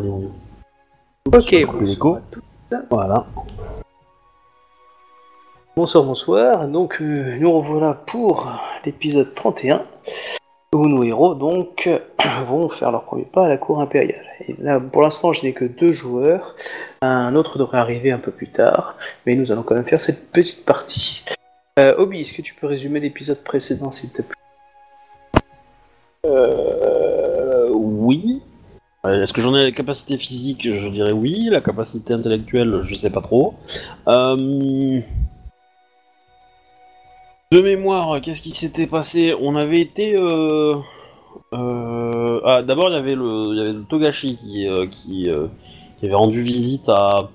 ligne. Ok, l'écho. Voilà. Bonsoir, bonsoir. Donc, euh, nous revoilà pour l'épisode 31, où nos héros, donc, vont faire leur premier pas à la cour impériale. Et là, pour l'instant, je n'ai que deux joueurs. Un autre devrait arriver un peu plus tard, mais nous allons quand même faire cette petite partie. Euh, Obi, est-ce que tu peux résumer l'épisode précédent, s'il te plaît? Euh, oui. Euh, Est-ce que j'en ai la capacité physique? Je dirais oui. La capacité intellectuelle, je sais pas trop. Euh, De mémoire, qu'est-ce qui s'était passé? On avait été. euh, Ah, d'abord, il y avait le, Togashi qui, qui, avait rendu visite à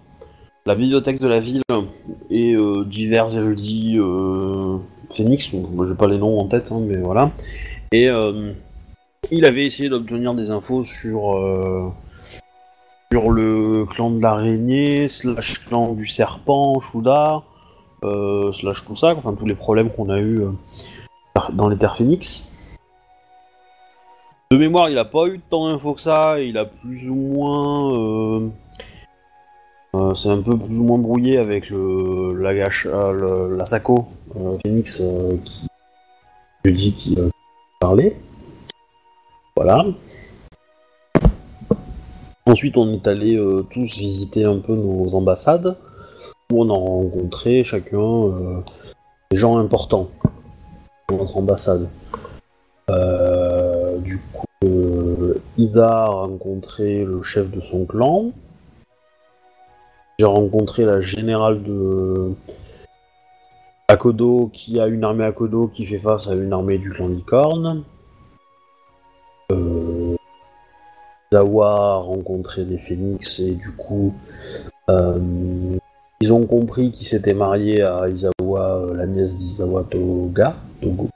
la bibliothèque de la ville et divers érudits Phoenix. Moi, j'ai pas les noms en tête, hein, mais voilà. Et il avait essayé d'obtenir des infos sur euh, sur le clan de l'araignée, slash clan du serpent, Shuda, euh, slash tout ça, enfin tous les problèmes qu'on a eu euh, dans les terres phoenix. De mémoire, il a pas eu tant d'infos que ça, il a plus ou moins. euh, c'est un peu plus ou moins brouillé avec le l'Agash, euh, le- Phoenix qui lui dit qu'il parlait. Voilà. Ensuite, on est allé euh, tous visiter un peu nos ambassades, où on a rencontré chacun euh, des gens importants dans notre ambassade. Euh, du coup, Ida a rencontré le chef de son clan. J'ai rencontré la générale de Akodo, qui a une armée Akodo qui fait face à une armée du clan Licorne. Euh, a rencontré des phénix et du coup euh, ils ont compris qu'ils s'étaient mariés à Izawa, euh, la nièce d'Izawa Toga. Togo.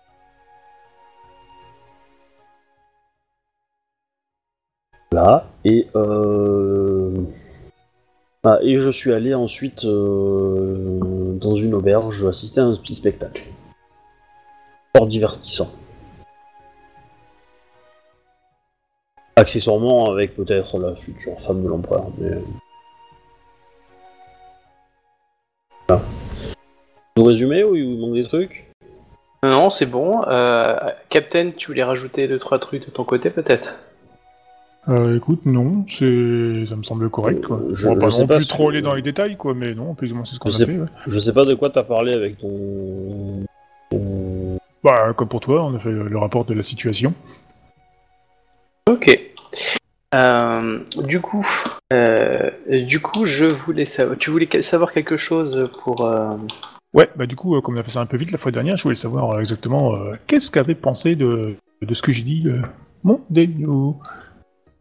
Voilà. Et euh, ah, et je suis allé ensuite dans une auberge assister à un petit spectacle. Fort divertissant. Accessoirement avec peut-être la future femme de l'empereur, mais... Voilà. Vous résumez ou il vous manque des trucs? Non, c'est bon. Euh, Captain, tu voulais rajouter deux trois trucs de ton côté, peut-être? Euh, écoute, non, c'est, ça me semble correct, quoi. Euh, je- on va pas non plus trop aller dans les détails, quoi, mais non, plus ou moins c'est ce qu'on a sais- fait, ouais. Je sais pas de quoi t'as parlé avec ton... ton- Bah, comme pour toi, on a fait le, le rapport de la situation. Ok. Euh, du coup, euh, du coup, je voulais savoir. Tu voulais savoir quelque chose pour. euh, Ouais, bah du coup, comme on a fait ça un peu vite la fois dernière, je voulais savoir exactement qu'est-ce qu'avait pensé de, de ce que j'ai dit, euh, mon Denio.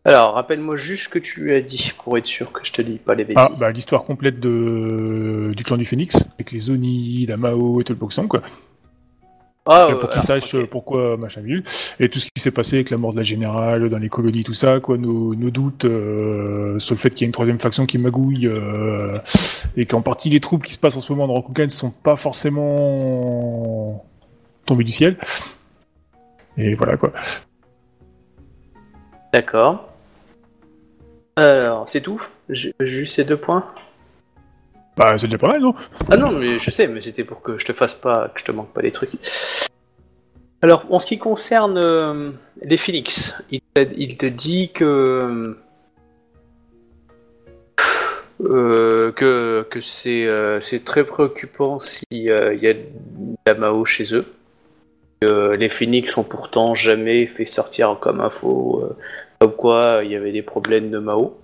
Alors, rappelle-moi juste ce que tu lui as dit pour être sûr que je te lis pas les bêtises. Ah, bah l'histoire complète de, du clan du Phénix, avec les Oni, la Mao et tout le boxon, quoi. Ah, pour qu'ils alors, sachent ok. euh, pourquoi machin ville et tout ce qui s'est passé avec la mort de la générale dans les colonies tout ça quoi nos, nos doutes euh, sur le fait qu'il y a une troisième faction qui magouille euh, et qu'en partie les troupes qui se passent en ce moment dans Rokugan ne sont pas forcément tombées du ciel. Et voilà quoi. D'accord. Alors, c'est tout? Ju- Juste ces deux points? Bah c'est déjà pas mal non? Ah non, mais je sais, mais c'était pour que je te fasse pas, que je te manque pas des trucs. Alors, en ce qui concerne euh, les Phoenix, il, te- dit que euh, que, que c'est euh, très préoccupant s'il y a de la Mao chez eux. Les Phoenix ont pourtant jamais fait sortir comme info comme quoi il y avait des problèmes de Mao.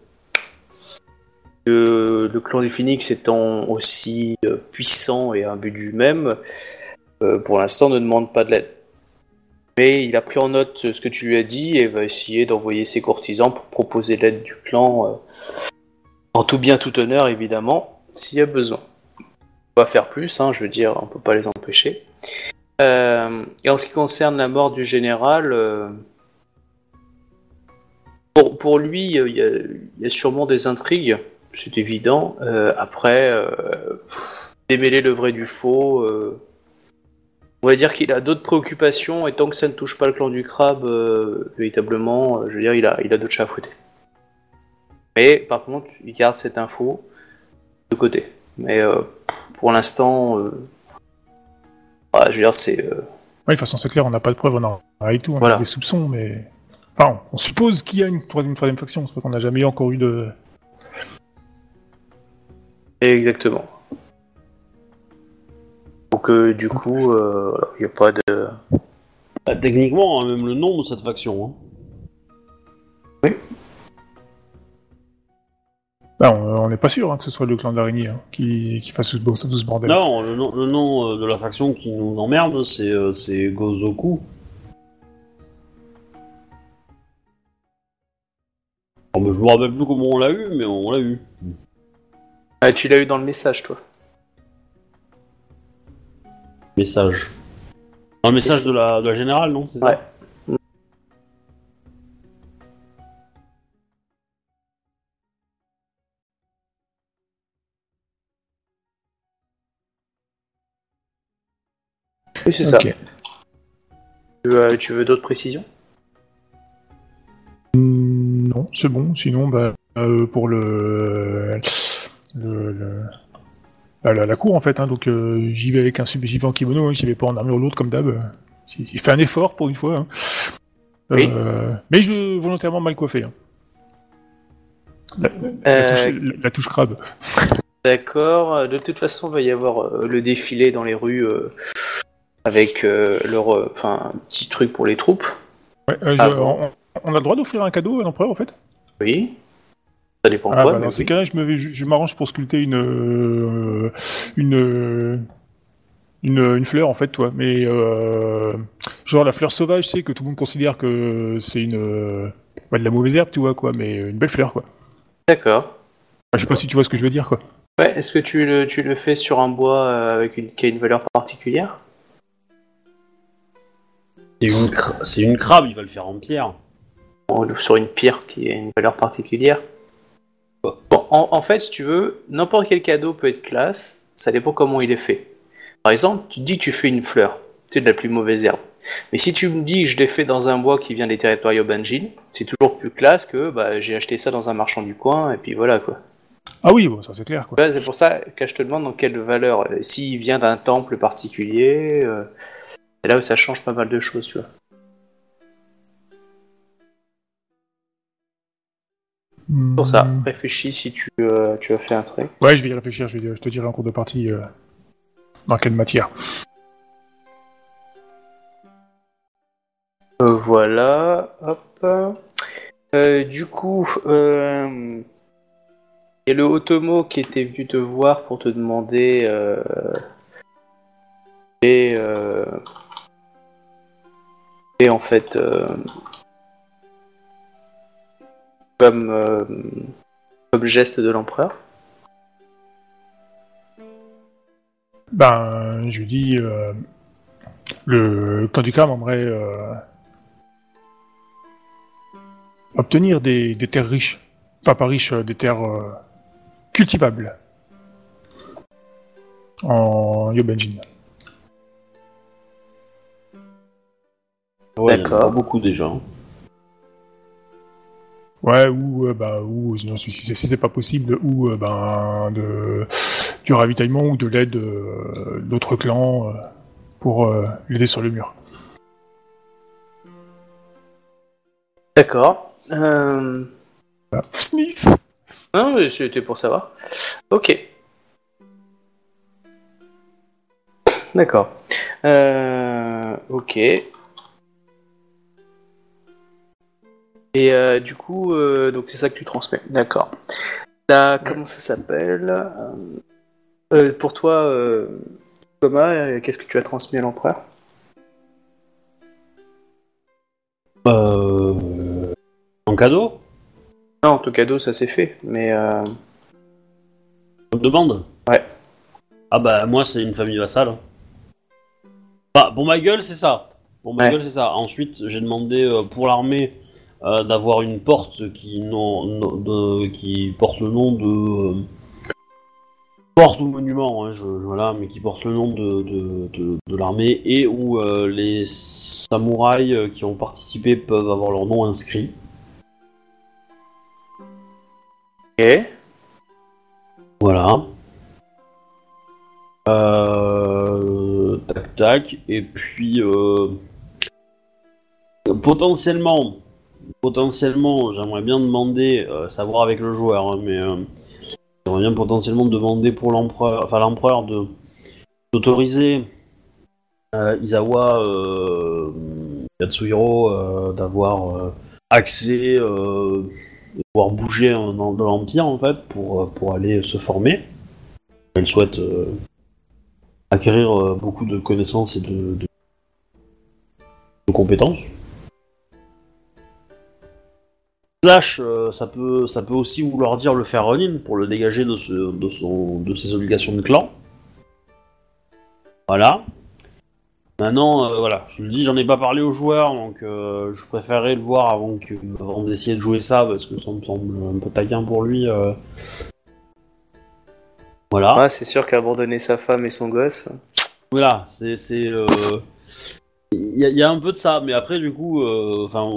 Le clan des Phoenix étant aussi euh, puissant et imbu du même, euh, pour l'instant ne demande pas de l'aide. Mais il a pris en note ce que tu lui as dit et va essayer d'envoyer ses courtisans pour proposer l'aide du clan euh, en tout bien tout honneur évidemment, s'il y a besoin. On va faire plus, hein, je veux dire, on peut pas les empêcher. Et en ce qui concerne la mort du général, pour, lui, il y a sûrement des intrigues, c'est évident. Euh, après, euh, pff, démêler le vrai du faux, euh, on va dire qu'il a d'autres préoccupations et tant que ça ne touche pas le clan du crabe, euh, véritablement, euh, je veux dire, il a, il a d'autres chats à fouetter. Mais par contre, il garde cette info de côté. Mais euh, pour l'instant, voilà, je veux dire, c'est. Ouais, de toute façon, c'est clair, on n'a pas de preuves, on a et tout, on Voilà. a des soupçons, mais. Enfin, on suppose qu'il y a une troisième, troisième faction, c'est qu'on n'a jamais encore eu de. Exactement. Donc, euh, du coup, euh, il n'y a pas de. Bah, techniquement, hein, même le nom de cette faction. Hein. Bah, on on n'est pas sûr hein, que ce soit le clan de l'araignée hein, qui, qui fasse tout ce, bo- tout ce bordel. Non, le nom, le nom euh, de la faction qui nous emmerde, c'est euh, c'est Gozoku. Oh, mais je me rappelle plus comment on l'a eu, mais on l'a eu. Ah, tu l'as eu dans le message, toi. Message. Un message de la, de la générale, non c'est ça Ouais. Oui, c'est ça. Ok. Tu veux, tu veux d'autres précisions? Hmm, Non, c'est bon. Sinon, bah, euh, pour le, le, le- bah, la, la cour en fait. hein, donc euh, j'y vais avec un j'y vais en kimono, hein, j'y vais pas en armure lourde comme d'hab. Il fait un effort pour une fois. hein. Oui. Euh, mais je volontairement mal coiffé. hein. La, Euh, touche, la- touche crabe. D'accord. De toute façon, il va y avoir le défilé dans les rues avec leur, enfin, petit truc pour les troupes. Ouais, je- Ah bon. on, on a le droit d'offrir un cadeau à l'empereur en fait? Oui. Ça dépend Ah, quoi. bah, dans ces oui. cas-là, je vais, je, je m'arrange pour sculpter une, euh, une, euh, une, une fleur en fait, toi. Mais euh, genre la fleur sauvage, c'est que tout le monde considère que c'est une, euh, de la mauvaise herbe, tu vois quoi, mais une belle fleur quoi. D'accord. Enfin, je sais pas si tu vois ce que je veux dire quoi. Ouais, est-ce que tu le, tu le fais sur un bois avec une, qui a une valeur particulière? C'est une, cra- c'est une crabe, il va le faire en pierre. Ou sur une pierre qui a une valeur particulière? Bon, en, en fait, si tu veux, n'importe quel cadeau peut être classe, ça dépend comment il est fait. Par exemple, tu te dis que tu fais une fleur, c'est de la plus mauvaise herbe. Mais si tu me dis que je l'ai fait dans un bois qui vient des territoires Yobanjin, c'est toujours plus classe que bah, j'ai acheté ça dans un marchand du coin, et puis voilà quoi. Ah oui, bon, ça c'est clair quoi. Ouais, c'est pour ça que je te demande dans quelle valeur. Euh, S'il vient d'un temple particulier, euh, c'est là où ça change pas mal de choses, tu vois. Pour ça, Hmm. réfléchis si tu, euh, tu as fait un truc. Ouais, je vais y réfléchir. Je, vais- je te dirai en cours de partie euh, dans quelle matière. Euh, voilà, hop. Du coup, euh, il y a le Otomo qui était venu te voir pour te demander et, euh, et en fait comme euh, comme geste de l'empereur. Ben, je lui dis, euh, le Kram aimerait euh, obtenir des, des terres riches. Enfin, pas riches, des terres euh, cultivables. En Yobanjin. Ouais, il y en a D'accord. beaucoup déjà. Ouais, ou, euh, bah, ou sinon, si c'est si c'est pas possible, ou euh, ben, de, du ravitaillement ou de l'aide euh, d'autres clans euh, pour l'aider sur le mur. D'accord. Voilà. Sniff Non, mais c'était pour savoir. Ok. D'accord. Ok. Et euh, du coup, euh, donc c'est ça que tu transmets. D'accord. Là, comment ça s'appelle Euh, Pour toi, euh, Thomas, euh, qu'est-ce que tu as transmis à l'empereur? Euh... En cadeau? Non, ton cadeau, ça s'est fait. Mais euh, On demande? Ouais. Ah bah moi c'est une famille vassale. Bah pour ma gueule c'est ça. Pour ma Ouais. gueule c'est ça. Ensuite j'ai demandé euh, pour l'armée d'avoir une porte qui, non, non- de- qui porte le nom de... euh, porte ou monument, hein, je, voilà, mais qui porte le nom de, de, de- de l'armée et où euh, les samouraïs euh, qui ont participé peuvent avoir leur nom inscrit. Ok. Voilà. Euh, tac tac. Et puis euh, potentiellement, potentiellement, j'aimerais bien demander, euh, savoir avec le joueur, hein, mais euh, j'aimerais bien potentiellement demander pour l'empereur, enfin l'empereur de d'autoriser euh, Izawa euh, Yatsuhiro d'avoir accès, de pouvoir bouger dans, l'empire en fait pour pour aller se former. Elle souhaite acquérir beaucoup de connaissances et de, de- de compétences. Slash, euh, ça peut, ça peut aussi vouloir dire le faire run pour le dégager de, ce- de, son, de ses obligations de clan. Voilà. Maintenant, euh, voilà, je le dis, j'en ai pas parlé aux joueurs, donc euh, je préférerais le voir avant, que, avant d'essayer de jouer ça, parce que ça me semble un peu taquin pour lui. euh. Voilà. Ouais, c'est sûr qu'abandonner sa femme et son gosse. Voilà, c'est. c'est, euh, Il y, a- il y a un peu de ça, mais après, du coup, euh, enfin,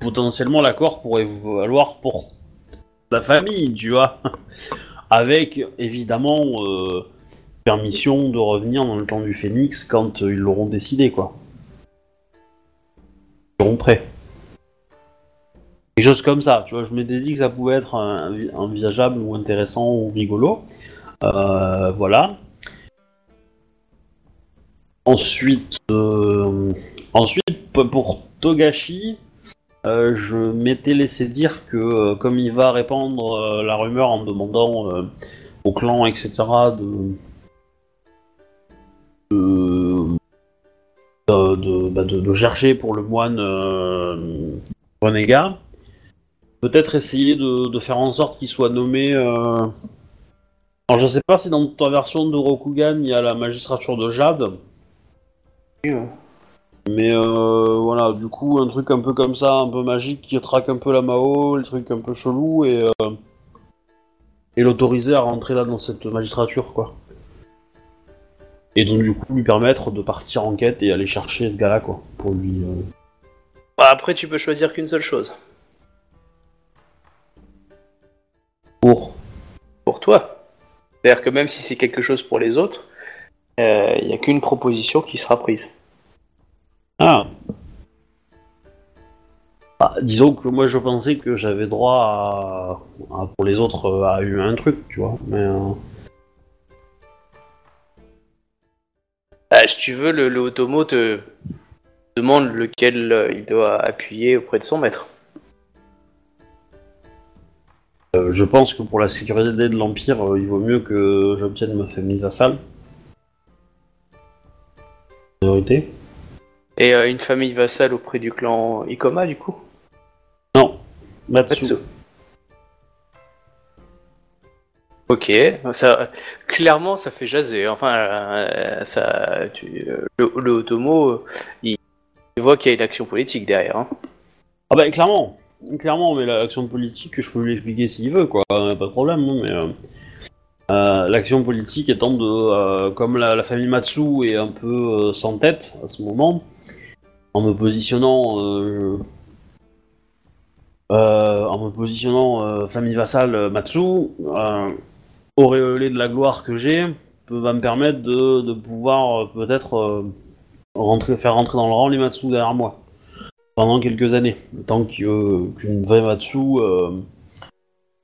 potentiellement, l'accord pourrait valoir pour la famille, tu vois. Avec, évidemment, euh, permission de revenir dans le clan du Phénix quand euh, ils l'auront décidé, quoi. Ils seront prêts. Quelque chose comme ça, tu vois. Je m'étais dit que ça pouvait être envisageable ou intéressant ou rigolo. Euh, voilà. Ensuite, ensuite pour Togashi, euh, je m'étais laissé dire que euh, comme il va répandre euh, la rumeur en demandant au clan, etc., de de, bah, de- de chercher pour le moine renégat, peut-être essayer de, faire en sorte qu'il soit nommé. Alors je sais pas si dans ta version de Rokugan il y a la magistrature de Jade. Mais euh, voilà, du coup, un truc un peu comme ça, un peu magique, qui traque un peu la Mao, les trucs un peu chelous, et, euh, et l'autoriser à rentrer là dans cette magistrature, quoi. Et donc, du coup, lui permettre de partir en quête et aller chercher ce gars-là, quoi, pour lui... euh, Bah, après, tu peux choisir qu'une seule chose. Pour... Pour toi. C'est-à-dire que même si c'est quelque chose pour les autres, il n'y a qu'une proposition qui sera prise. Ah Ah, Disons que moi, je pensais que j'avais droit à... à- Pour les autres, euh, à un truc, tu vois, mais... euh, Bah, si tu veux, le, le Otomo te demande lequel euh, il doit appuyer auprès de son maître. Euh, je pense que pour la sécurité de l'Empire, euh, il vaut mieux que j'obtienne ma famille vassale. Priorité Et euh, une famille vassale auprès du clan Ikoma, du coup? Non. Matsu. Matsu. Ok, ça, clairement ça fait jaser. Enfin, euh, ça, tu- euh, le, le Otomo, il, il voit qu'il y a une action politique derrière. hein. Ah bah clairement. Clairement, mais l'action politique, je peux lui expliquer s'il veut, quoi. Pas de problème, non, mais... euh, euh, l'action politique étant de... euh, comme la, la famille Matsu est un peu euh, sans tête à ce moment, en me positionnant... euh, euh, en me positionnant euh, famille vassale Matsu, auréolé de la gloire que j'ai, va me permettre de, de pouvoir peut-être rentrer, faire rentrer dans le rang les Matsu derrière moi pendant quelques années, le temps qu'une vraie Matsu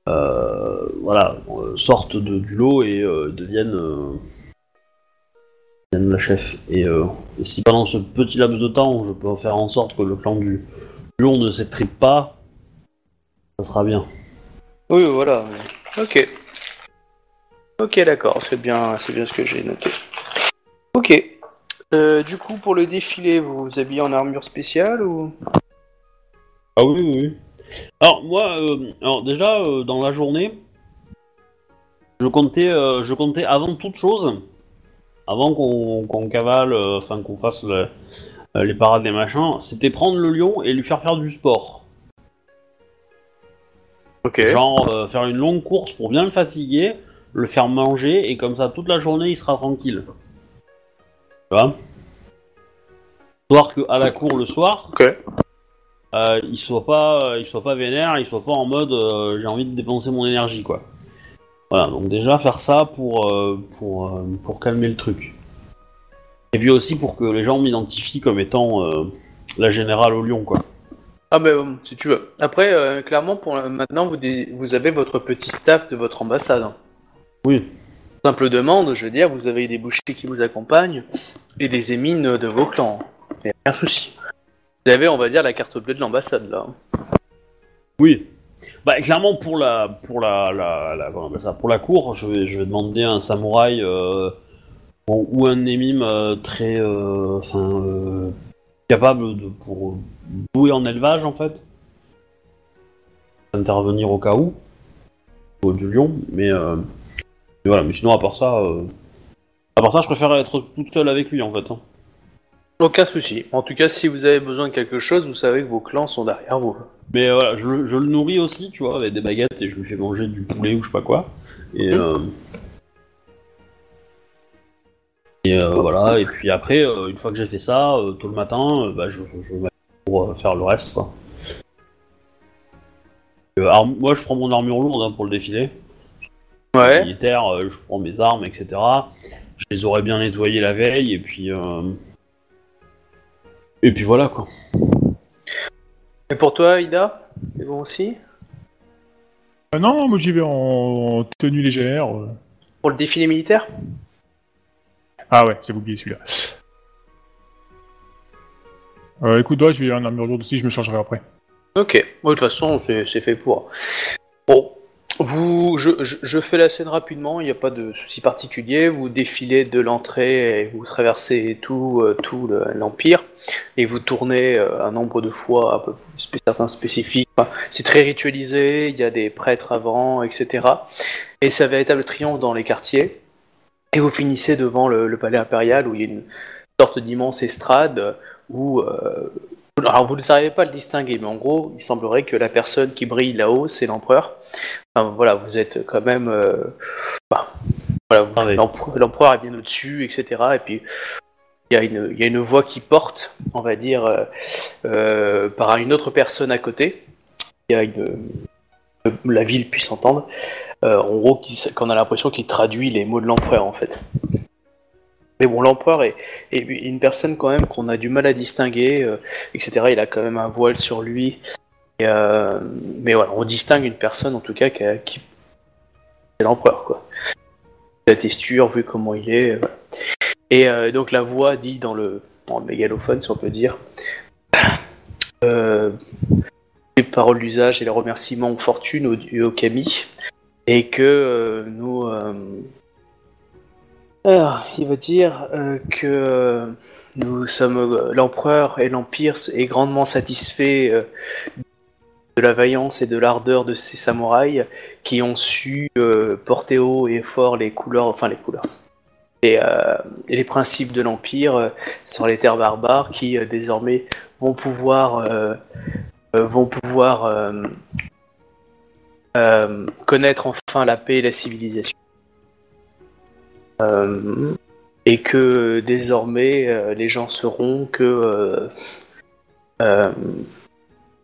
voilà, sorte de- du lot et devienne, devienne la chef. Et, euh, et si pendant ce petit laps de temps, je peux faire en sorte que le clan du lion ne s'étripe pas, ça sera bien. Oui, voilà. Ok. Ok, d'accord, c'est bien, c'est bien ce que j'ai noté. Ok. Euh, du coup, pour le défilé, vous vous habillez en armure spéciale ou? Ah oui, oui, oui. Alors moi, euh, alors déjà euh, dans la journée, je comptais, je comptais avant toute chose, avant qu'on qu'on cavale, euh, enfin qu'on fasse le- euh, les parades des machins, c'était prendre le lion et lui faire faire du sport. Ok. Genre euh, faire une longue course pour bien le fatiguer, le faire manger et comme ça toute la journée il sera tranquille. Tu vois? Histoire qu'à la cour le soir, Ok. euh, il soit pas, il soit pas vénère, il soit pas en mode euh, j'ai envie de dépenser mon énergie quoi. Voilà, donc déjà faire ça pour euh, pour euh, pour calmer le truc. Et puis aussi pour que les gens m'identifient comme étant euh, la générale au lion quoi. Ah ben si tu veux. Après, clairement, pour maintenant, vous, vous avez votre petit staff de votre ambassade. hein. Oui. Simple demande, je veux dire, vous avez des bouchers qui vous accompagnent et des émines de vos clans. Il a aucun souci. Vous avez, on va dire, la carte bleue de l'ambassade là. Oui. Bah clairement pour la pour la, la, pour la cour, je vais je vais demander un samouraï euh, ou un émime euh, très euh, capable de pour doué en élevage en fait. Intervenir au cas où au du lion, mais, voilà, mais sinon à part ça à part ça, je préfère être toute seule avec lui en fait. hein. Aucun souci. En tout cas, si vous avez besoin de quelque chose, vous savez que vos clans sont derrière vous. Mais euh, voilà, je, le- je le nourris aussi, tu vois, avec des baguettes et je lui fais manger du poulet ou je sais pas quoi. Et, euh, et euh, voilà, et puis après, euh, une fois que j'ai fait ça, euh, tôt le matin, euh, bah, je, je m'habille pour euh, faire le reste, quoi. Euh, moi, je prends mon armure lourde hein, pour le défilé. Ouais. Militaire, euh, je prends mes armes, etc. Je les aurais bien nettoyées la veille, et puis... euh, Et puis voilà, quoi. Et pour toi, Ida C'est bon aussi Euh, non, non, moi j'y vais en tenue légère. euh. Pour le défilé militaire Ah ouais, j'avais oublié celui-là. Euh, écoute, ouais, je vais en armure lourde aussi, je me changerai après. Ok. Ouais, de toute façon, c'est c'est fait pour. Bon. Vous, je, je, je fais la scène rapidement, il n'y a pas de souci particulier. Vous défilez de l'entrée et vous traversez tout, euh, tout le- l'Empire et vous tournez euh, un nombre de fois, un peu certains spécifiques. Enfin, c'est très ritualisé, il y a des prêtres avant, etc. Et c'est un véritable triomphe dans les quartiers. Et vous finissez devant le, le palais impérial où il y a une sorte d'immense estrade où euh, alors vous ne savez pas le distinguer, mais en gros, il semblerait que la personne qui brille là-haut, c'est l'empereur. Enfin, voilà, vous êtes quand même, euh, bah, voilà, vous- Ah oui. l'empereur est bien au-dessus, etc. Et puis il y, a une, il y a une voix qui porte, on va dire, euh, euh, par une autre personne à côté. Il y a une, la ville puisse entendre. Euh, en gros, qui, qu'on a l'impression qu'il traduit les mots de l'empereur en fait. Mais bon, l'empereur est, est une personne quand même qu'on a du mal à distinguer, euh, etc. Il a quand même un voile sur lui. Euh, mais voilà, on distingue une personne en tout cas qui, qui- c'est l'empereur quoi. La texture, vu comment il est. Et euh, donc la voix dit dans le, dans le mégalophone, si on peut dire, euh, les paroles d'usage et les remerciements aux fortunes au, et au Kami, et que euh, nous. alors, il va dire que nous sommes l'empereur et l'empire est grandement satisfait de la vaillance et de l'ardeur de ces samouraïs qui ont su euh, porter haut et fort les couleurs, enfin les couleurs, et, euh, les principes de l'empire euh, sur les terres barbares qui désormais vont pouvoir connaître enfin la paix et la civilisation. Et que désormais les gens sauront que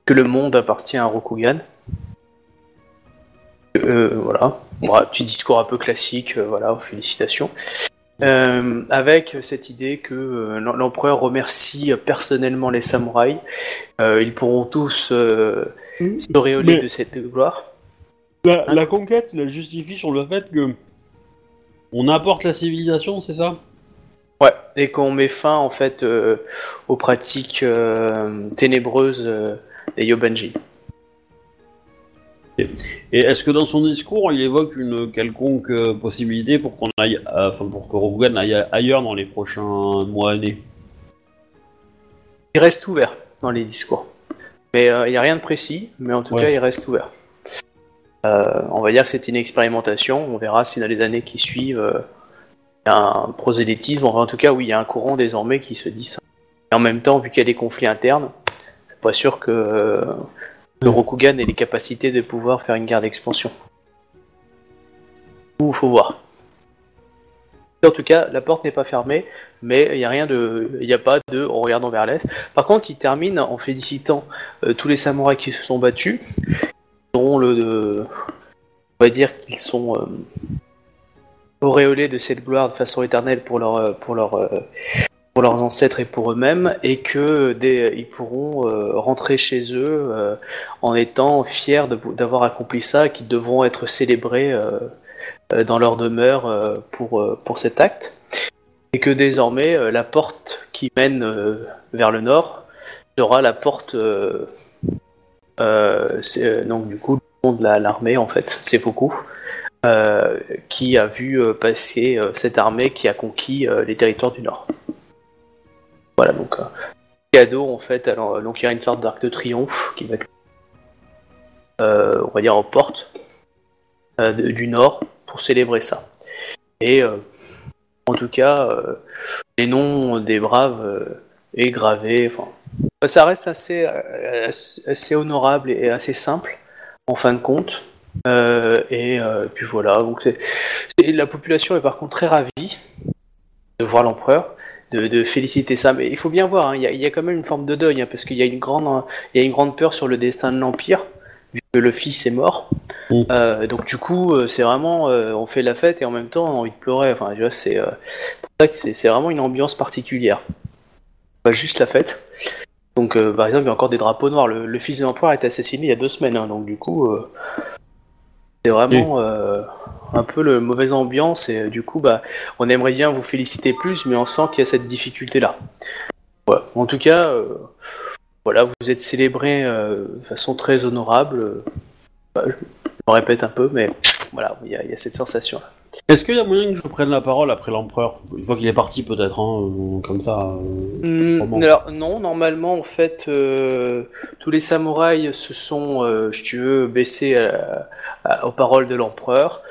que le monde appartient à Rokugan. Euh, voilà, Bon, petit discours un peu classique, euh, voilà, félicitations. Euh, avec cette idée que l'em- l'empereur remercie personnellement les samouraïs, ils pourront tous euh, s'auréoler Mais- de cette gloire. La, la conquête la justifie sur le fait que on apporte la civilisation, c'est ça? Ouais, et qu'on met fin en fait euh, aux pratiques euh, ténébreuses des Yobanji. Et est-ce que dans son discours, il évoque une quelconque euh, possibilité pour qu'on aille, euh, enfin pour que Rokugan aille ailleurs dans les prochains mois années? Il reste ouvert dans les discours. Mais euh, il n'y a rien de précis, mais en tout Ouais. cas il reste ouvert. Euh, on va dire que c'est une expérimentation, on verra si dans les années qui suivent il y a un prosélytisme, enfin, en tout cas oui, il y a un courant désormais qui se dit ça. Et en même temps, vu qu'il y a des conflits internes, pas sûr que euh, le Rokugan ait les capacités de pouvoir faire une guerre d'expansion. Ou faut voir. En tout cas, la porte n'est pas fermée, mais il n'y a rien de, il n'y a pas de en regardant vers l'est. Par contre, il termine en félicitant euh, tous les samouraïs qui se sont battus, dont le, on va dire qu'ils sont euh, auréolés de cette gloire de façon éternelle pour leur, pour leur, pour leurs ancêtres et pour eux-mêmes, et que des, ils pourront euh, rentrer chez eux euh, en étant fiers d'avoir accompli ça, qu'ils devront être célébrés euh, dans leur demeure pour, cet acte. Et que désormais, la porte qui mène vers le nord sera la porte. donc, du coup, de la- l'armée, en fait, c'est beaucoup. qui a vu passer cette armée qui a conquis les territoires du nord. Voilà, donc euh, cadeau en fait. Alors, donc il y a une sorte d'arc de triomphe qui va être, euh, on va dire, en porte euh, du nord pour célébrer ça. Et euh, en tout cas, euh, les noms des braves euh, est gravé. Ça reste assez, euh, assez, honorable et assez simple en fin de compte. Euh, et euh, puis voilà. Donc c'est- la population est par contre très ravie de voir l'empereur, de, de féliciter ça. Mais il faut bien voir, hein, il y, y a quand même une forme de deuil hein, parce qu'il y a une grande, y a une grande peur sur le destin de l'empire vu que le fils est mort. Euh, donc du coup, euh, c'est vraiment, euh, on fait la fête et en même temps on a envie de pleurer. Enfin, tu vois, c'est euh, pour ça que c'est vraiment une ambiance particulière. Pas juste la fête. Donc par exemple, il y a encore des drapeaux noirs. Le, le fils de l'empereur a été assassiné il y a deux semaines, hein, donc du coup, c'est vraiment un peu le mauvaise ambiance et euh, du coup, bah, on aimerait bien vous féliciter plus, mais on sent qu'il y a cette difficulté-là. Ouais. En tout cas, euh, voilà, vous êtes célébré euh, de façon très honorable. bah, je me répète un peu, mais voilà, il y, a- cette sensation-là. Est-ce qu'il y a moyen que je prenne la parole après l'empereur Une fois qu'il est parti, peut-être, hein, euh, comme ça. euh. Hmm, alors non, normalement en fait, euh, tous les samouraïs se sont, euh, si tu veux, baissés à- à- aux paroles de l'empereur.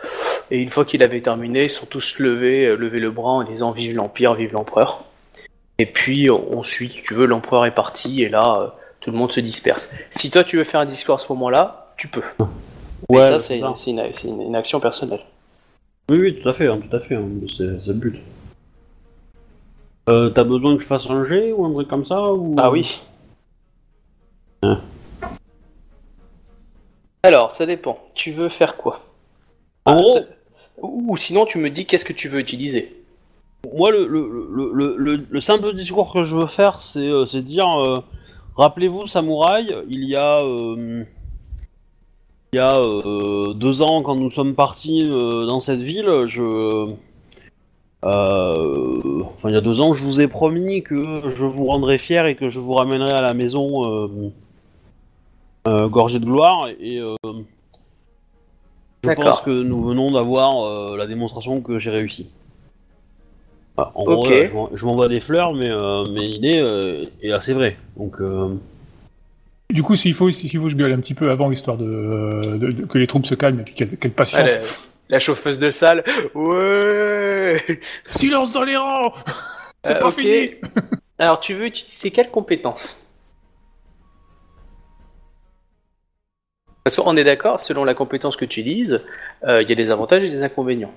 Et une fois qu'il avait terminé, ils sont tous levés, levés le bras en disant vive l'empire, vive l'empereur. Et puis on, suit, si tu veux, l'empereur est parti et là tout le monde se disperse. Si toi tu veux faire un discours à ce moment-là, tu peux. Mais Ouais, ça c'est c'est ça. c'est une, c'est une- une action personnelle. Oui, oui, tout à fait, hein, tout à fait. hein, C'est c'est le but. Euh, T'as besoin que je fasse un jet ou un truc comme ça ou... Ah oui. Hein. Alors, ça dépend. Tu veux faire quoi? En Ah, gros, ça- ou, ou sinon, tu me dis qu'est-ce que tu veux utiliser. moi, le, le, le, le, le- le simple discours que je veux faire, c'est euh, c'est dire euh, rappelez-vous, samouraï, il y a. euh, il y a euh, deux ans, quand nous sommes partis euh, dans cette ville, je. euh, enfin, il y a deux ans, je vous ai promis que je vous rendrai fier et que je vous ramènerai à la maison gorgée de gloire. Et je pense que nous venons d'avoir la démonstration que j'ai réussi. En gros, je m'en- je m'envoie des fleurs, mais, mais l'idée est assez vraie. Donc, Du coup, s'il faut, s'il faut, je gueule un petit peu avant, histoire de, de- de- que les troupes se calment et puis qu'elles qu'elles patientent. Allez, la chauffeuse de salle. Ouais. Silence dans les rangs C'est Euh, pas fini Alors, tu veux utiliser quelles compétences Parce qu'on est d'accord, selon la compétence que tu utilises, euh, il y a des avantages et des inconvénients.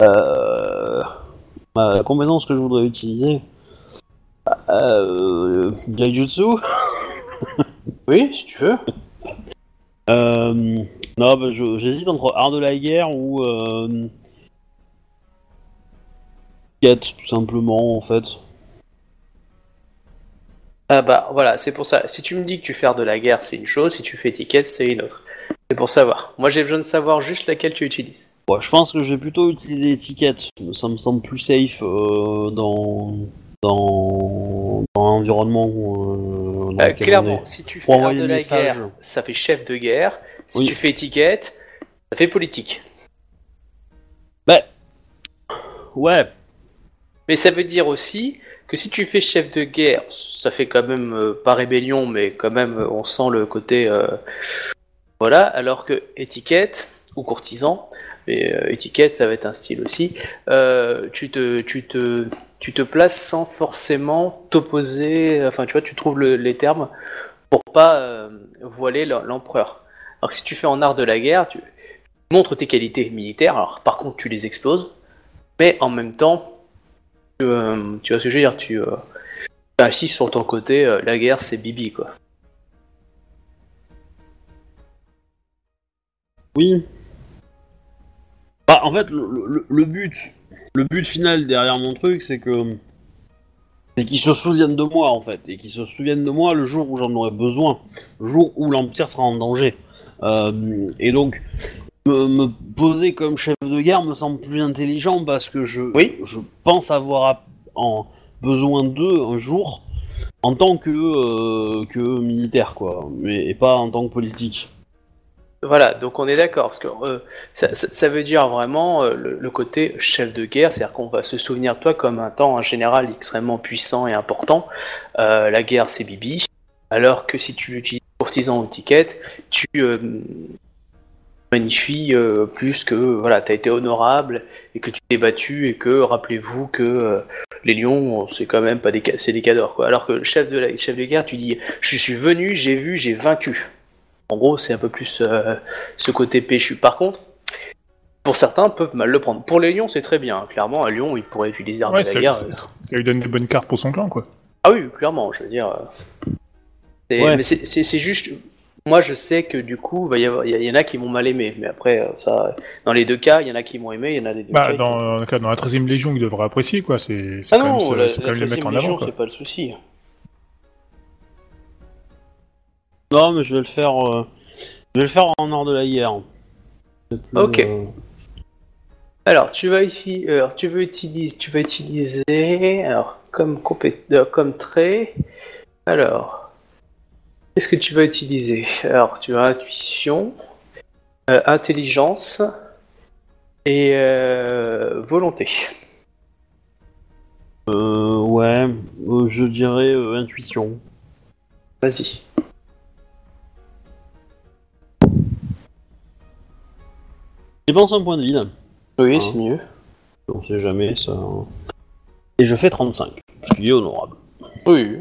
La compétence que je voudrais utiliser. Euh... Gaijutsu Oui, si tu veux. euh... Non, bah, j'hésite entre art de la guerre ou. Euh... Tout simplement, en fait. Ah bah voilà, c'est pour ça. Si tu me dis que tu fais de la guerre, c'est une chose. Si tu fais étiquette, c'est une autre. C'est pour savoir. Moi, j'ai besoin de savoir juste laquelle tu utilises. Ouais, je pense que je vais plutôt utiliser étiquette. Ça me semble plus safe euh, dans. dans. dans l'environnement. Euh, dans Euh, clairement, si tu fais art de la message. guerre, ça fait chef de guerre. Si Oui. tu fais étiquette, ça fait politique. Bah. Ouais. Mais ça veut dire aussi que si tu fais chef de guerre, ça fait quand même euh, pas rébellion, mais quand même on sent le côté voilà. Alors que étiquette ou courtisan, mais euh, étiquette ça va être un style aussi. euh, tu te tu te tu te places sans forcément t'opposer. Enfin, tu vois, tu trouves le- les termes pour pas euh, voiler l'em- l'empereur. Alors que si tu fais en art de la guerre, tu montres tes qualités militaires. Alors, par contre, tu les exploses, mais en même temps, tu, vois ce que je veux dire, tu insistes sur ton côté. la guerre, c'est Bibi, quoi. Oui. Bah, en fait, le, le- le but, le but final derrière mon truc, c'est que c'est qu'ils se souviennent de moi en fait, et qu'ils se souviennent de moi le jour où j'en aurai besoin, le jour où l'empire sera en danger. Euh, et donc, me, me poser comme chef de guerre me semble plus intelligent parce que je, Oui. je pense avoir en besoin d'eux un jour en tant que, euh, que militaire, quoi, mais et pas en tant que politique. Voilà, donc on est d'accord, parce que euh, ça, veut dire vraiment euh, le, côté chef de guerre, c'est-à-dire qu'on va se souvenir de toi comme un temps un général extrêmement puissant et important. Euh, la guerre, c'est Bibi, alors que si tu utilises courtisan ou ticket, tu magnifies plus que voilà, t'as été honorable et que tu t'es battu et que rappelez-vous que les lions, c'est quand même pas des c'est des cadors quoi. Alors que le chef de la chef de guerre, tu dis je suis venu, j'ai vu, j'ai vaincu. En gros, c'est un peu plus euh, ce côté péchu. Par contre, pour certains, peuvent mal le prendre. Pour les lions, c'est très bien. Clairement, un lion, il pourrait utiliser Ouais, de la ça, guerre. ça- ça lui donne des bonnes cartes pour son clan, quoi. Ah oui, clairement, je veux dire. euh, c'est- Ouais. Mais c'est- c'est c'est juste. Moi, je sais que du coup, y il y, y en a qui m'ont mal aimé. Mais après, euh, ça, dans les deux cas, il y en a qui m'ont aimé, il y en a des deux Bah, dans, dans le cas- dans la 13 e Légion, il devrait apprécier, quoi. C'est c'est Ah quand, non, même, la, c'est quand la même les mettre 13e en Légion, avant, quoi. c'est pas le souci. Non, mais je vais le faire. euh, Je vais le faire en art de la. C'est plus, Ok. euh, Alors, tu vas ici, alors, tu veux utiliser, tu vas utiliser, alors comme compé- euh, comme trait. Alors, qu'est-ce que tu vas utiliser? Alors, tu as intuition, euh, intelligence et euh, volonté. euh, ouais, euh, je dirais euh, intuition. Vas-y. Dépense un point de vide. Oui, Ah. c'est mieux. On sait jamais ça. Et je fais 35, ce qui est honorable. Oui,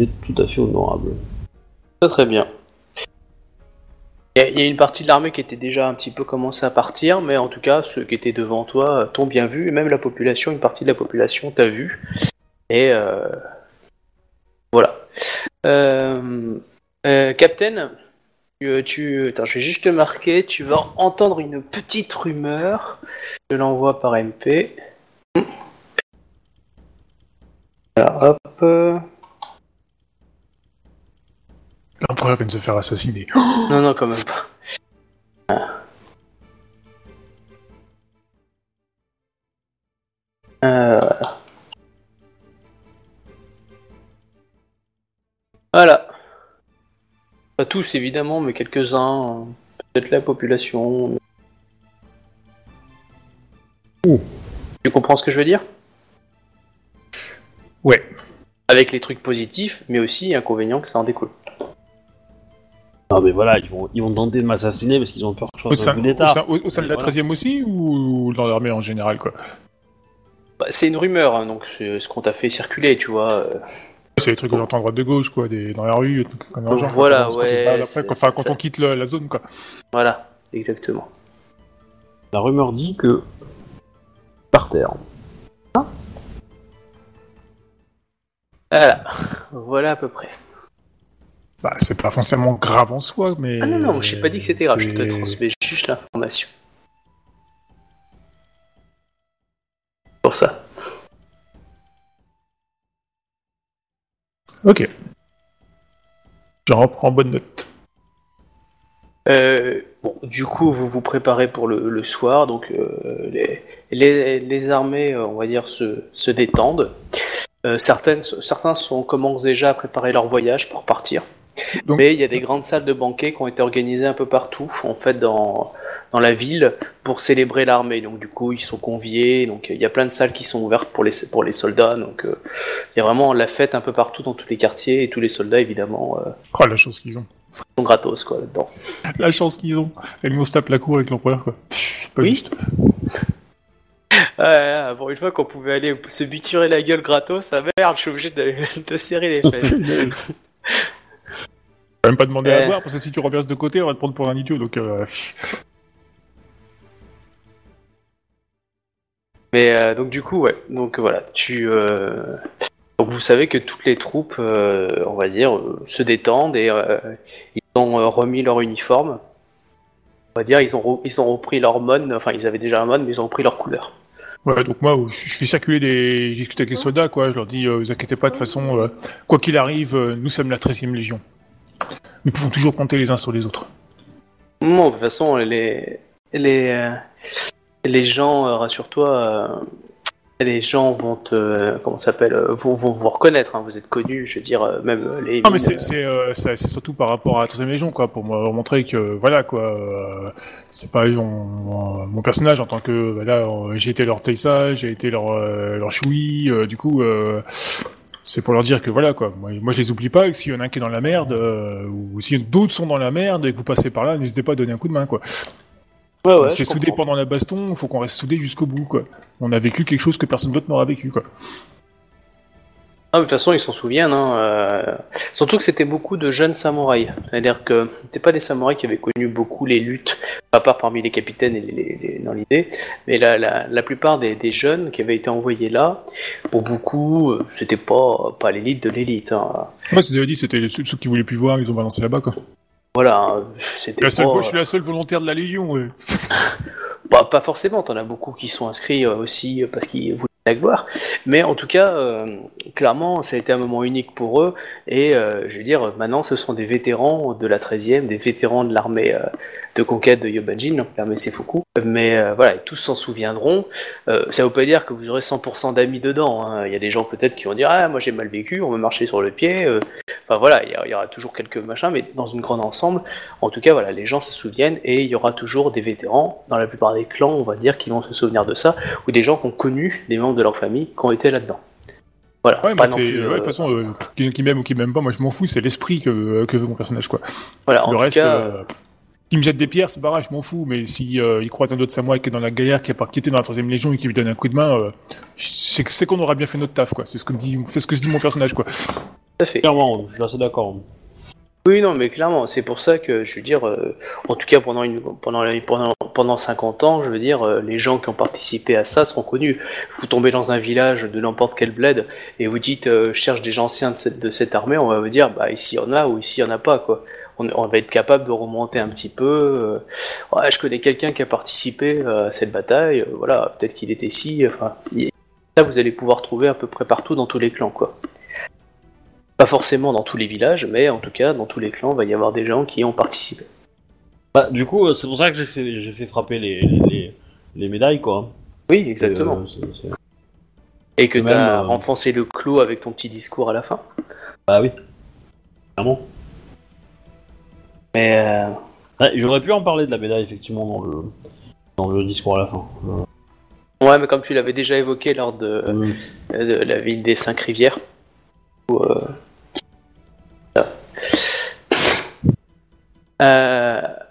C'est tout à fait honorable. très très bien. Il y, a- il y a une partie de l'armée qui était déjà un petit peu commencé à partir, mais en tout cas, ceux qui étaient devant toi euh, t'ont bien vu, et même la population, une partie de la population t'a vu. Et euh, voilà. Euh, euh, Captain, tu, tu- attends, je vais juste te marquer, tu vas entendre une petite rumeur. Je l'envoie par MP. Alors, hop. L'empereur vient de se faire assassiner. Non, non, quand même pas. Pas tous, évidemment, mais quelques-uns. Peut-être la population. Ouh. Tu comprends ce que je veux dire? Ouais. Avec les trucs positifs, mais aussi inconvénients que ça en découle. Ah, mais voilà, ils vont, ils vont tenter de m'assassiner parce qu'ils ont peur que je Au coup au sein- au- au sein de la Voilà. 13 e aussi ou dans l'armée en général, quoi? Bah, c'est une rumeur, hein, donc c'est ce qu'on t'a fait circuler, tu vois. euh. C'est les trucs que j'entends à droite de gauche, quoi, des, dans la rue, tout, genre, Voilà, quand on ouais, Après, quand, enfin, quand on quitte la, la zone, quoi. Voilà, exactement. La rumeur dit que. Par terre. Voilà, voilà à peu près. Bah, c'est pas forcément grave en soi, mais. Ah non, non, je t'ai pas dit que c'était grave, je te transmets juste l'information. Pour ça. Ok. J'en reprends bonne note. Euh, bon, du coup, vous vous préparez pour le, le soir, donc euh, les, les, les armées, euh, on va dire, se, se détendent. Euh, certaines, certains sont, commencent déjà à préparer leur voyage pour partir. Donc- Mais il y a des grandes salles de banquet qui ont été organisées un peu partout, en fait, dans, dans la ville, pour célébrer l'armée. Donc, du coup, ils sont conviés. Donc, il y a plein de salles qui sont ouvertes pour les, pour les soldats. Donc, euh, il y a vraiment la fête un peu partout dans tous les quartiers. Et tous les soldats, évidemment, euh, Oh, la chance qu'ils ont. sont gratos, quoi, là-dedans. La chance qu'ils ont. Et nous, on se tape la cour avec l'empereur, quoi. C'est pas Oui. juste. Ah, pour une fois qu'on pouvait aller se biturer la gueule gratos, ça merde, je suis obligé de, de serrer les fesses. Même pas demandé à boire, parce que si tu reverses de côté, on va te prendre pour un idiot, donc... Euh... Mais euh, donc du coup, ouais. Donc voilà, tu. euh, Donc vous savez que toutes les troupes, euh, on va dire, euh, se détendent et euh, ils ont euh, remis leur uniforme. On va dire, ils ont, re- ils ont repris leur mode. Enfin, ils avaient déjà un mode, mais ils ont repris leur couleur. Ouais, donc moi, je je fais circuler des... Je discute avec les soldats, quoi, je leur dis, euh, vous inquiétez pas, de toute façon, euh, quoi qu'il arrive, euh, nous sommes la 13e Légion. Nous pouvons toujours compter les uns sur les autres. Non, de toute façon, les les euh, les gens, euh, rassure-toi, euh, les gens vont te comment ça s'appelle, euh, vont, vont vous reconnaître. hein, vous êtes connus, je veux dire, euh, même euh, les. Non, mais c'est euh, surtout par rapport à la 13e Légion, quoi, pour me montrer que, voilà, quoi, euh, c'est pas mon, mon personnage en tant que, voilà, euh, j'ai été leur Teissa, j'ai été leur, euh, leur Choui, euh, du coup, euh, c'est pour leur dire que, voilà, quoi, moi, moi je les oublie pas, que s'il y en a un qui est dans la merde, euh, ou si d'autres sont dans la merde, et que vous passez par là, n'hésitez pas à donner un coup de main, quoi. Ouais, ouais, on s'est soudé pendant la baston, il faut qu'on reste soudé jusqu'au bout, quoi. On a vécu quelque chose que personne d'autre n'aura vécu, quoi. Ah, mais de toute façon, ils s'en souviennent. Hein, euh, Surtout que c'était beaucoup de jeunes samouraïs. C'est-à-dire que c'était pas des samouraïs qui avaient connu beaucoup les luttes, à part parmi les capitaines et les, les- les- dans l'idée, mais la, la, la plupart des, des jeunes qui avaient été envoyés là, pour beaucoup, euh, c'était pas, pas l'élite de l'élite. Hein. Moi, c'est déjà dit, c'était ceux, ceux qui voulaient plus voir, ils ont balancé là-bas, quoi. Voilà, hein, c'était La seule pas, fois, je suis la seule volontaire de la Légion, ouais. Bah, pas forcément, t'en as beaucoup qui sont inscrits euh, aussi euh, parce qu'ils voulaient la gloire, mais en tout cas, euh, clairement, ça a été un moment unique pour eux, et euh, je veux dire, maintenant, ce sont des vétérans de la 13e, des vétérans de l'armée euh, de conquête de Yobanjin, donc l'armée Sefuku, mais voilà, tous s'en souviendront. Ça veut pas dire que vous aurez 100% d'amis dedans, hein. il y a des gens peut-être qui vont dire « Ah, moi j'ai mal vécu, on me marcher sur le pied. Enfin voilà, il y, a- il y aura toujours quelques machins, mais dans une grande ensemble, en tout cas, voilà, les gens se souviennent et il y aura toujours des vétérans, dans la plupart des clans, on va dire, qui vont se souvenir de ça, ou des gens qui ont connu des membres de leur famille qui ont été là-dedans. Voilà, Ouais, pas non c'est. plus, ouais, euh, de toute façon, euh, qui, m'aime ou qui m'aime pas, moi, je m'en fous, c'est l'esprit que, que veut mon personnage, quoi. voilà, en Le tout reste, cas, euh, qui me jette des pierres, c'est pas grave, je m'en fous, mais si euh, il croise un autre samouraï qui est dans la galère, qui a pas quitté dans la troisième légion et qui lui donne un coup de main, euh, c'est c'est qu'on aura bien fait notre taf, quoi. C'est ce que me dit, c'est ce que se dit mon personnage, quoi. tout à fait. Clairement, je suis assez d'accord. Oui, non, mais clairement, c'est pour ça que je veux dire, euh, en tout cas pendant, une, pendant, pendant, pendant 50 ans, je veux dire, euh, les gens qui ont participé à ça seront connus. Vous tombez dans un village de n'importe quel bled et vous dites, euh, cherche des anciens de cette, de cette armée, on va vous dire, bah ici il y en a ou ici il y en a pas, quoi. On, va être capable de remonter un petit peu. ouais, je connais quelqu'un qui a participé à cette bataille, voilà, peut-être qu'il était ici, enfin. Ça, vous allez pouvoir trouver à peu près partout dans tous les clans, quoi. Pas forcément dans tous les villages, mais en tout cas, dans tous les clans, il va y avoir des gens qui ont participé. Bah, du coup, euh, c'est pour ça que j'ai fait, j'ai fait frapper les, les, les- les médailles, quoi. Oui, exactement. Euh, c'est- c'est- Et que tu as euh, enfoncé le clou avec ton petit discours à la fin. Bah oui. Clairement. Mais euh, Ouais, J'aurais pu en parler de la médaille, effectivement, dans le, dans le discours à la fin. ouais, mais comme tu l'avais déjà évoqué lors de, de la ville des cinq rivières. où. Euh,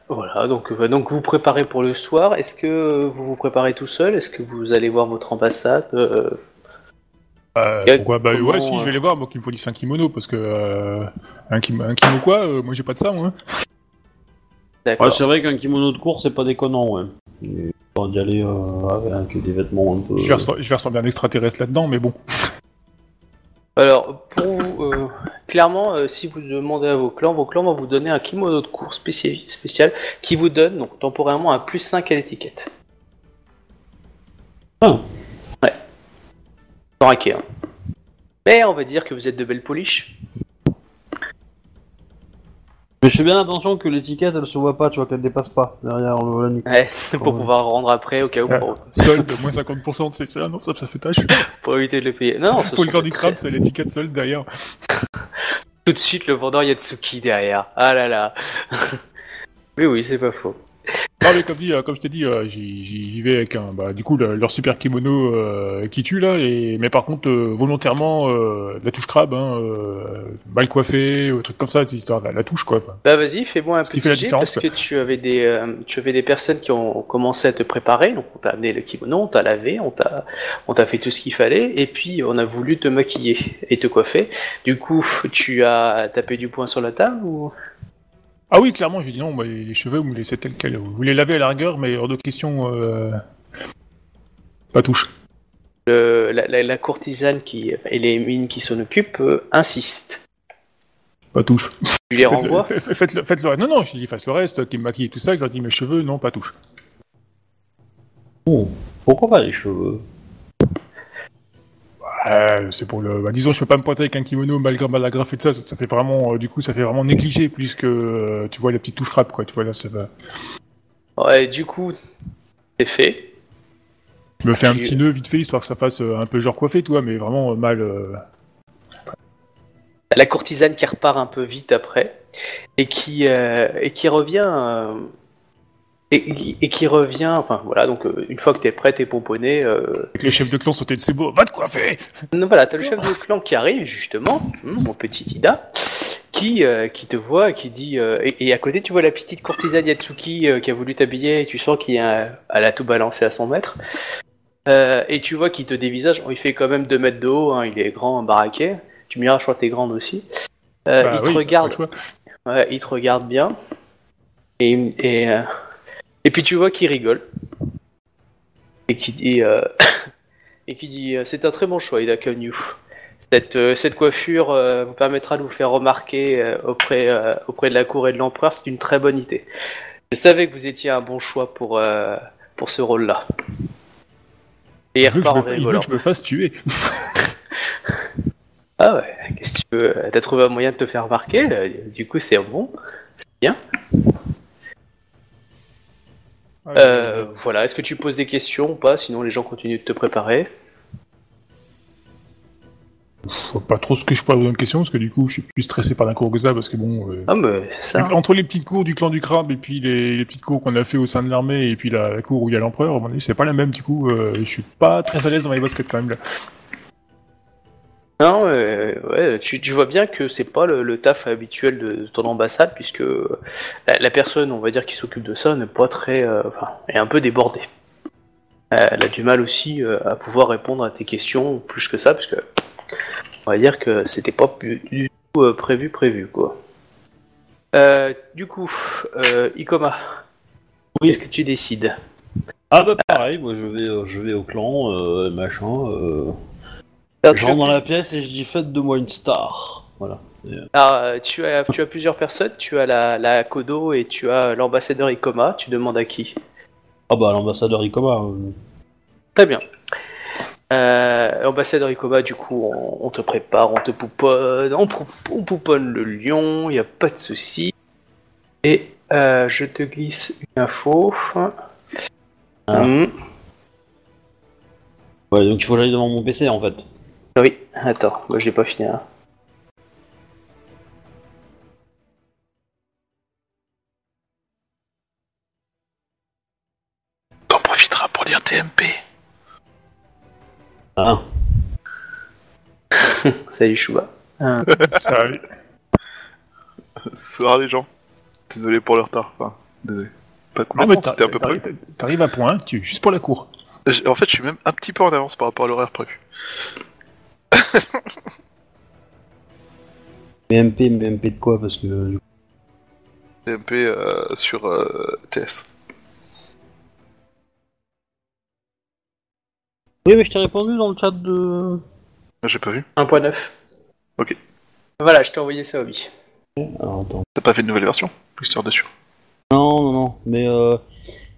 voilà, donc, euh, donc vous vous préparez pour le soir. Est-ce que vous vous préparez tout seul? Est-ce que vous allez voir votre ambassade? Euh, Euh, Et pourquoi Bah comment, ouais, si, euh, je vais les voir, moi, qu'il me faut 10 un kimono, parce que euh, un, kim- un kimono quoi euh, Moi, j'ai pas de ça, moi. D'accord. Ouais, c'est vrai qu'un kimono de cours, c'est pas déconnant, ouais. Il faut d'y aller euh, avec des vêtements un peu. Je vais, ressembler à un extraterrestre là-dedans, mais bon. Alors, pour vous, euh, clairement, euh, si vous demandez à vos clans, vos clans vont vous donner un kimono de cours spécial, spécial qui vous donne donc temporairement un plus 5 à l'étiquette. Ah. Ouais. Sans raquer, hein. Mais on va dire que vous êtes de belles poliches. Mais je fais bien attention que l'étiquette, elle se voit pas, tu vois, qu'elle dépasse pas derrière le, la nuque. Ouais, pour Ouais. pouvoir rendre après au cas où Ouais. pour, Solde, moins 50%, c'est ça, non, ça, ça fait tâche. pour éviter de le payer. Non, non, Pour le temps du des crabe, très- c'est l'étiquette solde derrière. Tout de suite, le vendeur Yatsuki derrière. Ah là là. oui, oui, c'est pas faux. Non, mais comme, dit, euh, comme je t'ai dit, euh, j'y vais avec un, bah, du coup, le- leur super kimono euh, qui tue là, et, mais par contre, euh, volontairement, euh, la touche crabe, hein, mal coiffé, euh, truc comme ça, cette histoire, la, la touche quoi. Bah vas-y, fais-moi un Ce petit jet parce que tu avais des tu avais des personnes qui ont commencé à te préparer, donc on t'a amené le kimono, on t'a lavé, on t'a on t'a fait tout ce qu'il fallait et puis on a voulu te maquiller et te coiffer. Du coup, tu as tapé du poing sur la table ou? Ah oui, clairement, j'ai dit non, moi, les, cheveux, vous me laissez tel quel. Vous les lavez à la rigueur, mais hors de question, euh, pas touche. le- la, la- la courtisane qui et les mines qui s'en occupent euh, insistent. Pas touche. Tu les Faites-le- renvoies? fa- Faites-le, faites le, non, non, je dis fasse le reste, qui me maquille et tout ça, je leur dis mes cheveux, non, pas touche. Oh, pourquoi pas les cheveux? Euh, c'est pour le. Bah, disons, je peux pas me pointer avec un kimono malgré mal agrafé et tout ça, ça, ça fait vraiment, euh, du coup, ça fait vraiment négligé plus que, euh, tu vois, la petite touche rap, quoi, tu vois, là, ça va. Ouais, du coup, c'est fait. Je me fais un petit nœud vite fait, histoire que ça fasse un peu genre coiffé, toi, mais vraiment mal. euh, La courtisane qui repart un peu vite après et qui et qui revient euh, et, qui- et qui revient. Enfin voilà, donc euh, une fois que t'es prêt, t'es pomponné. Euh, Avec les chefs de clan sauter de ses beaux, va te coiffer non, voilà, t'as le chef de clan qui arrive justement, hum, mon petit Ida, qui euh, qui te voit qui dit et, et à côté tu vois la petite courtisane Yatsuki qui a voulu t'habiller et tu sens qu'elle a tout balancé à son maître. Euh, et tu vois qu'il te dévisage, il fait quand même 2 mètres de haut, hein, il est grand, baraqué. Tu me diras, je crois que t'es grande aussi. Bah il te regarde, il te regarde bien. Et, et, et puis tu vois qu'il rigole. Et qui dit, euh, et qui dit euh, C'est un très bon choix, Ida Kanyu. Cette, euh, cette coiffure euh, vous permettra de vous faire remarquer auprès, auprès de la cour et de l'empereur. C'est une très bonne idée. Je savais que vous étiez un bon choix pour, pour ce rôle-là. Et il Il veut, que repart je en il veut que je me fasse tuer. Ah ouais, qu'est-ce que tu veux? T'as trouvé un moyen de te faire remarquer? Du coup, c'est bon. C'est bien. Euh, voilà, est-ce que tu poses des questions ou pas? Sinon, les gens continuent de te préparer. Je vois pas trop ce que je pose comme question, parce que du coup, je suis plus stressé par la cour que ça, parce que bon. euh, Ah, mais ça. Entre les petites cours du clan du crabe et puis les, les petites cours qu'on a fait au sein de l'armée et puis la, la cour où il y a l'empereur, à mon avis, c'est pas la même. Du coup, euh, je suis pas très à l'aise dans les baskets quand même. Là. Non, euh, ouais, tu, tu vois bien que c'est pas le, le taf habituel de ton ambassade, puisque la, la personne, on va dire, qui s'occupe de ça n'est pas très. euh, enfin, est un peu débordée. Euh, elle a du mal aussi à pouvoir répondre à tes questions plus que ça, parce que on va dire que c'était pas du, tout prévu, prévu, quoi. Euh, du coup, euh, Ikoma, Oui. qu'est-ce que tu décides? Ah bah pareil, moi je vais, je vais au clan, euh, machin. Alors, Je tu, rentre dans la pièce et je dis faites de moi une star. Voilà. Euh, alors, euh, tu, as, tu as plusieurs personnes, tu as la, la Kodo et tu as l'ambassadeur Ikoma, tu demandes à qui? Ah bah l'ambassadeur Ikoma. euh, Très bien. Euh, ambassadeur Ikoba, du coup, on, on te prépare, on te pouponne, on, pou- on pouponne le lion, il n'y a pas de souci. Et euh, je te glisse une info. Ah. Hmm. Ouais, donc il faut que j'aille devant mon PC en fait. Attends, moi je l'ai pas fini. hein. T'en profiteras pour lire TMP. Ah. Salut Chouba. Euh, Ça, Soir les gens. Désolé pour le retard. Enfin, désolé. Pas complètement, t'as- c'était à peu près. t'arrives à point, tu, juste pour la cour. En fait, je suis même un petit peu en avance par rapport à l'horaire prévu. MP, mais MP de quoi Parce que. du coup- TMP euh, sur euh, TS. Oui, mais je t'ai répondu dans le chat de. J'ai pas vu. 1.9. Ok. Voilà, je t'ai envoyé ça. Alors attends. T'as pas fait de nouvelle version? Histoire de sûr. Non, non, non. Mais euh,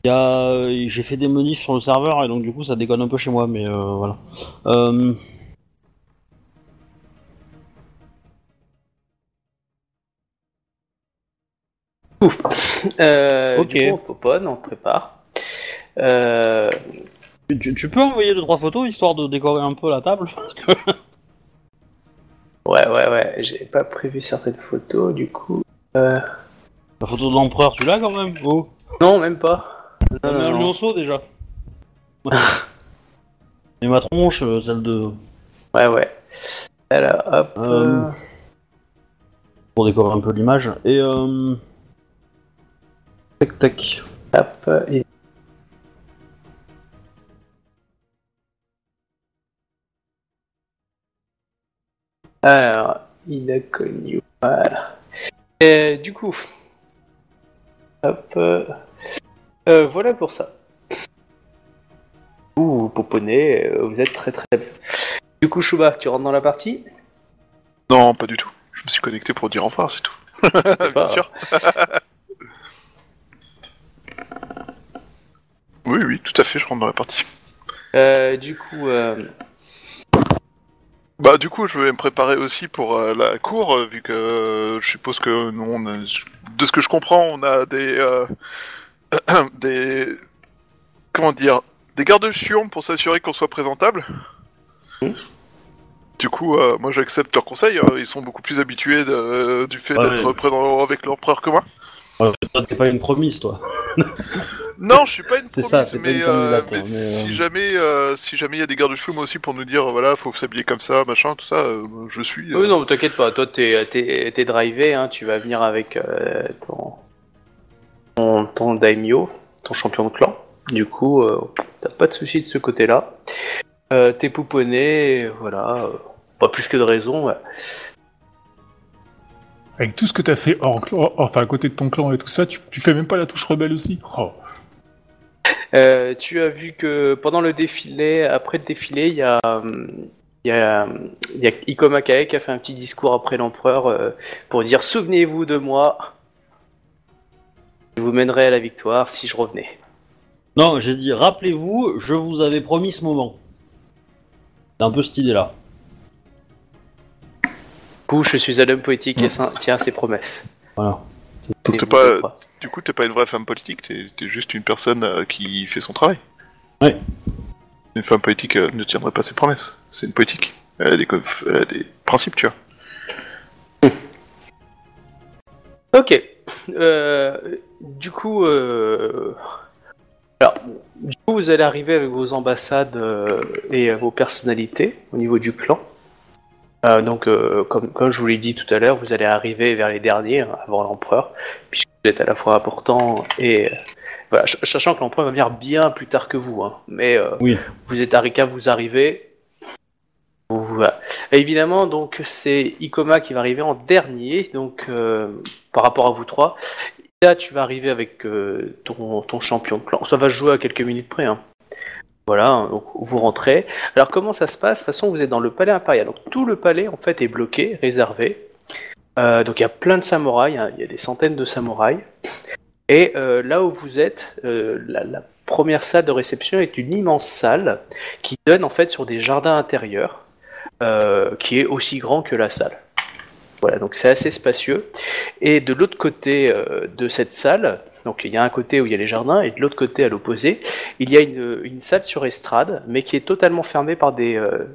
y a... j'ai fait des modifs sur le serveur et donc du coup ça déconne un peu chez moi, mais euh, voilà. Euh... Euh, Ok. Du coup, on on prépare. Euh, Tu, tu peux envoyer deux trois photos histoire de décorer un peu la table parce que- ouais, ouais, ouais, j'ai pas prévu certaines photos, du coup. Euh, La photo de l'empereur, tu l'as quand même? Oh Non, même pas. Non, non, lionceau déjà. Et ma tronche, euh, celle de. Ouais, ouais. Alors, hop. Euh, euh, Pour décorer un peu l'image. Et euh. Tac tac. hop, et- Alors, il a connu. Voilà. Et du coup, hop, euh, voilà pour ça. Vous, vous poponnez, euh, vous êtes très très bien. Du coup, Shuba, tu rentres dans la partie? Non, pas du tout. Je me suis connecté pour dire enfin, c'est tout. Bien sûr. oui, oui, tout à fait, je rentre dans la partie. Euh, Du coup, euh, Bah, du coup, je vais me préparer aussi pour euh, la cour, euh, vu que euh, je suppose que nous, on a- de ce que je comprends, on a des. euh, des. Comment dire Des gardes-chions pour s'assurer qu'on soit présentable. Mhm. Du coup, euh, moi j'accepte leurs conseils, hein, ils sont beaucoup plus habitués de- du fait Ouais, d'être ouais. présents avec l'empereur que moi. Ouais, toi, t'es pas une promise, toi. Non, je suis pas une C'est promise, ça, mais, une euh, mais mais, si euh, jamais euh, si jamais il y a des gardes-chevaux moi aussi pour nous dire voilà faut s'habiller comme ça machin tout ça euh, je suis euh, Oui, non, t'inquiète pas, toi t'es, t'es, t'es drivé, hein, tu vas venir avec euh, ton, ton, ton daimyo, ton champion de clan. Du coup, euh, t'as pas de souci de ce côté-là. Euh, t'es pouponné, voilà, euh, pas plus que de raison. ouais. Avec tout ce que t'as fait hors enfin à côté de ton clan et tout ça, tu, tu fais même pas la touche rebelle aussi Oh. Euh, tu as vu que pendant le défilé, après le défilé, il y a, il y a, il y a Ikoma Kae qui a fait un petit discours après l'empereur euh, pour dire souvenez-vous de moi, je vous mènerai à la victoire si je revenais. Non, j'ai dit, rappelez-vous, je vous avais promis ce moment. C'est un peu cette idée-là. Coup, je suis un homme poétique Mm. et sain- tiens ses promesses. Voilà. Donc t'es pas- du coup t'es pas une vraie femme politique t'es t'es juste une personne euh, qui fait son travail Ouais. une femme politique euh, ne tiendrait pas ses promesses c'est une politique elle a des, elle a des principes tu vois Ok. Euh, du coup, euh, alors, du coup, vous allez arriver avec vos ambassades euh, et vos personnalités au niveau du clan. Euh, donc, euh, comme, comme je vous l'ai dit tout à l'heure, vous allez arriver vers les derniers hein, avant l'empereur, puisque vous êtes à la fois important et euh, voilà, ch- sachant que l'empereur va venir bien plus tard que vous, hein, mais Oui. vous êtes à Rika, vous arrivez. Voilà. Et évidemment, donc c'est Ikoma qui va arriver en dernier, donc par rapport à vous trois. Là, tu vas arriver avec ton, ton champion de clan. Ça va jouer à quelques minutes près. hein. Voilà, vous rentrez. Alors comment ça se passe? De toute façon, vous êtes dans le palais impérial. Donc tout le palais en fait est bloqué, réservé. Euh, donc il y a plein de samouraïs, hein. il y a des centaines de samouraïs. Et euh, là où vous êtes, euh, la, première salle de réception est une immense salle qui donne en fait sur des jardins intérieurs, qui est aussi grand que la salle. Voilà, donc c'est assez spacieux. Et de l'autre côté de cette salle, donc il y a un côté où il y a les jardins, et de l'autre côté à l'opposé, il y a une, une salle sur estrade, mais qui est totalement fermée par des, euh,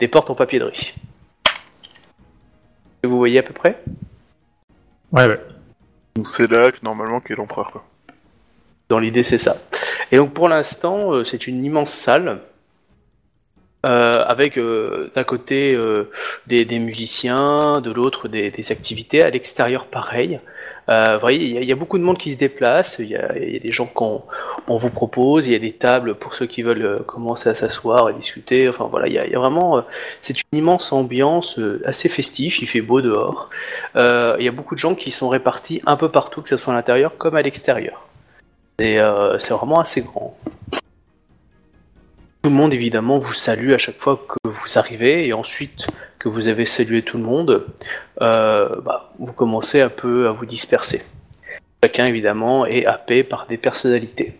des portes en papier de riz. Vous voyez à peu près? Ouais, ouais. donc c'est là que normalement qu'est l'empereur quoi Dans l'idée, c'est ça. Et donc pour l'instant, euh, c'est une immense salle. euh, avec euh, d'un côté euh, des, des musiciens, de l'autre des, des activités, à l'extérieur pareil. Euh, vous voyez, il y, a- beaucoup de monde qui se déplace, il y y a des gens qu'on on vous propose, il y a des tables pour ceux qui veulent euh, commencer à s'asseoir et discuter, enfin voilà, il y y a vraiment... euh, c'est une immense ambiance assez festive, il fait beau dehors. Il y a beaucoup de gens qui sont répartis un peu partout, que ce soit à l'intérieur comme à l'extérieur. Et euh, c'est vraiment assez grand. Tout le monde évidemment vous salue à chaque fois que vous arrivez et ensuite que vous avez salué tout le monde, euh, bah, vous commencez un peu à vous disperser. Chacun évidemment est happé par des personnalités.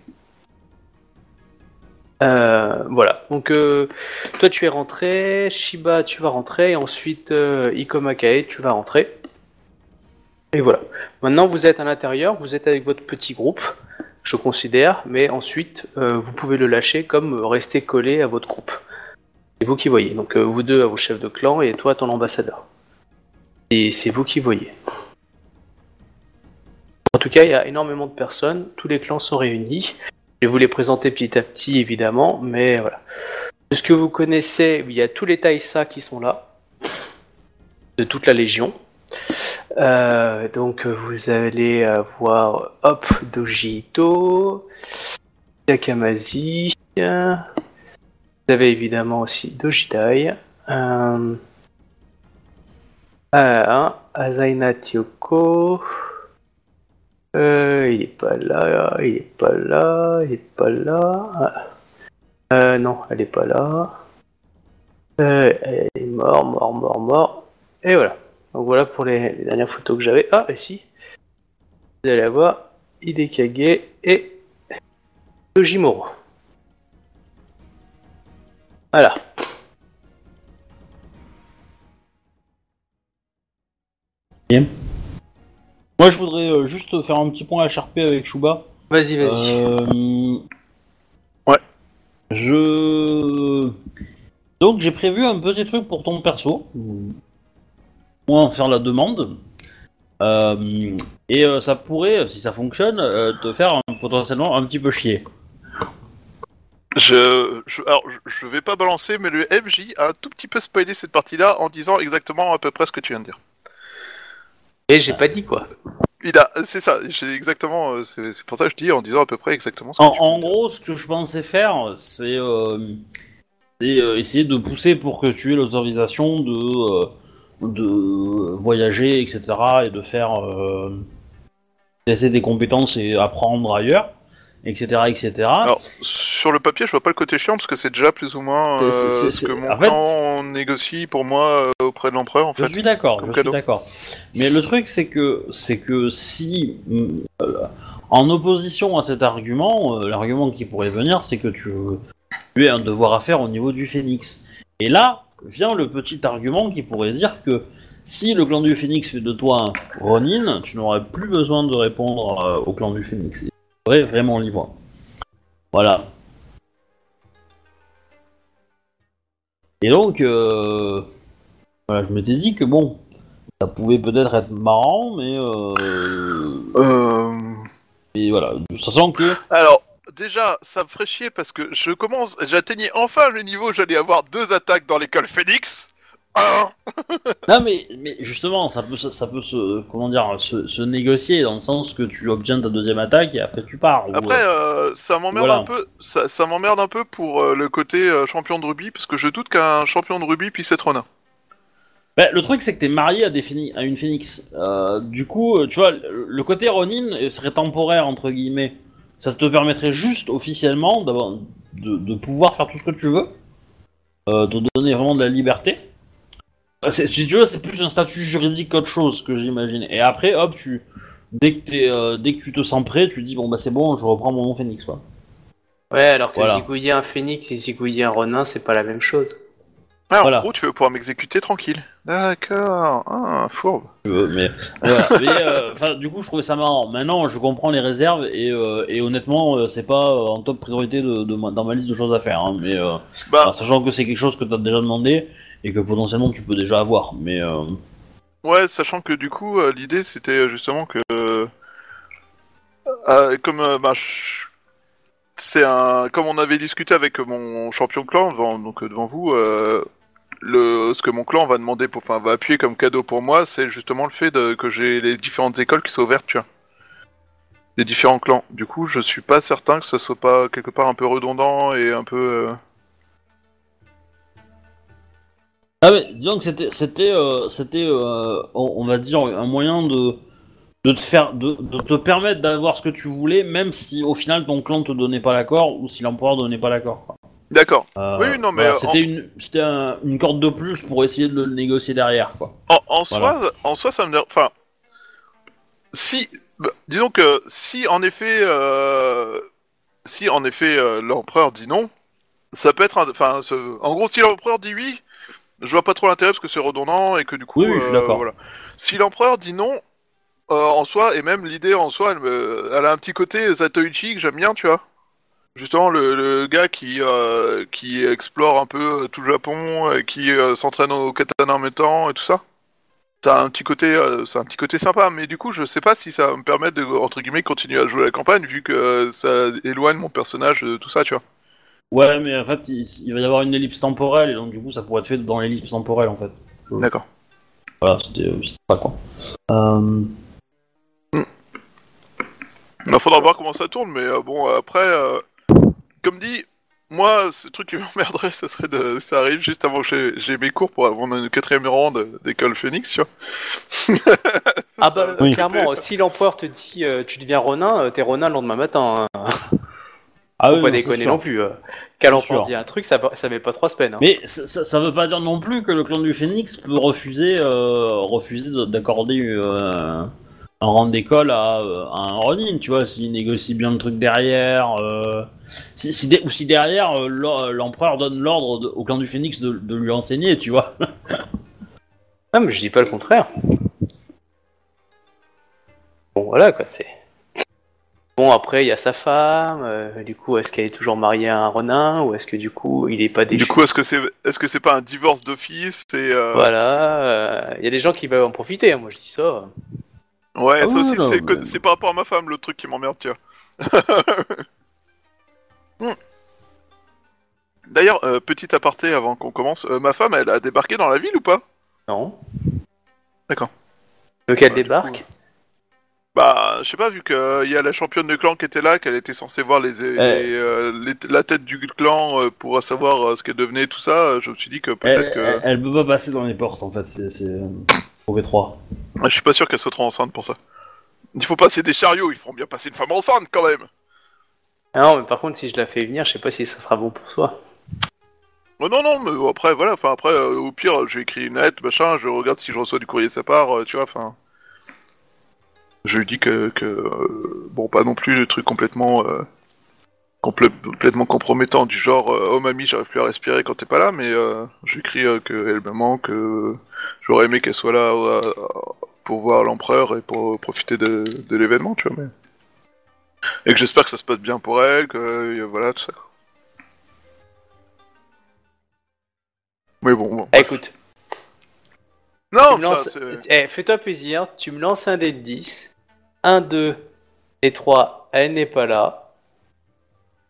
Euh, voilà, donc euh, toi tu es rentré, Shiba tu vas rentrer, et ensuite euh, Ikoma Kae tu vas rentrer. Et voilà. Maintenant vous êtes à l'intérieur, vous êtes avec votre petit groupe, je considère, mais ensuite euh, vous pouvez le lâcher comme euh, rester collé à votre groupe. C'est vous qui voyez. Donc euh, vous deux à vos chefs de clan et toi à ton ambassadeur. Et c'est vous qui voyez. En tout cas, il y a énormément de personnes, tous les clans sont réunis. Je vais vous les présenter petit à petit, évidemment, mais voilà. De ce que vous connaissez, il y a tous les Taïsa qui sont là, de toute la Légion. Euh, donc vous allez avoir Hop Dojito, Takamazi, vous avez évidemment aussi Dojitai, euh, euh, Azaina Tyoko, euh, il est pas là, il est pas là, il est pas là. Euh, non, elle est pas là. Elle est mort, mort, mort, mort. Et voilà. Donc voilà pour les, les dernières photos que j'avais. Ah, ici. Vous allez avoir Hidekage et Yojimoro. Voilà. Moi, je voudrais euh, juste faire un petit point HRP avec Shuba. Vas-y, vas-y. Euh, Ouais. Je. Donc, j'ai prévu un petit truc pour ton perso. Moi, en faire la demande. Euh, et euh, ça pourrait, si ça fonctionne, euh, te faire un- potentiellement un petit peu chier. Je, je, alors, je- je vais pas balancer, mais le MJ a un tout petit peu spoilé cette partie-là en disant exactement à peu près ce que tu viens de dire. Et j'ai pas dit quoi. Il a, c'est ça, j'ai exactement, euh, c'est c'est pour ça que je dis en disant à peu près exactement ce que En, tu en gros, ce que je pensais faire, c'est euh, c'est, euh, essayer de pousser pour que tu aies l'autorisation de, euh, de voyager, etc. et de faire euh, tester des compétences et apprendre ailleurs, etc. etc. Alors, sur le papier, je vois pas le côté chiant parce que c'est déjà plus ou moins euh, C'est- c'est- ce que mon en fait- clan négocie pour moi euh, auprès de l'empereur en Je fait. suis d'accord, je suis d'accord. Mais le truc, c'est que, c'est que si, euh, en opposition à cet argument, euh, l'argument qui pourrait venir, c'est que tu, tu as un devoir à faire au niveau du phénix. Et là vient le petit argument qui pourrait dire que si le clan du phénix fait de toi un Ronin, tu n'aurais plus besoin de répondre euh, au clan du phénix. Tu serais vraiment libre. Voilà. Et donc, euh, voilà, je m'étais dit que bon, ça pouvait peut-être être marrant, mais euh, Euh, et voilà, sachant que Alors, déjà, ça me ferait chier parce que je commence, j'atteignais enfin le niveau où j'allais avoir deux attaques dans l'école Phoenix. Non mais mais justement, ça peut se- ça peut se comment dire se, se négocier dans le sens que tu obtiens ta deuxième attaque et après tu pars. Après, euh, euh, ça m'emmerde voilà. un peu. Ça, ça m'emmerde un peu pour euh, le côté euh, champion de rugby parce que je doute qu'un champion de rugby puisse être Ronin. bah, le truc c'est que t'es marié à des à une phénix. Euh, du coup, tu vois, le côté Ronin serait temporaire entre guillemets. Ça te permettrait juste officiellement de, de pouvoir faire tout ce que tu veux, euh, te donner vraiment de la liberté. Euh, c'est- Si tu veux, c'est plus un statut juridique qu'autre chose que j'imagine. Et après, hop, tu dès que euh, dès que tu te sens prêt, tu dis bon bah c'est bon, je reprends mon nom phénix quoi. Ouais, alors que Voilà. zigouiller un phénix et zigouiller un renin, c'est pas la même chose. Ah, Voilà. En gros, tu veux pouvoir m'exécuter tranquille. D'accord. Ah, fourbe. mais voilà. Mais, euh, du coup, je trouvais ça marrant. Maintenant, je comprends les réserves et, euh, et honnêtement, euh, c'est pas euh, en top priorité de, de ma- dans ma liste de choses à faire. hein, mais euh, Bah, alors, sachant que c'est quelque chose que t'as déjà demandé et que potentiellement tu peux déjà avoir. Mais Ouais, sachant que du coup, l'idée c'était justement que. comme. euh, bah, je- c'est un. Comme on avait discuté avec mon champion de clan, devant, donc devant vous, euh, le, ce que mon clan va demander, pour, enfin, va appuyer comme cadeau pour moi, c'est justement le fait de, que j'ai les différentes écoles qui sont ouvertes, tu vois. Les différents clans. Du coup, je suis pas certain que ça soit pas quelque part un peu redondant et un peu. euh, ah mais disons que c'était c'était euh, c'était euh, on, va dire un moyen de de te faire de, de te permettre d'avoir ce que tu voulais, même si au final ton clan te donnait pas l'accord ou si l'empereur donnait pas l'accord. quoi. D'accord. Euh, Oui, non, mais, voilà, euh, c'était une c'était un- une corde de plus pour essayer de le négocier derrière quoi. En, en Voilà. soi, en soi, ça me. Enfin, si, bah, disons que si en effet, euh, si en effet euh, l'empereur dit non, ça peut être, un- enfin, ce- en gros, si l'empereur dit oui, je vois pas trop l'intérêt parce que c'est redondant et que du coup, Oui, oui, je suis euh, d'accord. voilà. Si l'empereur dit non, euh, en soi et même l'idée en soi, elle, me- elle a un petit côté Zatoichi que j'aime bien, tu vois. Justement, le, le gars qui euh, qui explore un peu euh, tout le Japon, et qui euh, s'entraîne au katana en même temps et tout ça. ça a un petit côté, euh, c'est un petit côté sympa, mais du coup, je sais pas si ça va me permettre de entre guillemets continuer à jouer à la campagne vu que ça éloigne mon personnage de tout ça, tu vois. Ouais, mais en fait, il, il va y avoir une ellipse temporelle, et donc du coup, ça pourrait être fait dans l'ellipse temporelle, en fait. D'accord. Voilà, c'était c'était ça, quoi. Euh... Il faudra voir comment ça tourne, mais euh, bon, après, euh, comme dit, moi, ce truc qui m'emmerderait, ça serait de, ça arrive juste avant que j'ai- mes cours pour avoir mon quatrième rang de- d'école Phoenix, tu vois. Ah bah Oui. clairement, si l'empereur te dit euh, tu deviens Ronin, euh, t'es Ronin le lendemain matin. hein. Ah Faut oui, pas non, déconner non plus. euh. Quel C'est empereur sûr. dit un truc, ça, ça met pas trois semaines. hein. Mais ça, ça, ça veut pas dire non plus que le clan du Phénix peut refuser, euh, refuser de- d'accorder euh, un rang d'école à, euh, à un Ronin, tu vois, s'il négocie bien le truc derrière, euh, si, si dé- ou si derrière euh, l'em- l'empereur donne l'ordre au clan du Phénix de, de lui enseigner, tu vois. Ah, mais je dis pas le contraire. Bon, voilà quoi, c'est. Bon, après, il y a sa femme. euh, du coup, est-ce qu'elle est toujours mariée à un Ronin Ou est-ce que du coup, il est pas déchu Du coup, est-ce que c'est, est-ce que c'est pas un divorce d'office et euh, Voilà, euh, il y a des gens qui veulent en profiter, hein, moi je dis ça. Ouais, Ah ça oui, aussi, non, c'est, mais- que- c'est par rapport à ma femme, le truc qui m'emmerde, tu vois. Hmm. D'ailleurs, euh, petit aparté avant qu'on commence, euh, ma femme, elle a débarqué dans la ville ou pas? Non D'accord. Donc elle du débarque? coup, Bah, je sais pas, vu qu'il y a la championne de clan qui était là, qu'elle était censée voir les, les, euh, les- la tête du clan euh, pour savoir euh, ce qu'elle devenait, tout ça, euh, je me suis dit que Elle, peut-être que... elle, elle peut pas passer dans les portes, en fait, c'est c'est, pour V3. Je suis pas sûr qu'elle soit trop enceinte pour ça. Il faut passer des chariots, ils feront bien passer une femme enceinte quand même Ah non, mais par contre, si je la fais venir, je sais pas si ça sera bon pour soi. Oh non, non, mais après, voilà, enfin, après, euh, au pire, j'ai écrit une lettre, machin, je regarde si je reçois du courrier de sa part, euh, tu vois, enfin... Je lui dis que, que euh, bon, pas non plus le truc complètement, complè- complètement compromettant, du genre, euh, oh mamie, j'arrive plus à respirer quand t'es pas là, mais euh, j'écris euh, qu'elle me manque, que j'aurais aimé qu'elle soit là pour voir l'empereur et pour profiter de, de l'événement, tu vois, mais... Et que j'espère que ça se passe bien pour elle, que, voilà, tout ça. Mais bon, bon. Eh, écoute, Non, lances- eh, fais-toi plaisir, tu me lances un dé de 10. 1, 2 et 3, elle n'est pas là.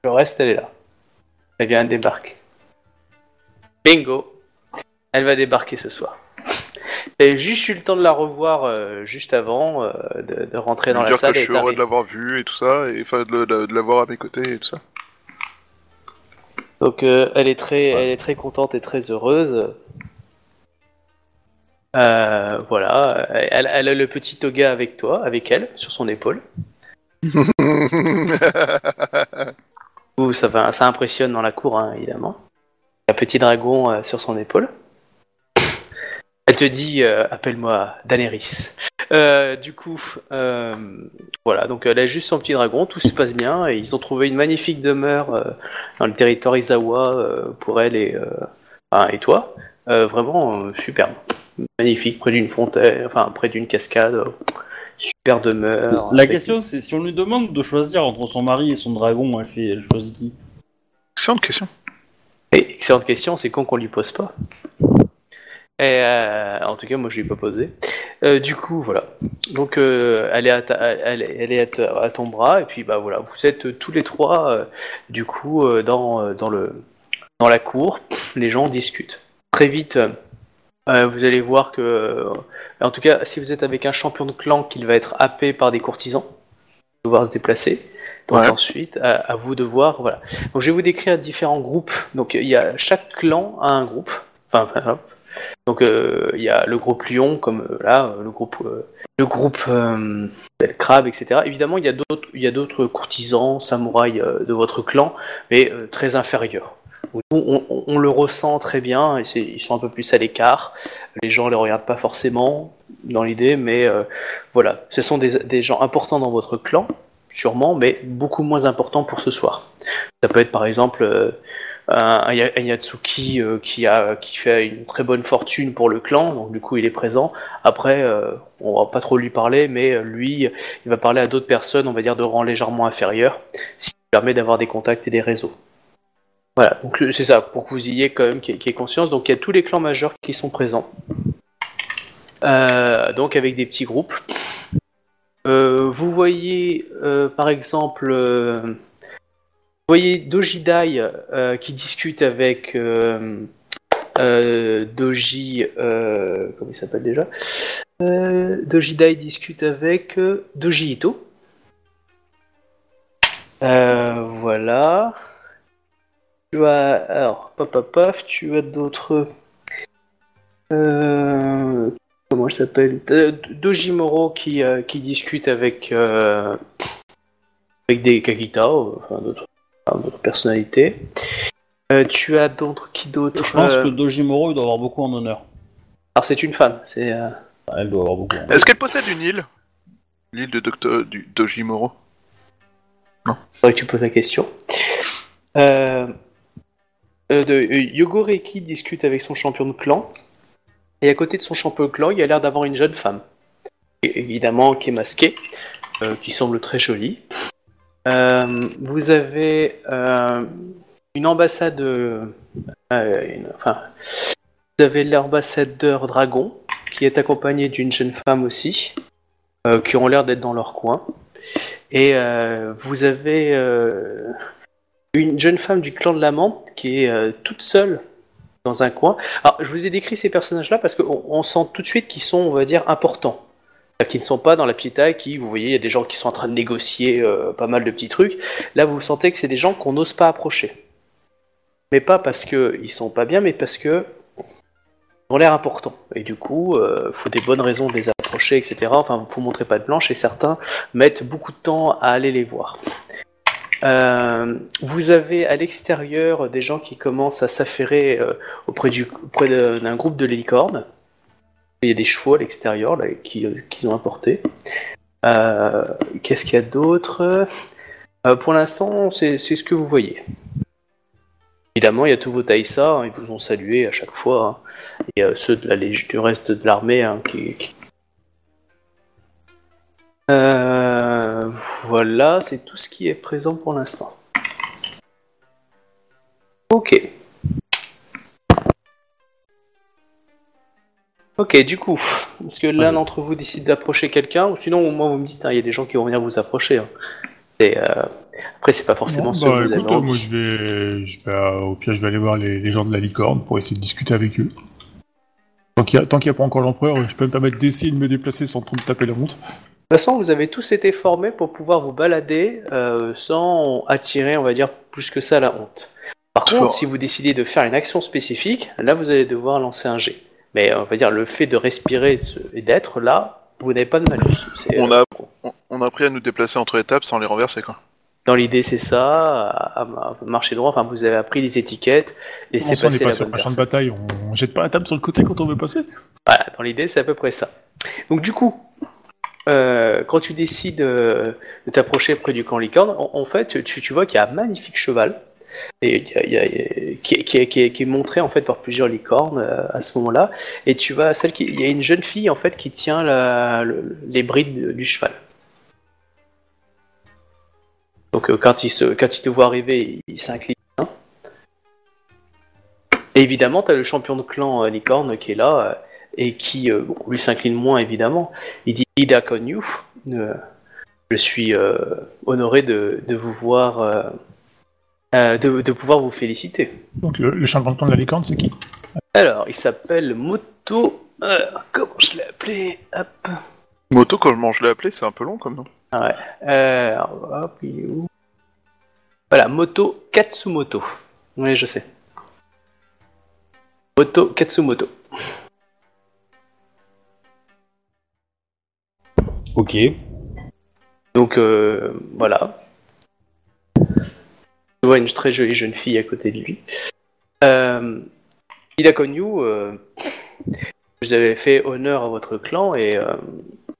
Le reste, elle est là. Elle vient, elle débarque. Bingo Elle va débarquer ce soir. J'ai juste eu le temps de la revoir euh, juste avant euh, de, de rentrer dans la dire salle. que je suis heureux de l'avoir vu et tout ça, et enfin de, de- de l'avoir à mes côtés et tout ça. Donc euh, elle est très, elle est très contente et très heureuse. Euh, voilà, elle, elle a le petit toga avec toi, avec elle, sur son épaule. Ouh, ça va, ça impressionne dans la cour, hein, évidemment. Un petit dragon euh, sur son épaule. Elle te dit, euh, appelle-moi Daenerys. Euh, du coup, voilà, donc elle a juste son petit dragon, tout se passe bien, et ils ont trouvé une magnifique demeure dans le territoire Izawa pour elle et, toi. Vraiment superbe, magnifique, près d'une fontaine, enfin près d'une cascade. Super demeure. La avec- question, c'est si on lui demande de choisir entre son mari et son dragon, elle fait, elle choisit qui? Excellente question. Et excellente question, c'est con qu'on lui pose pas. Et euh, en tout cas, moi je lui ai pas posé. Euh, du coup, voilà. Donc, euh, elle est, à, ta- elle, elle est à, ta- à ton bras, et puis bah voilà, vous êtes tous les trois, euh, du coup, dans, dans, le, dans la cour. Les gens discutent. Très vite, euh, vous allez voir que, euh, en tout cas, si vous êtes avec un champion de clan, qu'il va être happé par des courtisans, devoir se déplacer. Donc Ouais. ensuite, à, à vous de voir, voilà. Donc je vais vous décrire différents groupes. Donc il y a chaque clan a un groupe. Enfin, hop. donc euh, il y a le groupe Lion, comme là, le groupe, le groupe Crabe, etc. Évidemment, il y a d'autres, il y a d'autres courtisans, samouraïs de votre clan, mais très inférieurs. On, le ressent très bien, et ils sont un peu plus à l'écart. Les gens les regardent pas forcément dans l'idée, mais euh, voilà, ce sont des, gens importants dans votre clan, sûrement, mais beaucoup moins importants pour ce soir. Ça peut être par exemple euh, un, un Ya- un Yatsuki euh, qui, fait une très bonne fortune pour le clan, donc du coup il est présent. Après, on va pas trop lui parler, mais lui, il va parler à d'autres personnes, on va dire de rang légèrement inférieur, ce qui permet d'avoir des contacts et des réseaux. Voilà, donc euh, c'est ça, pour que vous ayez quand même qui est conscience. Donc il y a tous les clans majeurs qui sont présents. Euh, donc avec des petits groupes. Euh, vous voyez par exemple, vous voyez Dojidai qui discute avec Doji, comment il s'appelle déjà? Dojidai discute avec Doji Ito. Voilà. Tu as alors paf paf paf, tu as d'autres. Euh, comment elle s'appelle? Euh, Dojimoro qui, euh, qui discute avec euh, avec des Kakita, enfin d'autres enfin, personnalités. Euh, tu as d'autres qui d'autres Je pense euh, que Dojimoro il doit avoir beaucoup en honneur. Alors c'est une femme, c'est euh, Elle doit avoir beaucoup. En honneur. Est-ce qu'elle possède une île? L'île de Docteur du Dojimoro. faudrait que tu poses la question. Euh, euh, euh, Yogoreki discute avec son champion de clan. Et à côté de son champion de clan, il a l'air d'avoir une jeune femme. Évidemment, qui est masquée, euh, qui semble très jolie. Vous avez une ambassade. enfin, vous avez l'ambassadeur Dragon, qui est accompagné d'une jeune femme aussi, qui ont l'air d'être dans leur coin. Et vous avez une jeune femme du clan de la menthe qui est euh, toute seule dans un coin. Alors, je vous ai décrit ces personnages-là parce qu'on on sent tout de suite qu'ils sont, on va dire, importants. Qu'ils ne sont pas dans la piéta, qui, vous voyez, il y a des gens qui sont en train de négocier euh, pas mal de petits trucs. Là, vous sentez que c'est des gens qu'on n'ose pas approcher. Mais pas parce qu'ils sont pas bien, mais parce que ils ont l'air importants. Et du coup, il faut des bonnes raisons de les approcher, etc. Enfin, faut montrer pas de blanche, et certains mettent beaucoup de temps à aller les voir. Euh, vous avez à l'extérieur des gens qui commencent à s'affairer euh, auprès, d'un groupe de licornes. Il y a des chevaux à l'extérieur qui- qu'ils ont apportés. Euh, Qu'est-ce qu'il y a d'autre? Euh, Pour l'instant, c'est ce que vous voyez. Évidemment, il y a tous vos Taïsa, hein, ils vous ont salué à chaque fois. hein. Et euh, ceux du reste de l'armée hein, qui- Euh, voilà, c'est tout ce qui est présent pour l'instant. Ok. Ok, du coup, est-ce que l'un d'entre vous décide d'approcher quelqu'un? Ou sinon, au moins vous me dites, hein, il y a des gens qui vont venir vous approcher. hein. Et, euh, Après, c'est pas forcément ceux bah, que vous avez écoute, envie. moi je vais, je vais euh, au pire je vais aller voir les, les gens de la licorne pour essayer de discuter avec eux. Tant qu'il n'y a, a pas encore l'empereur, je peux me permettre d'essayer de me déplacer sans trop me taper la honte. De toute façon, vous avez tous été formés pour pouvoir vous balader euh, sans attirer, on va dire, plus que ça la honte. Par contre, si vous décidez de faire une action spécifique, là, vous allez devoir lancer un G. Mais euh, on va dire, le fait de respirer et et d'être là, vous n'avez pas de malus. C'est, On euh, a, on, a appris à nous déplacer entre étapes sans les renverser, quoi. Dans l'idée, c'est ça, à, marcher droit. Enfin, vous avez appris des étiquettes, on n'est passer pas la sur bonne un champ de personne. bataille, on, on jette pas la table sur le côté quand on veut passer Voilà, dans l'idée, c'est à peu près ça. Donc du coup, euh, quand tu décides euh, de t'approcher près du camp licorne, en, fait, tu, vois qu'il y a un magnifique cheval qui, est- montré en fait par plusieurs licornes euh, à ce moment-là. Et tu qui, il y a une jeune fille en fait qui tient les brides du cheval. Donc quand il te voit arriver, il, s'incline. hein. Évidemment, tu as le champion de clan licorne qui est là. Et qui euh, bon, lui s'incline moins évidemment. Il dit Ida Konyu, euh, je suis euh, honoré de, de vous voir, euh, euh, de, de pouvoir vous féliciter. Donc le, le champion de temps de la licorne, c'est qui? Alors, il s'appelle Moto. comment je l'ai appelé Hop. Moto, comment je l'ai appelé, c'est un peu long comme nom. Euh, alors, hop, il est où? Voilà, Moto Katsumoto. Oui, je sais. Moto Katsumoto. Ok. Donc euh, voilà. Je vois une très jolie jeune fille à côté de lui. Euh, Ida Konyu, euh, vous avez fait honneur à votre clan et euh,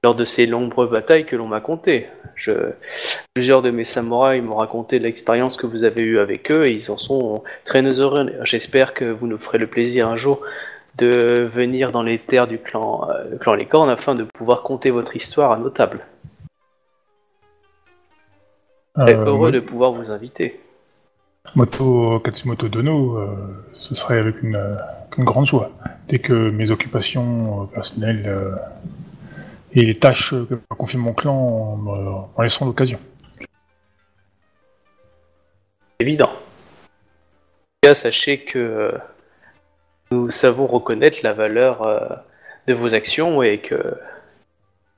lors de ces nombreuses batailles que l'on m'a contées. Plusieurs de mes samouraïs m'ont raconté l'expérience que vous avez eue avec eux et ils en sont très heureux. J'espère que vous nous ferez le plaisir un jour de venir dans les terres du clan, euh, clan Les Cornes afin de pouvoir conter votre histoire à nos tables. Très Euh, heureux moi- de pouvoir vous inviter. Moto Katsumoto Dono, euh, ce serait avec une, une grande joie. Dès que mes occupations personnelles et les tâches que m'a confié mon clan m'en laisseront l'occasion. Évident. En tout cas, sachez que nous savons reconnaître la valeur euh, de vos actions et que,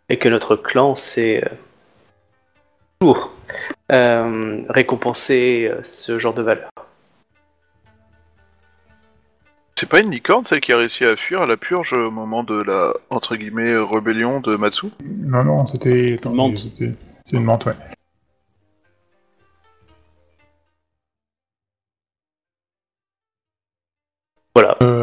et que notre clan sait euh, toujours euh, récompenser euh, ce genre de valeur. C'est pas une licorne, celle qui a réussi à fuir à la purge au moment de la, entre guillemets, rébellion de Matsu? Non, non, c'était. C'est une menthe, ouais. Voilà. Euh,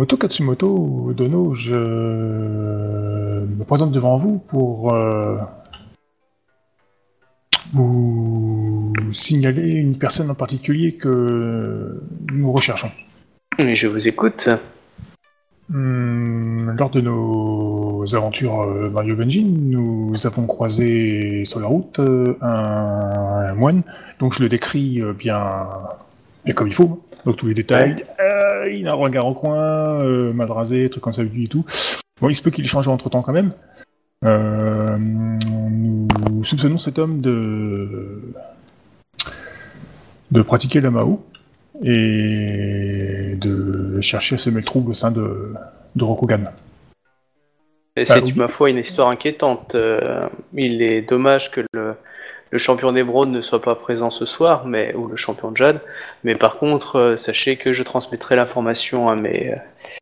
Moto Katsumoto Dono, je me présente devant vous pour euh, vous signaler une personne en particulier que nous recherchons. Et je vous écoute. Hum, lors de nos aventures euh, Mario Benjin, nous avons croisé sur la route euh, un, un moine, donc je le décris bien, bien comme il faut, donc tous les détails. Euh, il a un regard en coin, euh, mal rasé, trucs comme ça du tout. Bon, il se peut qu'il ait changé entre temps quand même. Euh, nous soupçonnons cet homme de de pratiquer la Mao et de chercher à semer le trouble au sein de, de Rokugan. Et c'est, oui. ma foi, une histoire inquiétante. Euh, il est dommage que le, le champion d'émeraude ne soit pas présent ce soir, mais ou le champion de Jade. Mais par contre, euh, sachez que je transmettrai l'information à mes,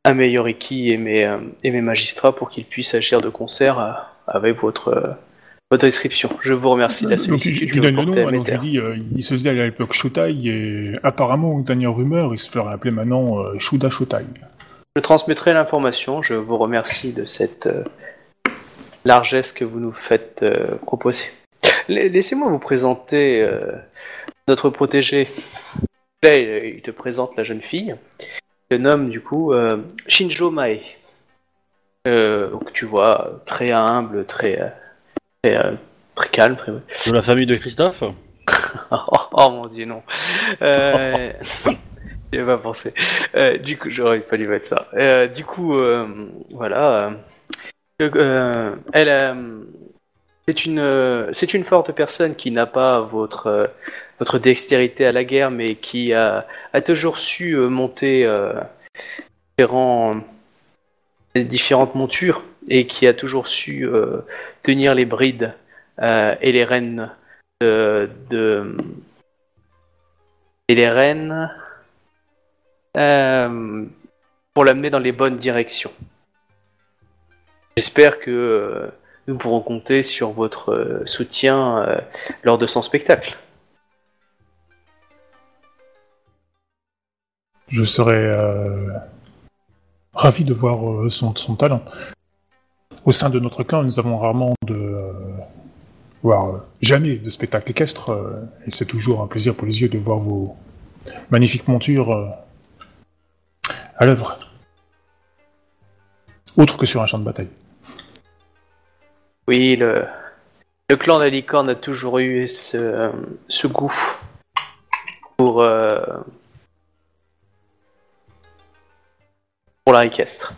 à mes Yoriki et mes, euh, et mes magistrats pour qu'ils puissent agir de concert euh, avec votre, euh, votre description. Je vous remercie de la Donc, je, sollicitude je que vous donne le nom, donc je lui dis, euh, il se faisait à l'époque Shotai, et apparemment, dernière rumeur, il se ferait appeler maintenant euh, Shuda Shotai. Je transmettrai l'information. Je vous remercie de cette euh, largesse que vous nous faites proposer. La- Laissez-moi vous présenter euh, notre protégé. Là, il il te présente la jeune fille. Il se nomme du coup euh, Shinjo Mae. Euh, donc tu vois, très humble, très, euh, très, euh, très calme, très... De la famille de Christophe? Oh, oh, mon dieu, non. Euh... J'y pas pensé. Euh, du coup, j'aurais pas dû mettre ça. Euh, du coup, euh, voilà. euh, euh, elle, euh, c'est une, euh, c'est une forte personne qui n'a pas votre, euh, votre dextérité à la guerre, mais qui a, toujours su euh, monter différentes montures et qui a toujours su tenir les brides et les rênes de, de- et les rênes pour l'amener dans les bonnes directions. J'espère que nous pourrons compter sur votre euh, soutien euh, lors de son spectacle. Je serais euh, ravi de voir son, talent. Au sein de notre clan, nous avons rarement de. voire jamais de spectacle équestre, et c'est toujours un plaisir pour les yeux de voir vos magnifiques montures à l'œuvre. Autre que sur un champ de bataille. Oui, le, le clan de la a toujours eu ce, goût pour, euh, pour.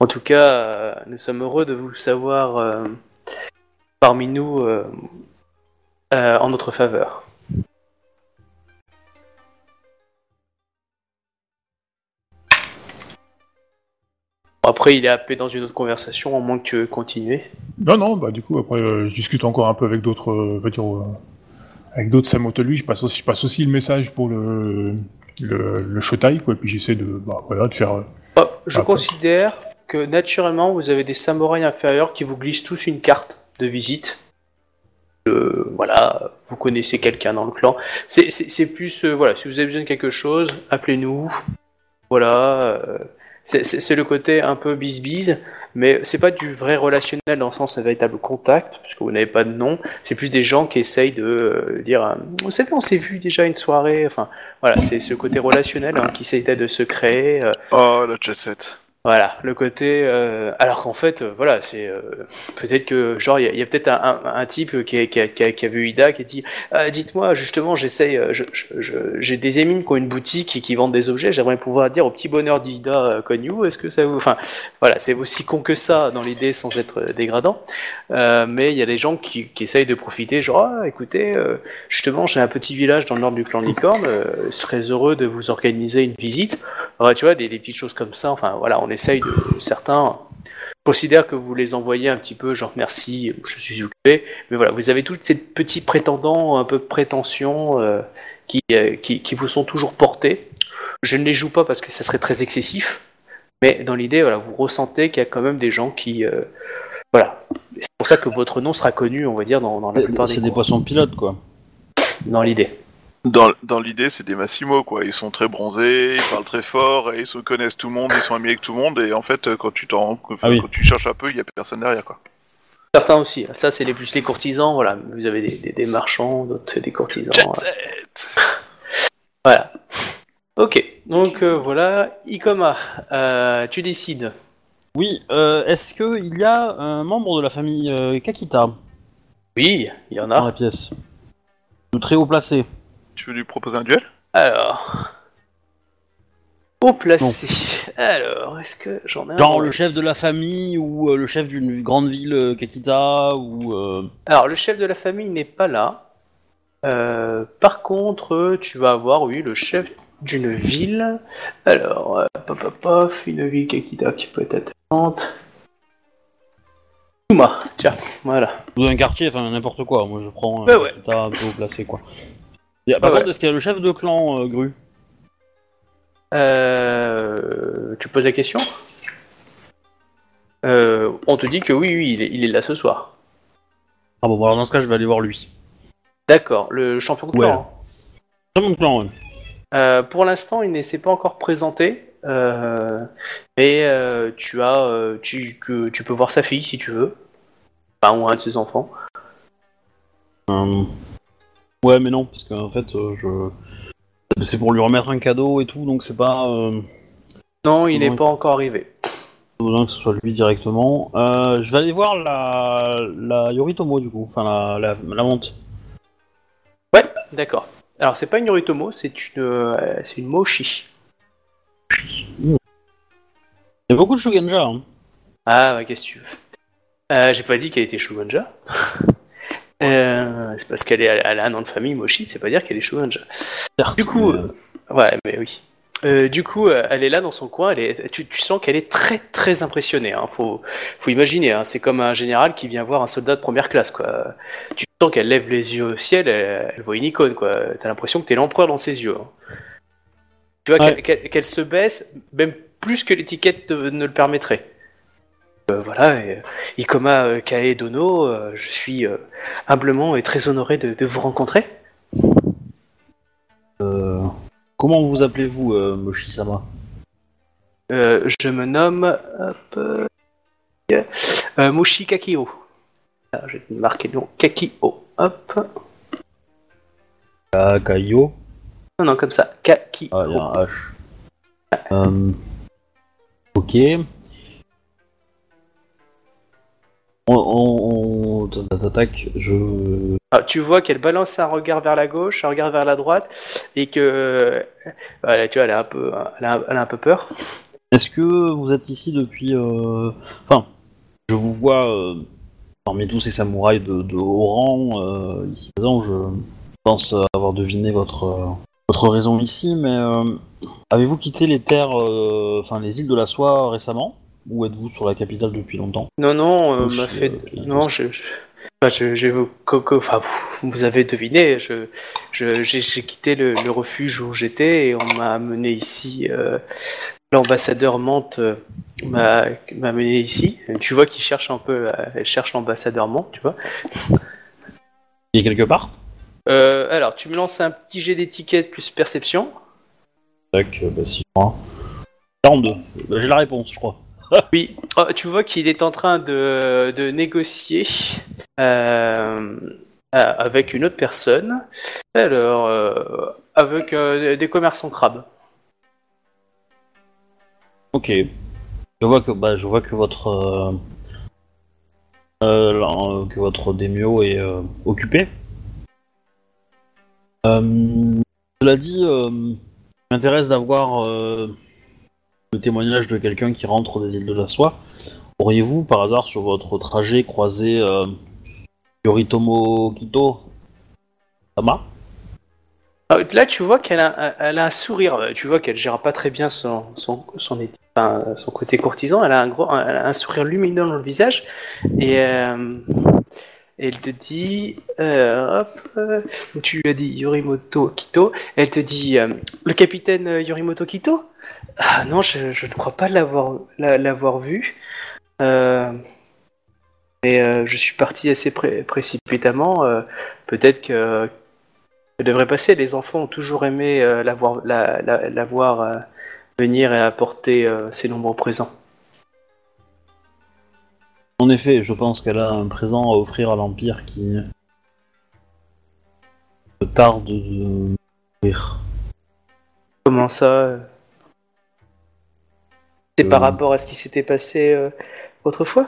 En tout cas, euh, nous sommes heureux de vous savoir euh, parmi nous euh, en notre faveur. Après, il est happé dans une autre conversation, à moins que tu veux continuer. Non, non, bah du coup, après, euh, je discute encore un peu avec d'autres, euh, veux dire, euh, avec d'autres Samoto lui, je passe aussi, je passe aussi le message pour le, le, le Shotai, quoi, et puis j'essaie de, bah, voilà, de faire, euh, Oh, je Ah, considère que naturellement vous avez des samouraïs inférieurs qui vous glissent tous une carte de visite. Voilà, vous connaissez quelqu'un dans le clan. C'est- plus, voilà, si vous avez besoin de quelque chose, appelez-nous. Voilà, c'est- le côté un peu bis-bis, mais c'est pas du vrai relationnel dans le sens d'un véritable contact, parce que vous n'avez pas de nom. C'est plus des gens qui essayent de euh, dire, euh, vous savez, on s'est vu déjà une soirée. Enfin, voilà, c'est ce côté relationnel hein, qui essaie de se créer. euh, Oh, la jet set. Voilà, le côté. euh, alors qu'en fait, euh, voilà, c'est euh, peut-être que genre il y a, peut-être un, type qui a, qui, a, qui a- vu Ida qui dit Ah, dites-moi justement, j'essaye, euh, je- je- j'ai des émines qui ont une boutique et qui vendent des objets. J'aimerais pouvoir dire au petit bonheur d'Ida Konyu, est-ce que ça vous, enfin voilà, c'est aussi con que ça dans l'idée sans être dégradant. Mais il y a des gens qui, essayent de profiter, genre ah, écoutez, justement j'ai un petit village dans le nord du clan Licorne, je serais heureux de vous organiser une visite. Ouais, tu vois, des, des petites choses comme ça. Enfin, voilà, on essaye de. Certains considèrent que vous les envoyez un petit peu, genre merci, je suis occupé. Mais voilà, vous avez tous ces petits prétendants, un peu prétention, euh, qui, euh, qui, qui vous sont toujours portés. Je ne les joue pas parce que ça serait très excessif. Mais dans l'idée, voilà, vous ressentez qu'il y a quand même des gens qui. euh, voilà. C'est pour ça que votre nom sera connu, on va dire, dans, dans la plupart des C'est des poissons pilotes, quoi. Dans l'idée. Dans, dans l'idée, c'est des Massimo, quoi. Ils sont très bronzés, ils parlent très fort, et ils se connaissent tout le monde, ils sont amis avec tout le monde, et en fait, euh, quand tu t'en, enfin, Ah oui. quand tu cherches un peu, il y a personne derrière, quoi. Certains aussi. Ça, c'est les plus les courtisans. Voilà. Vous avez des, des, des marchands, d'autres des courtisans. Jet voilà. set Voilà. Ok, donc euh, voilà, Ikoma, euh, tu décides. Oui, euh, est-ce que il y a un membre de la famille euh, Kakita? Oui, il y en dans a. la pièce De très haut placé. Tu veux lui proposer un duel? Alors, haut placé. Alors, est-ce que j'en ai un Genre dans le chef de la famille ou euh, le chef d'une grande ville euh, Kakita ou... euh, Alors, le chef de la famille n'est pas là. Euh, par contre, tu vas avoir, oui, le chef d'une ville. Alors, euh, pop, pop, pop, une ville Kakita qui peut être intéressante. Kuma, tiens, voilà. ou d'un quartier, enfin n'importe quoi. Moi je prends un Ouais, ouais. Kakita un peu haut placé, quoi. Y a- par Ouais, contre, est-ce qu'il y a le chef de clan euh, Gru Euh, tu poses la question? Euh, On te dit que oui, oui, il est, il est là ce soir. Ah bon, alors dans ce cas, je vais aller voir lui. D'accord, le champion de Ouais. clan. C'est mon clan, ouais. Euh, pour l'instant, il ne s'est pas encore présenté, euh, mais euh, tu as, euh, tu, tu, tu peux voir sa fille si tu veux, enfin ou un de ses enfants. Euh, Ouais, mais non, parce qu'en fait, euh, je... C'est pour lui remettre un cadeau et tout, donc c'est pas... Euh... Non, il n'est pas encore arrivé. pas besoin que ce soit lui directement. Euh, je vais aller voir la, la Yoritomo, du coup. Enfin, la, la, la monte. Ouais, d'accord. Alors c'est pas une Yoritomo, c'est une, euh, c'est une Moshi. Il y a beaucoup de Shugenja, hein. Ah, ouais, qu'est-ce que tu veux? Euh, J'ai pas dit qu'elle était Shugonja. Euh, c'est parce qu'elle est, elle a un nom de famille Moshi, c'est pas dire qu'elle est. Certes, Du coup, euh, ouais, mais oui. Euh, du coup, elle est là dans son coin. Elle est, tu, tu sens qu'elle est très très impressionnée. Hein. Faut, faut imaginer. Hein. C'est comme un général qui vient voir un soldat de première classe. Quoi. Tu sens qu'elle lève les yeux au ciel. Elle, elle voit une icône. Quoi. T'as l'impression que t'es l'empereur dans ses yeux. hein. Tu vois Ouais. qu'elle, se baisse, même plus que l'étiquette ne le permettrait. Euh, voilà, et, euh, Ikoma euh, Kae Dono, euh, je suis euh, humblement et très honoré de, de vous rencontrer. Comment vous appelez-vous, Moshi-sama? Euh, je me nomme hop, euh, Kakio. Ah, je vais te marquer le nom Kakio. Hop. Kakayo. Non, non, comme ça. Kakio. Ah, il y a un H. Euh, ok. On, je. Ah, tu vois qu'elle balance un regard vers la gauche, un regard vers la droite, et que. euh, voilà, tu vois, elle a un peu, elle a, elle a un peu peur. Est-ce que vous êtes ici depuis. euh, Enfin, je vous vois euh, parmi tous ces samouraïs de, de haut rang euh, ici présents. Je pense avoir deviné votre, votre raison ici, mais avez-vous quitté les terres, enfin les îles de la soie récemment? Ou êtes-vous sur la capitale depuis longtemps? Non, non, euh, m'a fait. euh, non, je. je... Enfin, je, je, enfin, vous, vous avez deviné, je, je, j'ai, j'ai quitté le, le refuge où j'étais et on m'a amené ici. euh, l'ambassadeur Mante euh, m'a, amené ici. Tu vois qu'il cherche un peu, euh, elle cherche l'ambassadeur Mante, tu vois. Il est quelque part? Alors, tu me lances un petit jet d'étiquette plus perception. Tac, bah si je crois. 42. Bah, J'ai la réponse, je crois. Oui, Oh, tu vois qu'il est en train de, négocier euh, euh, avec une autre personne. Alors, euh, avec des commerçants crabes. Ok. Je vois que bah, que votre que votre est occupé. Cela dit, m'intéresse d'avoir le témoignage de quelqu'un qui rentre des îles de la Soie. Auriez-vous par hasard sur votre trajet croisé euh, Yoritomo Kito Sama? Ah, Là, tu vois qu'elle a, elle a un sourire. Tu vois qu'elle gère pas très bien son, son, son, enfin, son côté courtisan. Elle a un gros, un sourire lumineux dans le visage. Et euh, elle te dit, euh, tu lui as dit Yorimoto Kito. Elle te dit, euh, le capitaine euh, Yorimoto Kito? Ah non, je, je ne crois pas l'avoir, la- l'avoir vu. Euh, je suis parti assez pré- précipitamment. peut-être que ça devrait passer. Les enfants ont toujours aimé la voir, la, venir et apporter ses nombreux présents. En effet, je pense qu'elle a un présent à offrir à l'Empire qui tarde de mourir. Comment ça euh C'est par Euh. rapport à ce qui s'était passé euh, autrefois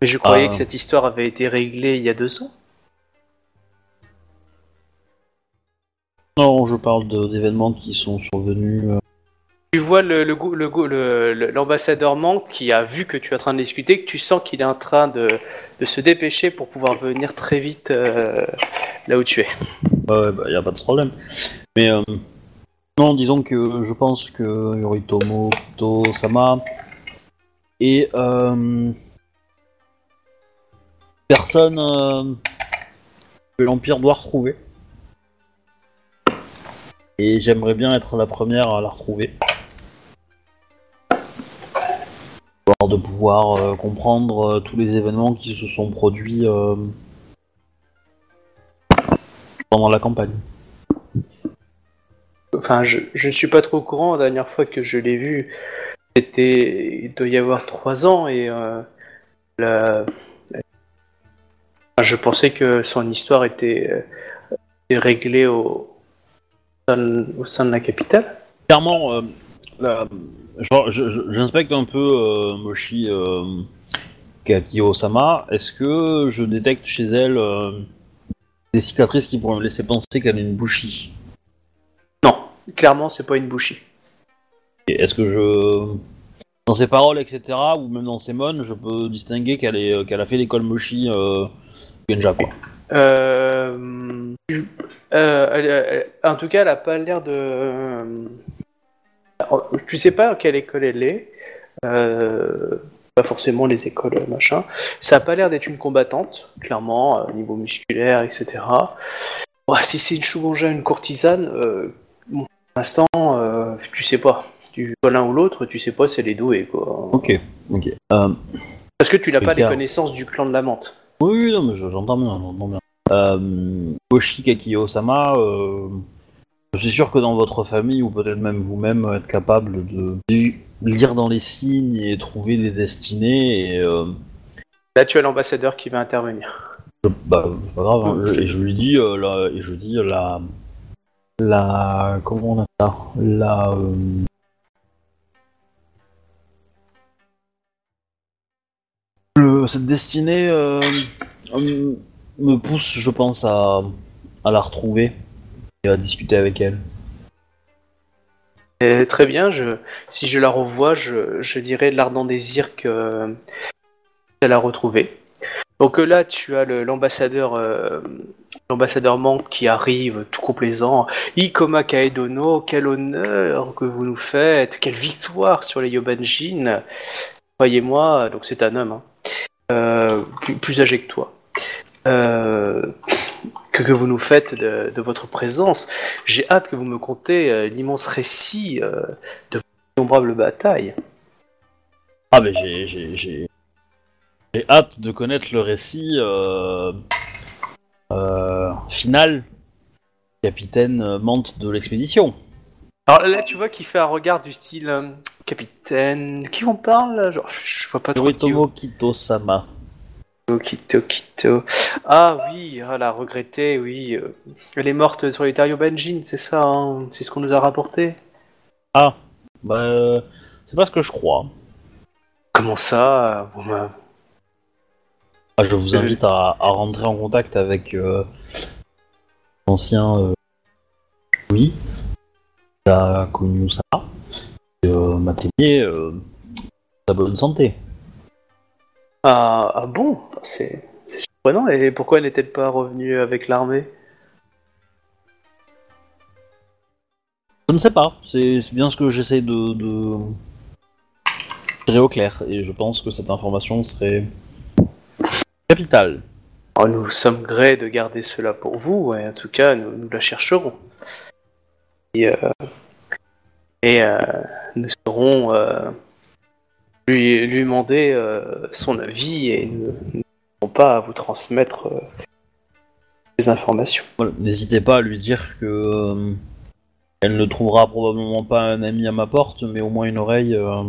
Mais je croyais Ah. que cette histoire avait été réglée il y a deux ans. Non, je parle d'événements qui sont survenus. euh, Tu vois le, le, le, le- l'ambassadeur Mante qui a vu que tu es en train de discuter, que tu sens qu'il est en train de, se dépêcher pour pouvoir venir très vite euh, là où tu es. Ouais, ouais, bah, y a pas de problème. Mais euh, non, disons que je pense que Yoritomo Kito Sama est euh, personne euh, que l'Empire doit retrouver. Et j'aimerais bien être la première à la retrouver. De pouvoir euh, comprendre euh, tous les événements qui se sont produits euh, pendant la campagne. Enfin, je, ne suis pas trop au courant. La dernière fois que je l'ai vu, c'était. Il doit y avoir trois ans et. euh, la- Enfin, je pensais que son histoire était, euh, était réglée au, au sein- au sein de la capitale. Clairement, euh, la- j'inspecte un peu euh, Moshi euh. Est-ce que je détecte chez elle euh, des cicatrices qui pourraient me laisser penser qu'elle a une bouchie? Non, clairement, c'est pas une bouchie. Est-ce que je. Dans ses paroles, etc., ou même dans ses mônes, je peux distinguer qu'elle est, qu'elle a fait l'école Moshi euh, Genja, quoi? Euh, tu- euh, elle- elle- en tout cas, elle a pas l'air de. Euh, tu sais pas à quelle école elle est. euh, pas forcément les écoles euh, machin. Ça a pas l'air d'être une combattante, clairement, au niveau musculaire, etc. Si c'est une Shugonja, une courtisane, euh, bon, pour l'instant, euh, tu sais pas. Tu vois l'un ou l'autre, tu sais pas si elle est douée, quoi. Ok, ok. Euh, Parce que tu n'as pas les connaissances du clan de la menthe. Oui, oui, non, mais je- j'entends bien, j'entends bien. Euh, Moshi Kakio-sama, euh, je suis sûr que dans votre famille, ou peut-être même vous-même, être capable de li- lire dans les signes et trouver des destinées, et euh, Là, tu as l'ambassadeur qui va intervenir. je- bah, c'est pas grave, hein, je- et je lui dis, euh, la, et je dis la, la, comment on appelle ça, la, euh, le- cette destinée euh, euh, me pousse, je pense, à, à la retrouver et à discuter avec elle. Et très bien, je, si je la revois, je, je dirais de l'ardent désir que qu'elle a retrouvé. Donc euh, là, tu as l'ambassadeur euh, l'ambassadeur Manque qui arrive tout complaisant. Ikoma Kaedono, quel honneur que vous nous faites, quelle victoire sur les Yobanjin. Croyez-moi, donc c'est un homme, hein, euh, plus, plus âgé que toi. Euh, que, que vous nous faites de, de votre présence. J'ai hâte que vous me contez euh, l'immense récit euh, de vos innombrables batailles. Ah, mais j'ai, j'ai, j'ai, j'ai hâte de connaître le récit euh, final, capitaine Mante de l'expédition. Alors là, tu vois qu'il fait un regard du style Capitaine, qui on parle? Genre, je, vois pas trop. Yoritomo Kito-sama. Kito, Kito. Ah oui, ah, la regrettée, oui. euh, elle est morte sur les Tario Benjin, c'est ça hein C'est ce qu'on nous a rapporté Ah, bah, c'est pas ce que je crois. Comment ça Ah, je vous invite à, à rentrer en contact avec euh, l'ancien euh, oui, qui a connu ça, et euh, m'a témoigné sa bonne santé. Ah, ah bon C'est surprenant. Et pourquoi n'est-elle pas revenue avec l'armée? Je ne sais pas, c'est bien ce que j'essaie de, de tirer au clair, et je pense que cette information serait capitale. Oh, Nous sommes grés de garder cela pour vous, et en tout cas, nous, nous la chercherons. Et, euh, et, euh, nous saurons euh, lui, lui demander euh, son avis et n'hésiterons pas à vous transmettre euh, des informations. Voilà, N'hésitez pas à lui dire que euh, elle ne trouvera probablement pas un ami à ma porte, mais au moins une oreille euh,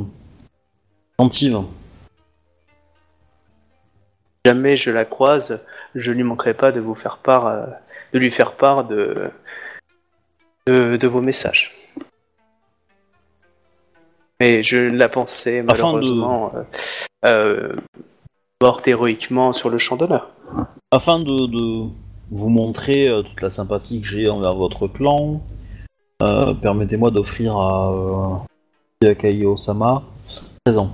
attentive. jamais je la croise, je lui manquerai pas de vous faire part, euh, de lui faire part de, de, de vos messages. Mais je la pensais Afin de- malheureusement euh, euh, morte héroïquement sur le champ d'honneur. Afin de, de vous montrer euh, toute la sympathie que j'ai envers votre clan, euh, permettez-moi d'offrir à Yakai Osama présent,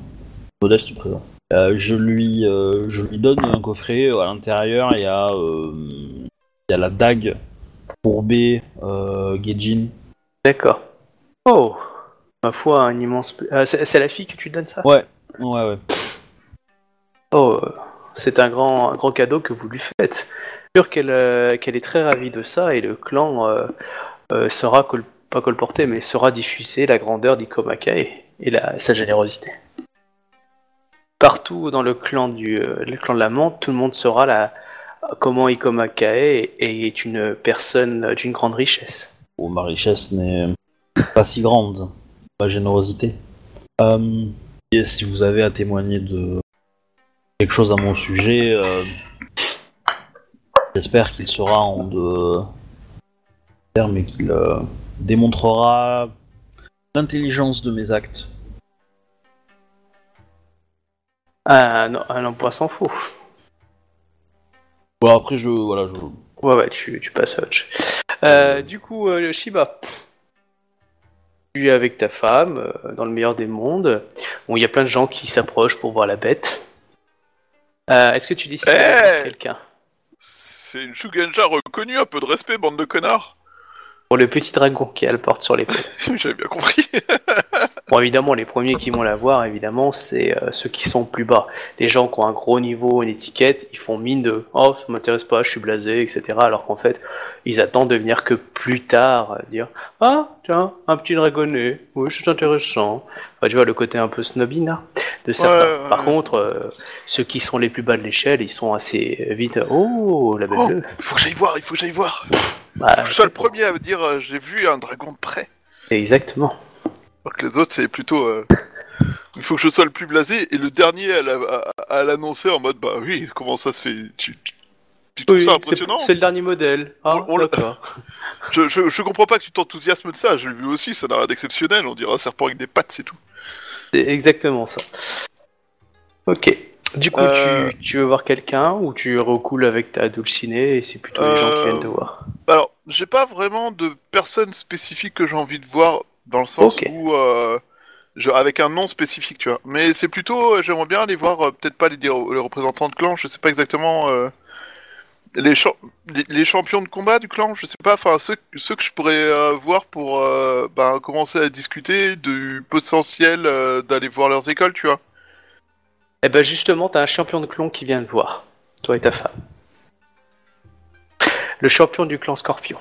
modeste présent. Euh, je lui, je lui donne un coffret à l'intérieur. Il y a, il y a la dague courbée Geijin. D'accord. Oh, ma foi, un immense. Ah, c'est la fille que tu donnes ça? Ouais, ouais, ouais. Oh, euh, c'est un grand, un grand cadeau que vous lui faites. Sûr qu'elle euh, qu'elle est très ravie de ça et le clan euh, euh, sera col- pas colporté, mais sera diffusé la grandeur d'Ikomakae et la, sa générosité. Partout dans le clan du euh, le clan de la menthe, tout le monde saura la, comment Ikomakae est une personne d'une grande richesse. Bon, ma richesse n'est pas si grande, ma générosité. Euh, et si vous avez à témoigner de quelque chose à mon sujet, euh, j'espère qu'il sera en de termes et qu'il euh, démontrera l'intelligence de mes actes. Un, un emploi sans faux. Bon, après, je. Voilà, je. Ouais, ouais, tu, tu passes à autre chose. Euh, du coup, euh, Shiba, tu es avec ta femme, euh, dans le meilleur des mondes. Bon, il y a plein de gens qui s'approchent pour voir la bête. Euh, Est-ce que tu décides Eh voir quelqu'un? C'est une Shugenja reconnue, un peu de respect, bande de connards. Pour le petit dragon qui a le porte sur l'épaule. J'avais bien compris. Bon, évidemment, les premiers qui vont la voir, évidemment, c'est euh, ceux qui sont plus bas. Les gens qui ont un gros niveau, une étiquette, ils font mine de « Oh, ça m'intéresse pas, je suis blasé, etc. » Alors qu'en fait, ils attendent de venir que plus tard, euh, dire « Ah, tiens, un petit dragonnet, oui, c'est intéressant. Enfin, tu vois, le côté un peu snobby, là, de certains. Ouais, ouais, Par ouais. contre, euh, ceux qui sont les plus bas de l'échelle, ils sont assez vite « Oh, la belle Oh. bleue. Il faut que j'aille voir, il faut que j'aille voir. Bah, Je suis le premier à me dire euh, j'ai vu un dragon de près. Exactement. Alors que les autres, c'est plutôt. euh, il faut que je sois le plus blasé et le dernier à la- à- à l'annoncer en mode bah oui, comment ça se fait? Tu, tu, tu trouves Oui, ça c'est impressionnant? c'est le dernier modèle. Ah, On- on le- d'accord. je, je, je comprends pas que tu t'enthousiasmes de ça, je l'ai vu aussi, ça n'a rien d'exceptionnel, on dirait un serpent avec des pattes, c'est tout. C'est exactement ça. Ok. Du coup, Euh. tu, tu veux voir quelqu'un ou tu recoules avec ta dulcinée et c'est plutôt les gens qui Euh. viennent te voir? Alors, j'ai pas vraiment de personne spécifique que j'ai envie de voir dans le sens Ok. où. euh, je- avec un nom spécifique, tu vois. Mais c'est plutôt, euh, j'aimerais bien aller voir, euh, peut-être pas les, les représentants de clan, je sais pas exactement. euh, les, cha- les, les champions de combat du clan, je sais pas, enfin ceux, ceux que je pourrais euh, voir pour euh, ben, commencer à discuter du potentiel euh, d'aller voir leurs écoles, tu vois. Eh ben justement, t'as un champion de clan qui vient te voir, toi et ta femme. Le champion du clan Scorpion.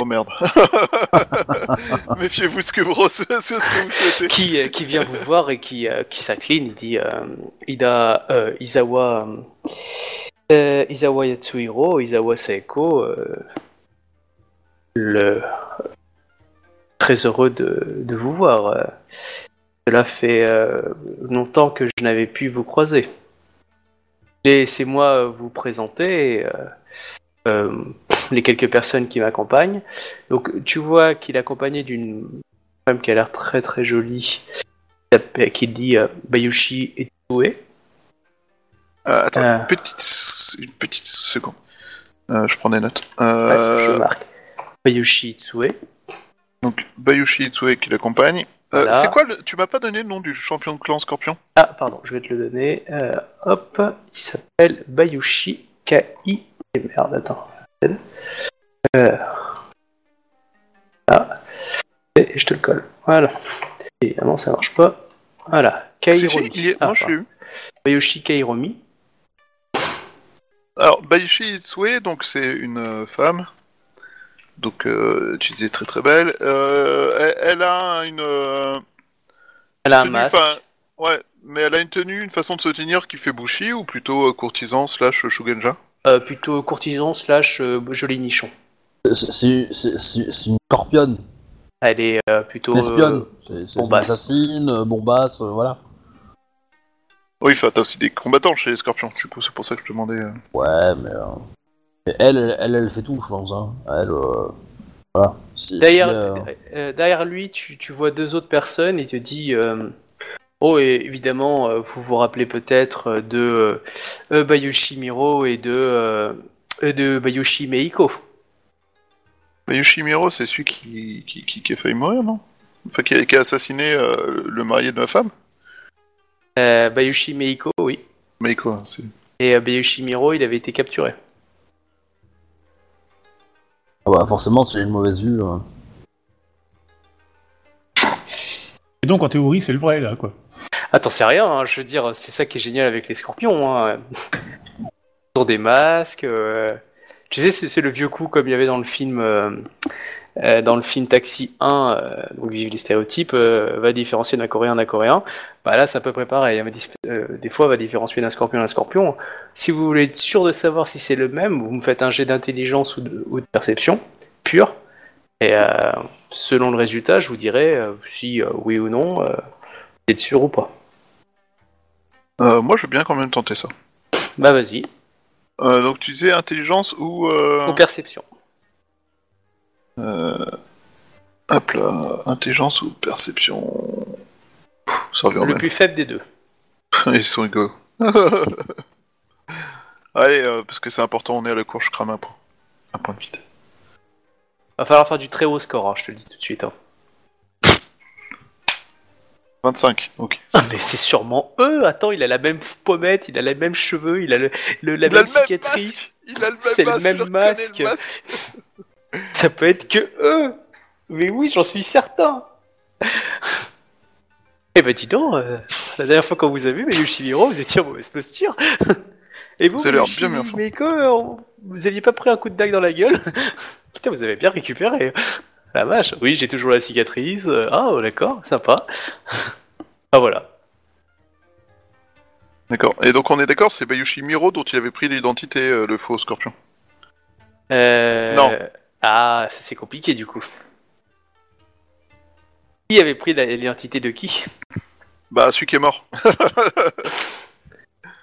Oh merde. Méfiez-vous ce que vous, ce que vous souhaitez. Qui, euh, qui vient vous voir et qui, euh, qui s'incline, il dit euh, Ida, euh, Izawa, euh, Izawa Yatsuhiro, Izawa Saeko, euh, le très heureux de, de vous voir. Cela fait euh, longtemps que je n'avais pu vous croiser. Laissez-moi vous présenter les quelques personnes qui m'accompagnent. Donc tu vois qu'il est accompagné d'une femme qui a l'air très très jolie, qui dit euh, Bayushi Etsue. Euh, attends, Euh. une, petite, une petite seconde. Euh, je prends des notes. Ouais, Euh, je marque. Bayushi Itsue. donc, Bayushi Itsue qui l'accompagne. Euh, Voilà. C'est quoi le... Tu m'as pas donné le nom du champion de clan Scorpion? Ah, pardon, je vais te le donner. Euh, hop, il s'appelle Bayushi Kai. Et merde, attends. Euh... Ah. Et je te le colle. Voilà. Évidemment, ça marche pas. Voilà. Si, si, Kairomi. est- Ah. Bayushi Kairomi. Alors, Bayushi Itsue, donc c'est une euh, femme. Donc, euh, tu disais très très belle. Euh, elle, elle a une. euh, Elle a un masque. enfin, ouais, mais elle a une tenue, une façon de se tenir qui fait Bushi ou plutôt euh, courtisan slash Shugenja Euh, plutôt courtisan slash euh, joli nichon. C'est- une scorpionne, Elle est euh, plutôt. une espionne. euh, C'est une bombasse. assassine, bombasse, euh, voilà. Oui, enfin, t'as aussi des combattants chez les scorpions, du coup, c'est pour ça que je te demandais. Ouais, mais, euh, elle, elle, elle, elle fait tout, je pense. Hein. Elle, euh, voilà. Derrière, euh, euh, derrière lui, tu, tu vois deux autres personnes et te dis euh, Oh, et évidemment, euh, vous vous rappelez peut-être euh, de euh, Bayushi Miro et de, euh, de Bayushi Meiko. Bayushi Miro, c'est celui qui, qui, qui, qui a failli mourir, non? Enfin, qui a, qui a assassiné euh, le marié de ma femme? Euh, Bayushi Meiko, oui. Meiko, hein, c'est. Et euh, Bayushi Miro, il avait été capturé. ah bah, forcément, c'est une mauvaise vue. euh. Et donc, en théorie, c'est le vrai, là, quoi. Attends, c'est rien, hein, je veux dire, c'est ça qui est génial avec les scorpions. Hein. Ils ont des masques. euh, Tu sais, c'est le vieux coup comme il y avait dans le film. euh, euh, dans le film Taxi 1, euh, donc vive les stéréotypes, euh, va différencier d'un coréen d'un coréen. Bah là, c'est à peu près pareil. hein, des fois, va différencier d'un scorpion d'un scorpion. Si vous voulez être sûr de savoir si c'est le même, vous me faites un jet d'intelligence ou de, ou de perception pure. Et selon le résultat, je vous dirai si oui ou non, êtes sûr ou pas? Euh, moi, je veux bien quand même tenter ça. Bah vas-y, Euh, donc, tu disais intelligence ou. Euh... ou perception. euh, Hop là, intelligence ou perception. Ça revient au Le même. plus faible des deux. Ils sont rigolos. Allez, euh, parce que c'est important, on est à la cour, je crame un point. Un point de vide. Va falloir faire du très haut score, hein, je te le dis tout de suite. hein. 25, ok. Ah, mais c'est sûrement eux. Attends, il a la même pommette, il a les mêmes cheveux, il a le, le- la Il même cicatrice. Il a le même C'est le même masque. le masque. Ça peut être que eux. Mais oui, j'en suis certain. Eh ben dis donc, euh, la dernière fois qu'on vous a vu, Yoshimiro, vous étiez en mauvaise posture. Et vous, Vous l'air bien fait. Meiko, euh, vous aviez pas pris un coup de dague dans la gueule? Putain, vous avez bien récupéré. La vache. Oui, j'ai toujours la cicatrice. Euh, Ah, oh, d'accord, sympa. ah voilà. D'accord, et donc on est d'accord, c'est Bayushi Miro dont il avait pris l'identité, euh, le faux scorpion. Euh... Non. Ah, c'est compliqué du coup. Qui avait pris l'identité de qui? Bah, celui qui est mort.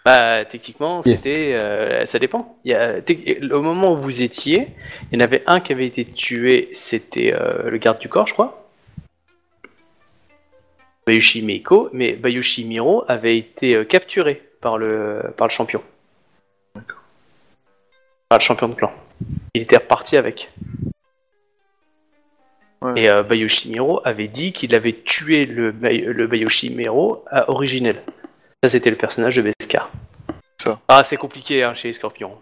Bah, techniquement, Yeah. c'était. euh, ça dépend. Il y a, tec- au moment où vous étiez, il y en avait un qui avait été tué, c'était euh, le garde du corps, je crois. Bayushi Meiko, mais Bayushi Miro avait été euh, capturé par le, par le champion. Par le champion de clan. Il était reparti avec. Ouais. Et euh, Bayushi Miro avait dit qu'il avait tué le, le Bayushi Miro à originel. Ça, c'était le personnage de Beskar. Ça. Ah, c'est compliqué hein, chez les scorpions.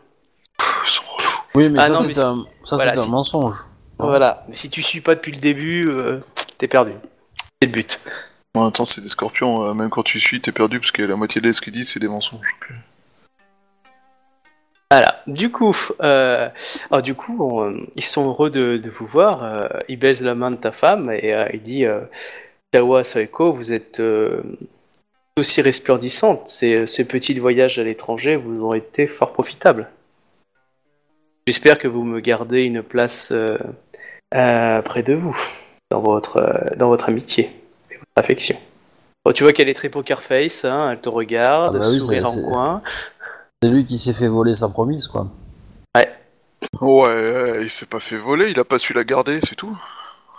Pff, Ils sont relous. Oui, mais Ah ça, non, c'est mais un, ça, voilà, c'est un si- mensonge. Voilà. Mais si tu suis pas depuis le début, euh, t'es perdu. C'est le but. En même temps, c'est des scorpions, euh, même quand tu suis, t'es perdu parce que la moitié de ce qu'ils disent, c'est des mensonges. donc, euh. Voilà. Du coup, euh, alors, du coup, on- ils sont heureux de, de vous voir. euh, il baise la main de ta femme et euh, il dit euh, Tawa Soeko, vous êtes euh, aussi resplendissante. Ces, ces petits voyages à l'étranger vous ont été fort profitables. J'espère que vous me gardez une place euh, euh, près de vous, dans votre, euh, dans votre amitié et votre affection. Bon, tu vois qu'elle est très poker face, hein, elle te regarde, Ah bah oui, sourire en coin. C'est lui qui s'est fait voler sa promise, quoi. Ouais, il s'est pas fait voler, il a pas su la garder, c'est tout.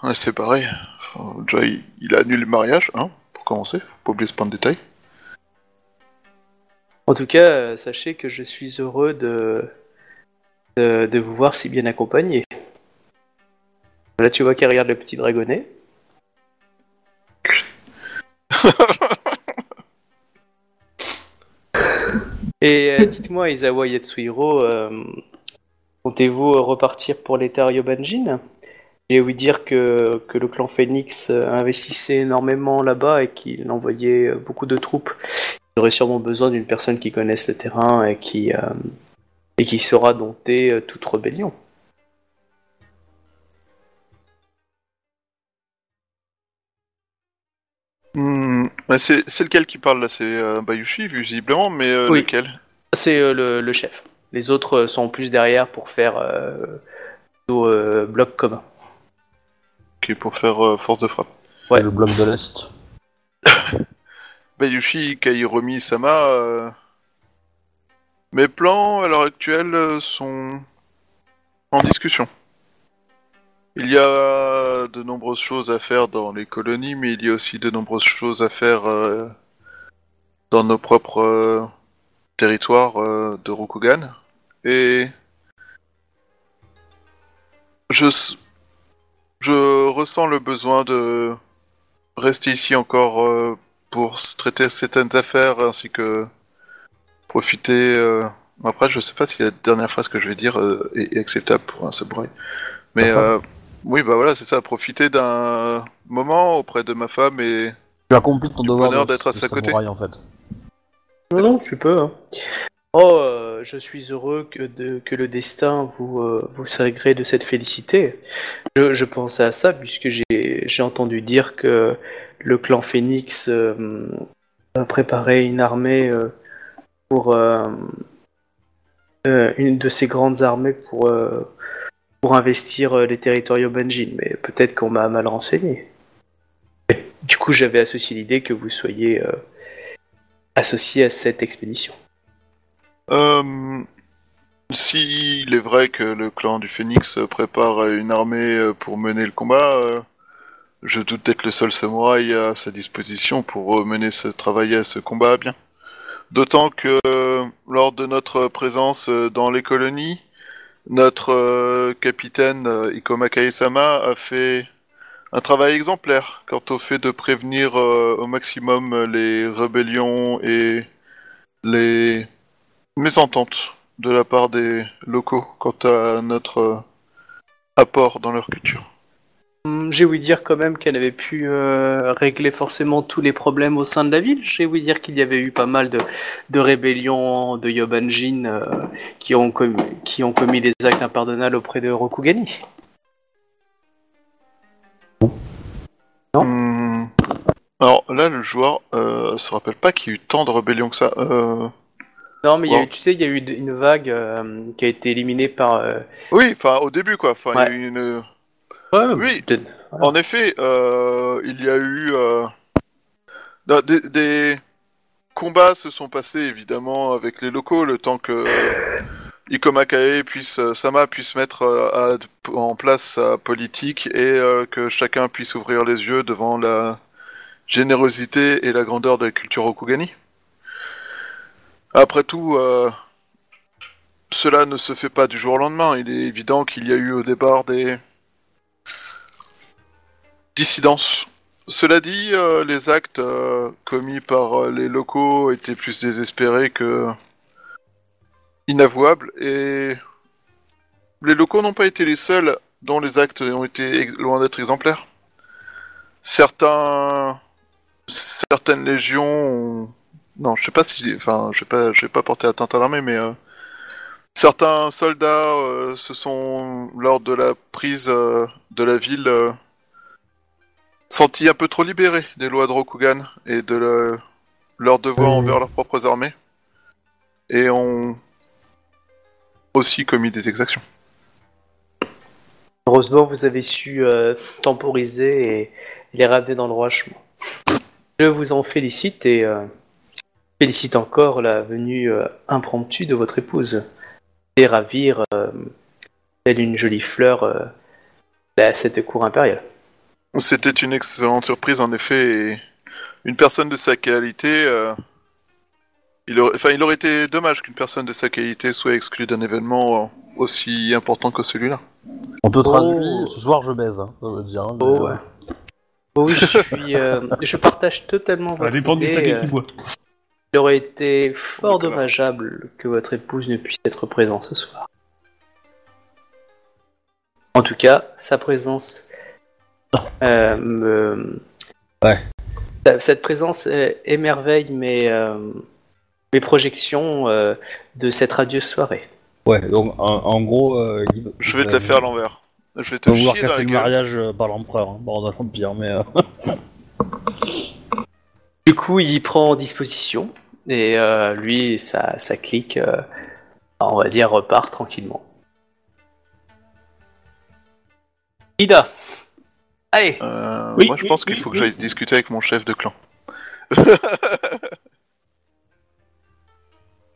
Ouais, c'est pareil. Déjà, il, il a annulé le mariage, hein, pour commencer. Faut pas oublier ce point de détail. En tout cas, euh, sachez que je suis heureux de, de, de vous voir si bien accompagné. Là, tu vois qu'elle regarde le petit dragonnet. Et euh, dites-moi, Isawa Yatsuhiro, euh, comptez-vous repartir pour l'État Ryobanjin? J'ai ouï dire que, que le clan Phoenix euh, investissait énormément là-bas et qu'il envoyait euh, beaucoup de troupes. Il aurait sûrement besoin d'une personne qui connaisse le terrain et qui, euh, et qui saura dompter toute rébellion. Hmm, bah, c'est lequel qui parle là? C'est euh, Bayushi, visiblement, mais euh, Oui. lequel? C'est euh, le, le chef. Les autres sont plus derrière pour faire plutôt, bloc commun. Qui est pour faire euh, force de frappe. Ouais. Le bloc de l'Est. Bayushi, Kairomi, Sama. euh, Mes plans à l'heure actuelle euh, sont en discussion. Il y a de nombreuses choses à faire dans les colonies, mais il y a aussi de nombreuses choses à faire euh, dans nos propres euh, territoires euh, de Rokugan. Et je, s- je ressens le besoin de rester ici encore euh, pour traiter certaines affaires ainsi que profiter. euh, Après, je sais pas si la dernière phrase que je vais dire euh, est, est acceptable pour un samouraï. Mais euh, oui, bah voilà, c'est ça, profiter d'un moment auprès de ma femme et Tu as accompli ton devoir de- d'être à de sa côté. en fait. Non, non, tu peux. hein. Oh, euh, je suis heureux que, le destin vous, euh, vous de cette félicité. Je, pensais à ça puisque j'ai entendu dire que le clan Phoenix euh, a préparé une armée euh, pour euh, une de ses grandes armées pour, pour investir les territoires Yobanjin, mais peut-être qu'on m'a mal renseigné. Du coup, j'avais associé l'idée que vous soyez associé à cette expédition. Euh, S'il est vrai que le clan du Phénix prépare une armée euh, pour mener le combat, euh, je doute d'être le seul samouraï à sa disposition pour mener ce travail à ce combat bien. D'autant que lors de notre présence dans les colonies, notre capitaine Ikoma Kae-sama a fait un travail exemplaire quant au fait de prévenir au maximum les rébellions et les mésentente de la part des locaux quant à notre euh, apport dans leur culture. Hum, J'ai ouï dire quand même qu'elle avait pu euh, régler forcément tous les problèmes au sein de la ville. J'ai ouï dire qu'il y avait eu pas mal de, de rébellions de Yobanjin euh, qui, ont commis, qui ont commis des actes impardonnables auprès de Rokugani. Non. Hmm. Alors là, le joueur se rappelle pas qu'il y a eu tant de rébellions que ça. Euh... Non, mais il y a eu, tu sais, il y a eu une vague euh, qui a été éliminée par. euh, Oui, enfin au début quoi. Enfin, il y a Ouais. eu une... Ouais, Oui. peut-être- En effet, euh, il y a eu euh, non, des, des combats se sont passés évidemment avec les locaux, le temps que Ikoma Kae puisse, euh, Sama puisse mettre euh, à- en place sa politique et euh, que chacun puisse ouvrir les yeux devant la générosité et la grandeur de la culture Okugani. Après tout, euh, cela ne se fait pas du jour au lendemain. Il est évident qu'il y a eu au départ des dissidences. Cela dit, euh, les actes euh, commis par les locaux étaient plus désespérés que inavouables et les locaux n'ont pas été les seuls dont les actes ont été loin d'être exemplaires. Certains, certaines légions, ont- non, je sais pas si, enfin, je vais pas, je vais pas porter atteinte à l'armée, mais euh, certains soldats euh, se sont lors de la prise euh, de la ville euh, sentis un peu trop libérés des lois de Rokugan et de le- leurs devoirs Mhm. envers leurs propres armées et ont aussi commis des exactions. Heureusement, vous avez su euh, temporiser et les ramener dans le droit chemin. Je vous en félicite et euh, félicite encore la venue euh, impromptue de votre épouse. Et ravir, euh, telle une jolie fleur, euh, à cette cour impériale. C'était une excellente surprise en effet. Et une personne de sa qualité, euh, il aurait, enfin, il aurait été dommage qu'une personne de sa qualité soit exclue d'un événement euh, aussi important que celui-là. On te Oh. traduit, ce soir je baise, hein, ça veut dire. hein, mais, Oh, ouais. Oh oui, je suis, euh, je partage totalement Ça va votre dépendre saké euh, qu'il boit. Il aurait été fort dommageable que votre épouse ne puisse être présente ce soir. En tout cas, sa présence euh, me... Ouais. Cette présence euh, émerveille mes, euh, mes projections euh, de cette radieuse soirée. Ouais, donc en, en gros, euh, il- Je vais te la faire à l'envers. Je vais te va vouloir casser le gueule. mariage par l'empereur, hein, l'empire, mais. euh, Du coup, il prend disposition et euh, lui, ça, ça clique, euh, on va dire, repart tranquillement. Ida Allez Euh, Oui, moi, je oui, pense qu'il oui, faut que j'aille discuter avec mon chef de clan.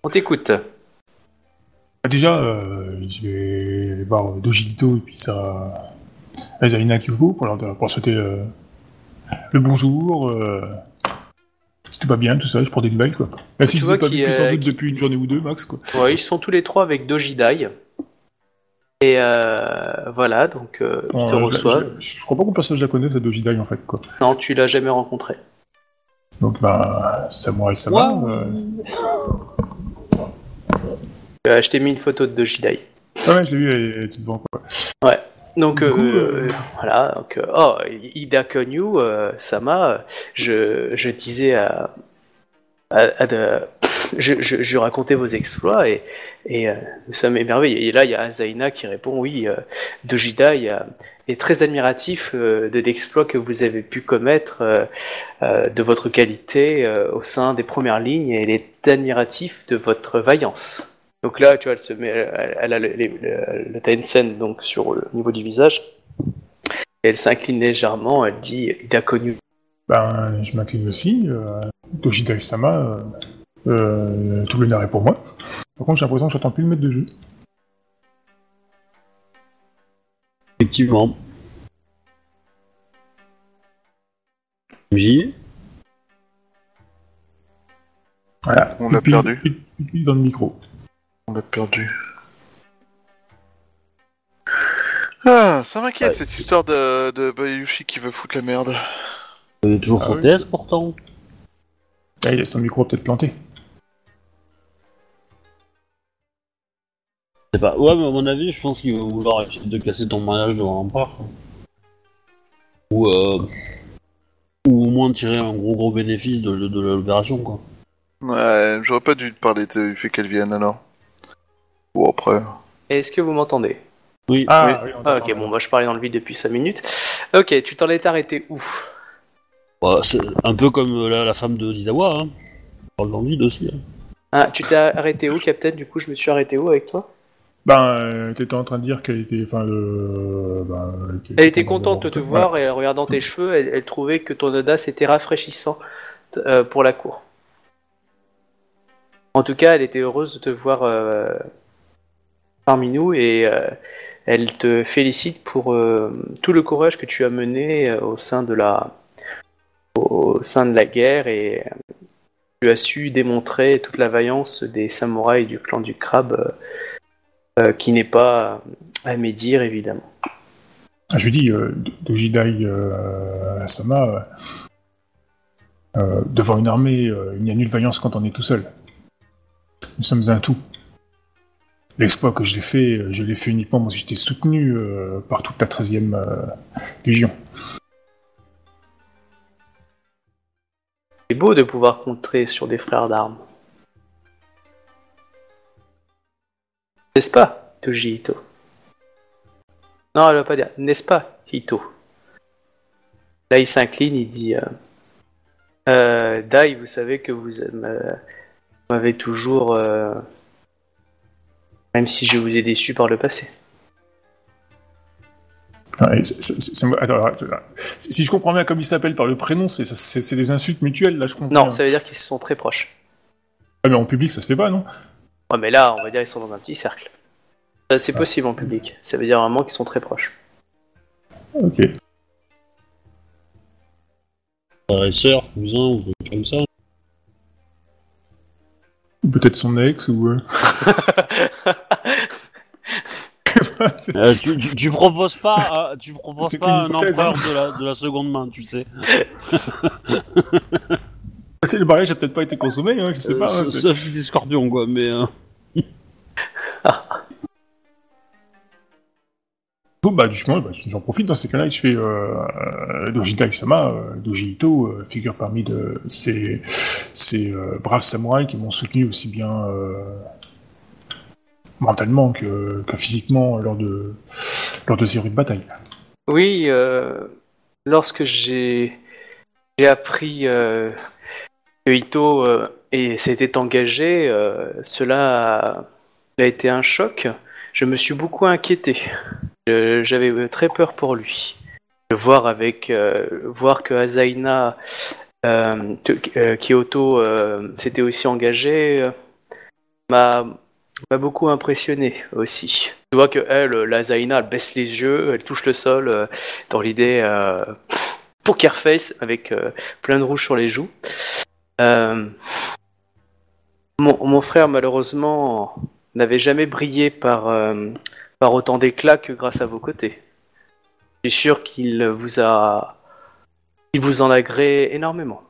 On t'écoute. Bah, déjà, euh, je vais aller voir Dojito et puis ça. Azaina Kyuko pour, leur, pour souhaiter euh, le bonjour. Si tout va bien, tout ça, je prends des nouvelles quoi. Même si Tu je vois sais pas qu'il, vu sans euh, doute depuis une journée ou deux max quoi. Ouais, ils sont tous les trois avec Dojidai. Et euh, voilà, donc euh, ils te euh, je- reçoivent. Je, je crois pas qu'on personnage la connaisse, cette Dojidai en fait quoi. Non, tu l'as jamais rencontré. Donc bah, Samurai Sama. Waouh. euh, je t'ai mis une photo de Dojidai. Ah ouais, je l'ai vu, elle était devant quoi. Donc coup, euh, euh, voilà, donc euh, oh Ida Konyu, euh, Sama, je, je disais à, à, à de- je, je, je racontais vos exploits et, et nous sommes émerveillés. Et là il y a Azaina qui répond oui, euh, est très admiratif de l'exploit que vous avez pu commettre de votre qualité au sein des premières lignes et il est admiratif de votre vaillance. Donc là, tu vois, elle se met, elle, elle a le, le, le Tencent donc sur le niveau du visage. Et elle s'incline légèrement, elle dit Il a connu. Ben, je m'incline aussi. Euh, Dojidai Sama, euh, euh, tout l'honneur est pour moi. Par contre, j'ai l'impression que j'entends plus le maître de jeu. Effectivement. Oui. Voilà. On l'a perdu. dans le micro. On l'a perdu. Ah, ça m'inquiète Ouais. cette histoire de, de Bayushi qui veut foutre la merde. Il est toujours Ah sur oui. TS pourtant. Ah, il a son micro peut-être planté. Je sais pas. Ouais, mais à mon avis, je pense qu'il va vouloir essayer de casser ton mariage devant l'empereur. quoi. Ou, euh... Ou au moins tirer un gros gros bénéfice de, de, de l'opération, quoi. Ouais, j'aurais pas dû te parler de- du fait qu'elle vienne alors. Après. Est-ce que vous m'entendez? Oui. Ah, oui, Ah. Ok, bon, moi je parlais dans le vide depuis 5 minutes. Ok, tu t'en es arrêté où? Bah, c'est un peu comme euh, la, la femme de Lizawa, hein. Dans le vide aussi. hein. ah, Tu t'es arrêté où, Captain? Du coup, je me suis arrêté où avec toi? Ben, euh, t'étais en train de dire qu'elle était. Enfin, euh, ben, Elle était contente de te Voilà. voir et en regardant tes cheveux, elle, elle trouvait que ton audace était rafraîchissant euh, pour la cour. En tout cas, elle était heureuse de te voir euh, parmi nous et euh, elle te félicite pour euh, tout le courage que tu as mené euh, au sein de la au sein de la guerre et tu as su démontrer toute la vaillance des samouraïs du clan du crabe qui n'est pas à médire évidemment. Ah, je lui dis, euh, Dojidai euh, Sama, devant une armée, il n'y a nulle vaillance quand on est tout seul. Nous sommes un tout. L'exploit que j'ai fait, euh, je l'ai fait uniquement parce que j'étais soutenu euh, par toute la 13e euh, Légion. C'est beau de pouvoir compter sur des frères d'armes. N'est-ce pas, Toji Ito? Non, elle va pas dire. N'est-ce pas, Ito? Là, il s'incline, il dit Dai, vous savez que vous m'avez toujours. Même si je vous ai déçu par le passé. Ouais, c'est- si si je comprends bien comme il s'appelle par le prénom, c'est des insultes mutuelles, là, je comprends. Non, bien. ça veut dire qu'ils se sont très proches. Ah, mais en public, ça se fait pas, non? Ouais, mais là, on va dire ils sont dans un petit cercle. C'est possible en public. Ça veut dire vraiment qu'ils sont très proches. Ok. frère et sœur, cousin, ou comme ça. Ou peut-être son ex, ou... euh, Euh, tu, tu, tu proposes pas, euh, tu proposes pas un empereur de la, de la seconde main, tu sais. c'est- le mariage a peut-être pas été consommé, hein, je sais Euh, pas. hein, sauf si t'es scorpion, quoi, mais... euh, Bah, justement, bah, j'en profite dans ces cas-là je fais euh, euh, Dojita Isama, euh, Doji Ito, euh, figure parmi de ces, braves samouraïs qui m'ont soutenu aussi bien mentalement que, que physiquement lors de, lors de ces rues de bataille. Oui, lorsque j'ai appris que Ito s'était engagé, cela a été un choc. Je me suis beaucoup inquiété. Je- J'avais euh, très peur pour lui. De voir avec euh, voir que Azaina euh, euh, Kyoto euh, s'était aussi engagé euh, m'a beaucoup impressionné aussi. Tu vois que elle, la Zaina, elle baisse les yeux, elle touche le sol euh, dans l'idée euh, poker face avec euh, plein de rouge sur les joues. Euh, mon, frère malheureusement n'avait jamais brillé par euh, par autant d'éclat que grâce à vos côtés. Je suis sûr qu'il vous a il vous en a gré énormément.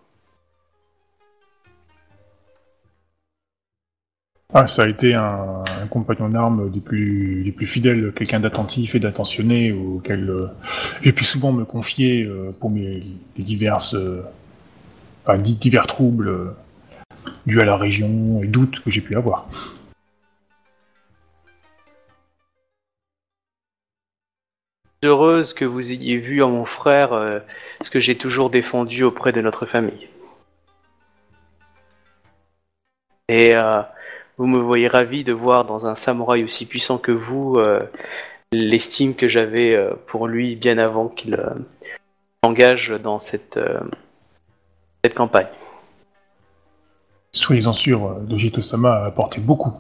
Ah, ça a été un, compagnon d'armes des plus, des plus fidèles, quelqu'un d'attentif et d'attentionné, auquel euh, j'ai pu souvent me confier euh, pour mes les diverses, euh, enfin, di- divers troubles dus à la région et doutes que j'ai pu avoir. Heureuse que vous ayez vu en mon frère euh, ce que j'ai toujours défendu auprès de notre famille. Et euh, vous me voyez ravi de voir dans un samouraï aussi puissant que vous euh, l'estime que j'avais pour lui bien avant qu'il s'engage dans cette, cette campagne. Soyez-en sûr, euh, Dojito-sama a apporté beaucoup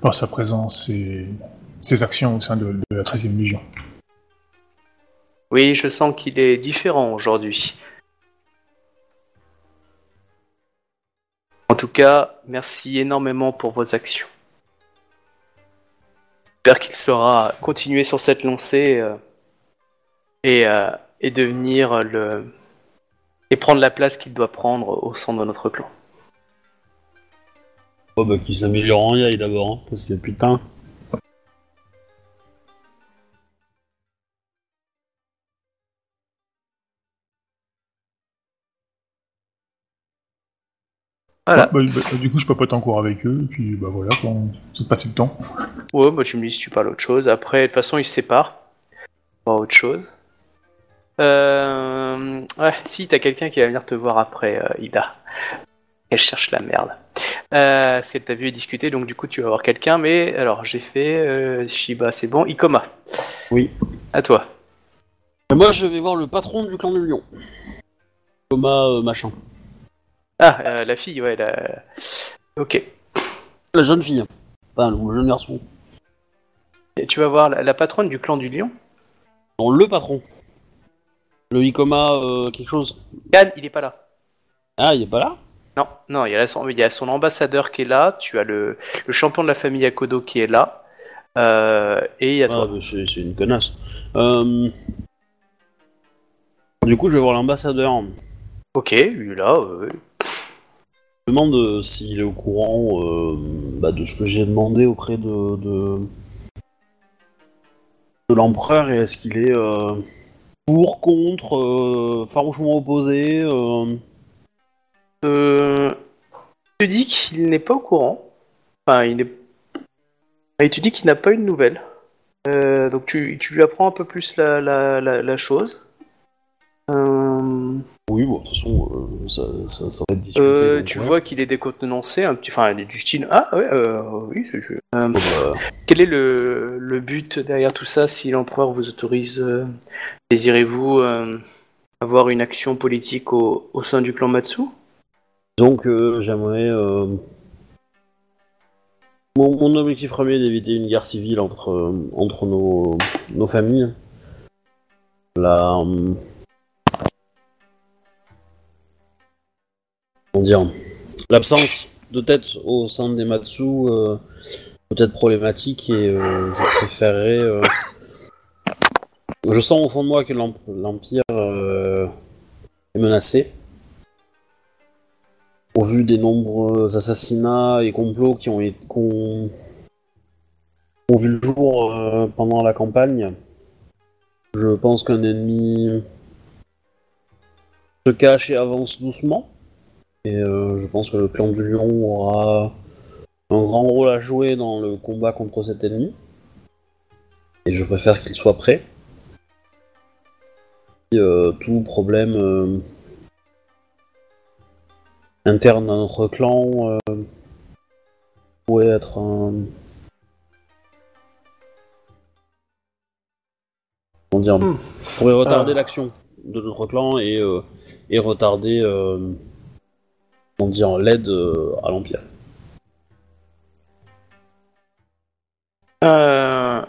par sa présence et ses actions au sein de, de la 13e Légion. Oui, je sens qu'il est différent aujourd'hui. En tout cas, merci énormément pour vos actions. J'espère qu'il saura continuer sur cette lancée euh, et, euh, et devenir le et prendre la place qu'il doit prendre au sein de notre clan. Oh, bah, qu'il s'améliore en Yai d'abord, hein, parce que putain... Voilà. Bah, bah, du coup, je papote encore avec eux, et puis bah voilà, quoi, on se passer le temps. Ouais, bah tu me dis si tu parles autre chose. Après, de toute façon, ils se séparent. Pas autre chose. Euh... Ouais, si, t'as quelqu'un qui va venir te voir après, euh, Ida. Elle cherche la merde. Euh, parce qu'elle t'a vu et discuté, donc du coup, tu vas voir quelqu'un. Mais alors, j'ai fait euh, Shiba, c'est bon. Ikoma. Oui. À toi. Et moi, je vais voir le patron du clan du lion. Thomas euh, machin. Ah, euh, la fille, ouais. La... Ok. La jeune fille. Enfin, le jeune garçon. Et tu vas voir la, la patronne du clan du lion. Non, le patron. Le Ikoma euh, quelque chose. Yann, il est pas là. Ah, il est pas là? Non, non, il y, a son, il y a son ambassadeur qui est là. Tu as le, le champion de la famille Akodo qui est là. Euh, et il y a Ah, toi. c'est une connasse. Euh... Du coup, je vais voir l'ambassadeur. Ok, lui là. Me demande euh, s'il est au courant euh, bah, de ce que j'ai demandé auprès de, l'empereur et est-ce qu'il est euh, pour, contre, farouchement opposé te dit qu'il n'est pas au courant. Enfin, il est. Il te dit qu'il n'a pas eu de nouvelles. Donc tu, tu lui apprends un peu plus la, la, la, la chose. De toute façon, euh, ça, ça, ça va être discuté. euh, donc, tu ouais. vois qu'il est décontenancé, un petit, enfin, il est du style. Ah ouais, euh, oui. euh, Bon, bah, quel est le, le but derrière tout ça Si l'empereur vous autorise, désirez-vous avoir une action politique au, au sein du clan Matsu? Que j'aimerais. Mon, mon objectif premier est d'éviter une guerre civile entre, entre nos, nos familles. La, l'absence de tête au sein des Matsu euh, peut être problématique et euh, je préférerais. euh, je sens au fond de moi que l'em- l'Empire est menacé. Au vu des nombreux assassinats et complots qui ont, été- qui ont- vu le jour pendant la campagne, je pense qu'un ennemi se cache et avance doucement. Et euh, je pense que le clan du lion aura un grand rôle à jouer dans le combat contre cet ennemi. Et je préfère qu'il soit prêt. Et, euh, tout problème euh, interne à notre clan pourrait être un. Comment dire Hmm. pourrait retarder Ah. l'action de notre clan et, et retarder comment dire l'aide euh, à l'Empire. Euh...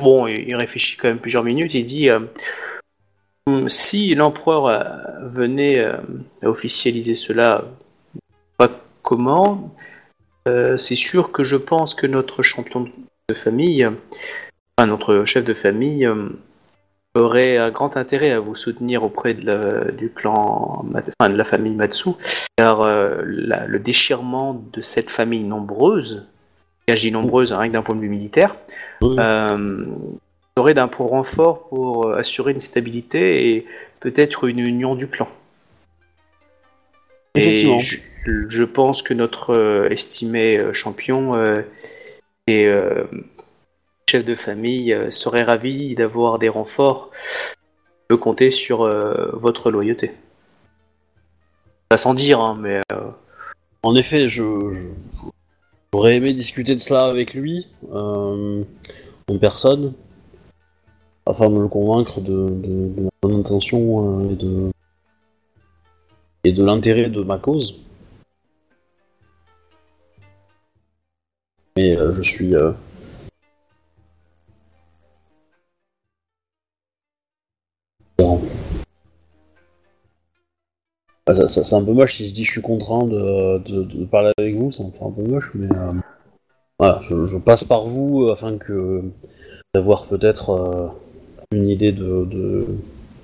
bon, il réfléchit quand même plusieurs minutes. Il dit euh, Hum, si l'empereur venait à officialiser cela, pas comment, c'est sûr que je pense que notre champion de famille, enfin notre chef de famille, aurait un grand intérêt à vous soutenir auprès de la- du clan, enfin de la famille Matsu, car euh, la- le déchirement de cette famille nombreuse dis nombreuse, hein, rien que d'un point de vue militaire, Oui. euh, serait d'un point renfort pour euh, assurer une stabilité et peut-être une union du clan. Et je, je pense que notre euh, estimé euh, champion euh, euh, de famille euh, serait ravi d'avoir des renforts. peut compter sur euh, votre loyauté. Pas sans dire, hein, mais euh, En effet, je, je- j'aurais aimé discuter de cela avec lui, en personne, afin de le convaincre de, de, ma bonne intention et de l'intérêt de ma cause. Mais je suis Ah, ça- c'est un peu moche si je dis je suis contraint de, parler avec vous, ça me fait un peu moche, mais euh, voilà, je, passe par vous euh, afin d'avoir peut-être euh, une idée de,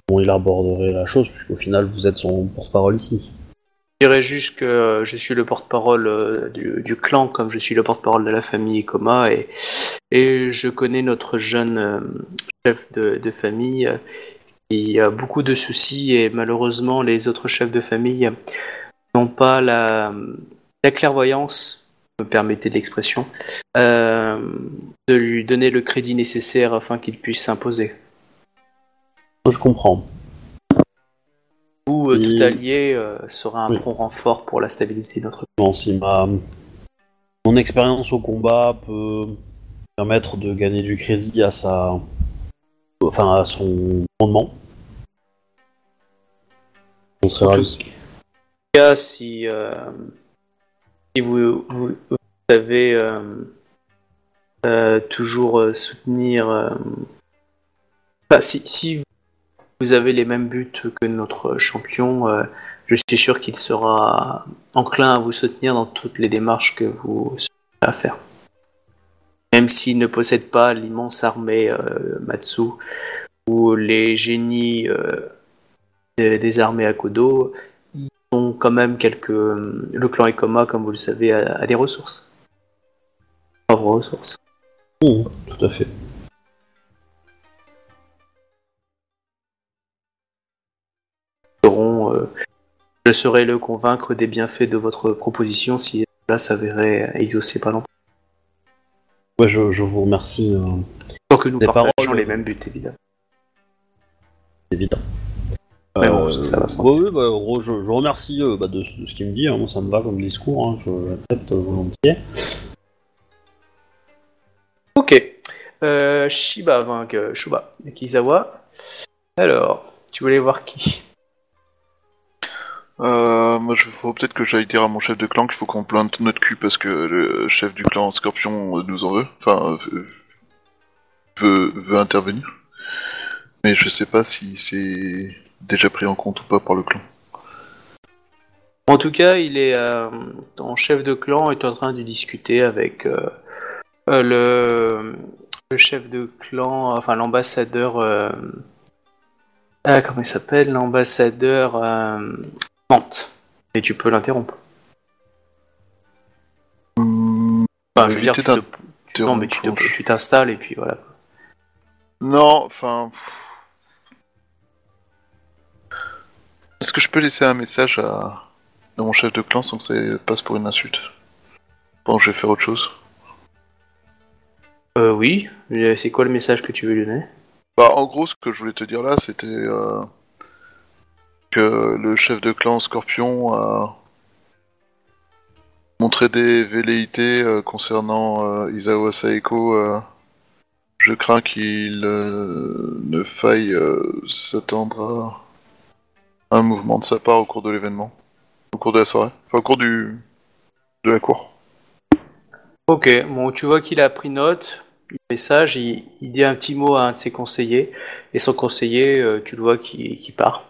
comment il aborderait la chose, puisqu'au final vous êtes son porte-parole ici. je dirais juste que je suis le porte-parole du, clan comme je suis le porte-parole de la famille Koma et, je connais notre jeune chef de, famille qui a beaucoup de soucis et malheureusement les autres chefs de famille n'ont pas la, la clairvoyance, me permettez l'expression, euh, de lui donner le crédit nécessaire afin qu'il puisse s'imposer. Je comprends. Ou euh, Et- tout allié euh, sera un Oui. bon renfort pour la stabilité de notre Bon, si ma mon expérience au combat peut permettre de gagner du crédit à sa enfin à son rendement. On serait En tout ravis. cas, si, euh, si vous, vous, vous savez euh, euh, toujours soutenir. si, si vous avez les mêmes buts que notre champion, je suis sûr qu'il sera enclin à vous soutenir dans toutes les démarches que vous serez à faire. Même s'il ne possède pas l'immense armée euh, Matsu ou les génies euh, des, des armées Akodo, ont quand même quelques. Le clan Ekoma, comme vous le savez, a, a des ressources. Pauvres ressources. Mmh, tout à fait. Euh, je saurai le convaincre des bienfaits de votre proposition si cela s'avérait exaucé par l'emploi. Ouais, je, je vous remercie, euh, Tant que nous Des partageons paroles. les mêmes buts, évidemment. c'est évident. Mais bon, ça, ça va sans ouais, ouais, bah, je, je remercie euh, bah, de, ce de ce qu'il me dit. hein. Moi, ça me va comme discours. Hein. Je l'accepte volontiers. Ok. Euh, Shiba vainque euh, Shuba. Kizawa. Alors, tu voulais voir qui? Euh, moi, je faut peut-être que j'aille dire à mon chef de clan qu'il faut qu'on plante notre cul parce que le chef du clan Scorpion euh, nous en veut. Enfin, euh, veut, veut intervenir. Mais je sais pas si c'est déjà pris en compte ou pas par le clan. En tout cas, il est euh, ton chef de clan est en train de discuter avec euh, euh, le, le chef de clan, enfin l'ambassadeur. euh, ah, comment il s'appelle? L'ambassadeur Mante. Et tu peux l'interrompre. Enfin, je veux dire, éviter tu te- non, mais tu t'installes et puis voilà. Non, enfin. Est-ce que je peux laisser un message à, à mon chef de clan sans que ça passe pour une insulte que je vais faire autre chose. Euh, oui. Mais C'est quoi le message que tu veux lui donner Bah, en gros, ce que je voulais te dire là, c'était euh, que le chef de clan Scorpion a montré des velléités euh, concernant euh, Isao Saeko. euh, je crains qu'il euh, ne faille euh, s'attendre à un mouvement de sa part au cours de l'événement, au cours de la soirée, enfin au cours du de la cour. Ok, bon, tu vois qu'il a pris note du message, il, il dit un petit mot à un de ses conseillers, et son conseiller, euh, tu le vois qui, qui part.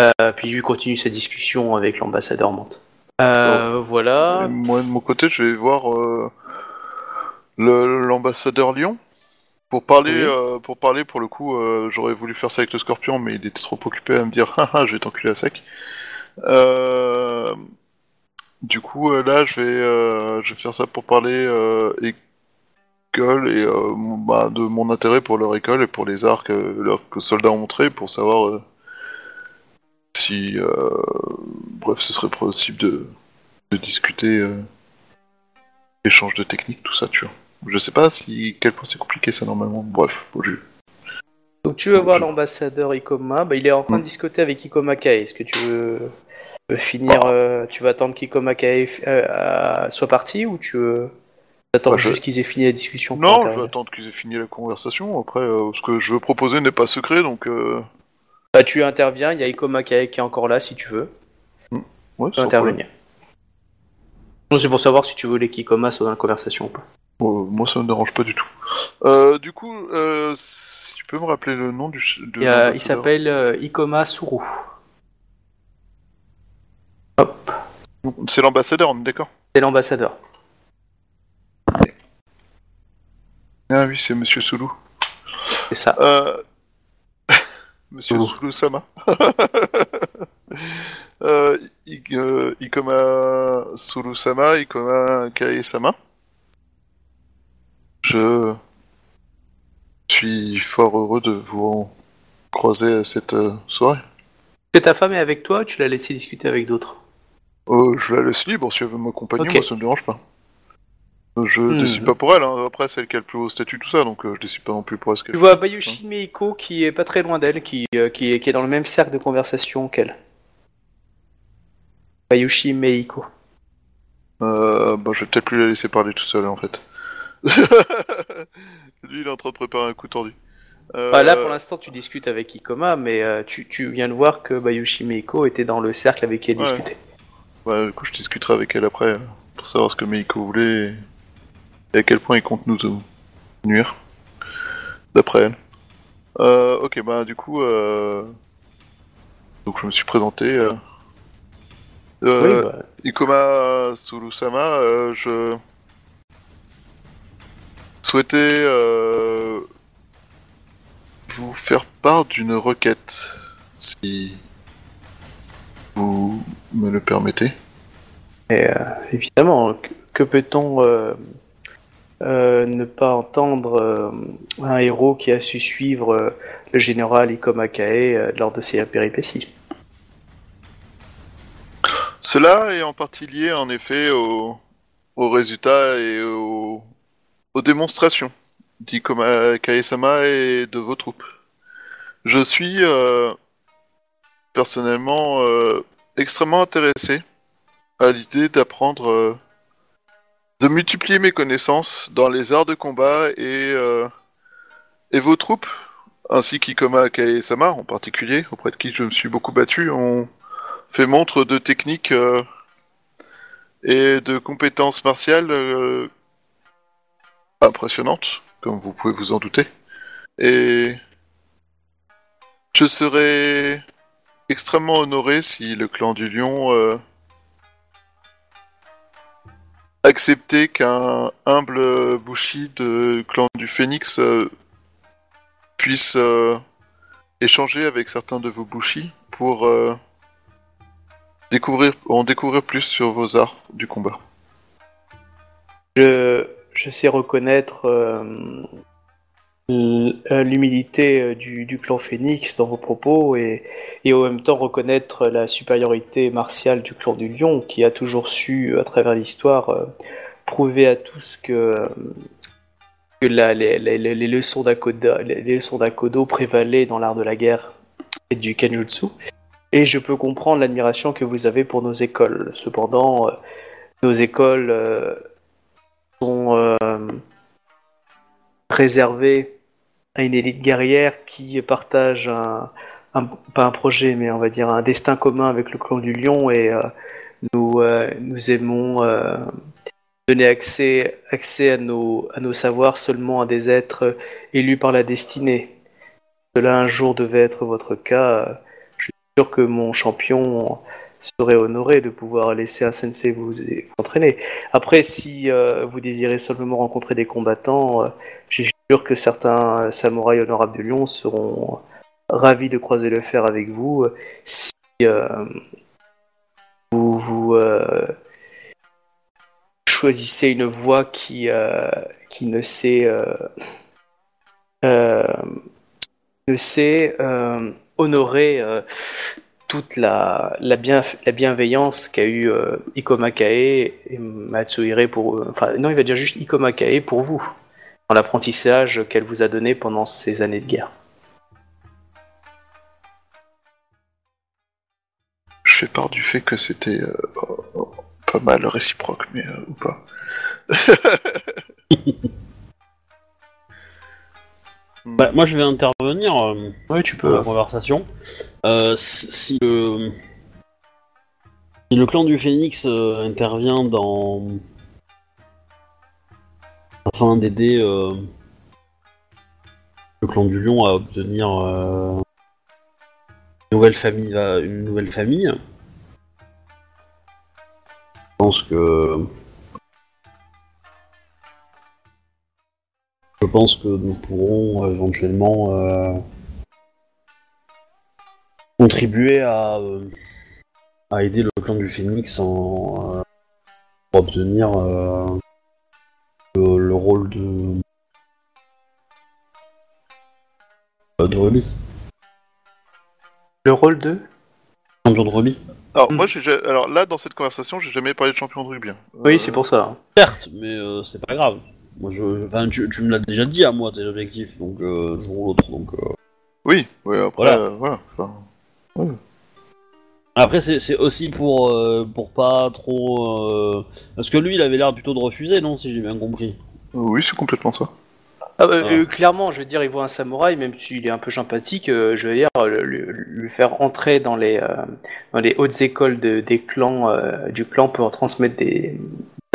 Euh, puis lui continue sa discussion avec l'ambassadeur Mante. Euh, voilà. Et moi de mon côté, je vais voir l'ambassadeur Lyon pour parler. Oui. euh, pour parler, pour le coup, euh, j'aurais voulu faire ça avec le Scorpion, mais il était trop occupé à me dire, haha, je vais t'enculer à sec. Euh, du coup, euh, là, je vais, je vais faire ça pour parler école et euh, bah, de mon intérêt pour leur école et pour les arts que leurs soldats ont montrés, pour savoir si, euh, bref, ce serait possible de, de discuter échange de techniques, tout ça, tu vois. Je sais pas si quel point c'est compliqué ça normalement. Bref, faut ju- Donc tu veux voir l'ambassadeur Ikoma, bah, il est en train de Mm. discuter avec Ikoma Kae. Est-ce que tu veux, finir, euh, tu vas attendre qu'Ikoma Kae euh, soit parti ou tu veux attendre Bah, je- juste qu'ils aient fini la discussion Non, je vais attendre qu'ils aient fini la conversation. Après, euh, ce que je veux proposer n'est pas secret, donc euh, Bah, tu interviens, il y a Ikoma Kae qui est encore là si tu veux. ouais, Tu peux intervenir. C'est pour savoir si tu voulais qu'Ikoma soit dans la conversation ou pas. Euh, moi, ça me dérange pas du tout. Euh, du coup, euh, si tu peux me rappeler le nom du. ch- De a- il l'ambassadeur s'appelle euh, Ikoma Suru. C'est l'ambassadeur, on est d'accord? C'est l'ambassadeur. Ah oui, c'est Monsieur Soulou. C'est ça. Euh... Monsieur Oh. Soulou Sama. euh, I- euh, Ikoma Soulou Sama, Ikoma Kae Sama. Je suis fort heureux de vous croiser à cette euh, soirée. Est-ce que ta femme est avec toi ou tu l'as laissé discuter avec d'autres? Euh, je la laisse libre si elle veut m'accompagner, Ok. moi ça me dérange pas. Je Hmm. décide pas pour elle, hein. après c'est elle qui a le plus haut statut, tout ça, donc euh, je décide pas non plus pour elle ce qu'elle Tu vois Bayushi Meiko qui est pas très loin d'elle, qui, euh, qui, est, qui est dans le même cercle de conversation qu'elle. Bayushi Meiko. Euh, bah, je vais peut-être plus la laisser parler tout seul en fait. Lui, il est en train de préparer un coup tordu. Euh, Bah, là, pour l'instant, tu discutes avec Ikoma, mais euh, tu, tu viens de voir que Bayushi Meiko était dans le cercle avec qui elle Ouais. discutait. du coup, je discuterai avec elle après pour savoir ce que Meiko voulait et, à quel point il compte nous nuire. D'après elle. Euh, ok, bah, du coup, donc je me suis présenté. Oui, bah, Ikoma Sulusama, euh, je souhaitais euh, vous faire part d'une requête, si vous me le permettez. et, euh, évidemment, que, que peut-on euh, ne pas entendre un héros qui a su suivre le général Ikoma Kae lors de ses péripéties? Cela est en partie lié en effet au- aux résultats et au- aux démonstrations d'Ikoma Kaesama et de vos troupes. Je suis euh, personnellement euh, extrêmement intéressé à l'idée d'apprendre, euh, de multiplier mes connaissances dans les arts de combat et, et vos troupes, ainsi qu'Ikoma Kaesama en particulier, auprès de qui je me suis beaucoup battu, ont fait montre de techniques et de compétences martiales impressionnantes, comme vous pouvez vous en douter. Et je serais extrêmement honoré si le clan du lion euh, accepter qu'un humble Bushi de clan du Phénix euh, puisse euh, échanger avec certains de vos Bushi pour découvrir, en découvrir plus sur vos arts du combat. Je, je sais reconnaître euh, l'humilité euh, du, du clan Phoenix dans vos propos et, et en même temps reconnaître la supériorité martiale du clan du Lion qui a toujours su, à travers l'histoire, euh, prouver à tous que, que la- les, les- les- leçons d'Akodo prévalaient dans l'art de la guerre et du Kenjutsu. Et je peux comprendre l'admiration que vous avez pour nos écoles. Cependant, nos écoles sont euh, réservées à une élite guerrière qui partage un, pas un projet, mais on va dire un destin commun avec le clan du Lion et euh, nous, euh, nous aimons donner accès, accès à, nos, à nos savoirs seulement à des êtres élus par la destinée. Cela un jour devait être votre cas. Je suis sûr que mon champion serait honoré de pouvoir laisser un sensei vous, entraîner. Après, si euh, vous désirez seulement rencontrer des combattants, euh, je sûr que certains euh, samouraïs honorables de Lyon seront ravis de croiser le fer avec vous euh, si euh, vous, euh, choisissez une voie qui, euh, qui ne sait, euh, euh, ne sait euh, honorer euh, toute la, la, bien, la bienveillance qu'a eu euh, Ikoma Kae et Matsuhire pour eux. Enfin, non, il va dire juste Ikoma Kae pour vous, dans l'apprentissage qu'elle vous a donné pendant ces années de guerre. Je fais part du fait que c'était euh, pas mal réciproque, mais euh, ou pas. Bah, moi, je vais intervenir euh, Oui, tu dans la conversation. Euh, si si le si le clan du Phénix euh, intervient dans afin d'aider euh, le clan du Lion à obtenir euh, une nouvelle famille, euh, une nouvelle famille. Je pense que je pense que nous pourrons euh, éventuellement euh, contribuer à, euh, à aider le clan du Phénix en, euh, pour obtenir euh, le, le rôle de de Ruby, Le rôle de? Champion de Ruby. Alors Hmm. moi, j'ai, ja- alors là, dans cette conversation, j'ai jamais parlé de champion de rugby. hein. Oui, c'est pour ça. Certes, mais euh, c'est pas grave. Moi, je, enfin, tu, tu me l'as déjà dit à moi tes objectifs, donc euh, jour ou l'autre. Donc euh. Oui, oui. Après, Voilà. euh, voilà. enfin, après c'est c'est aussi pour euh, pour pas trop euh, parce que lui il avait l'air plutôt de refuser, non si j'ai bien compris? oui, c'est complètement ça. Ah, bah, Ah. euh, clairement, je veux dire, il voit un samouraï, même s'il est un peu sympathique, euh, je veux dire, le- lui, lui faire entrer dans les, euh, dans les hautes écoles de- des clans, euh, du clan pour transmettre des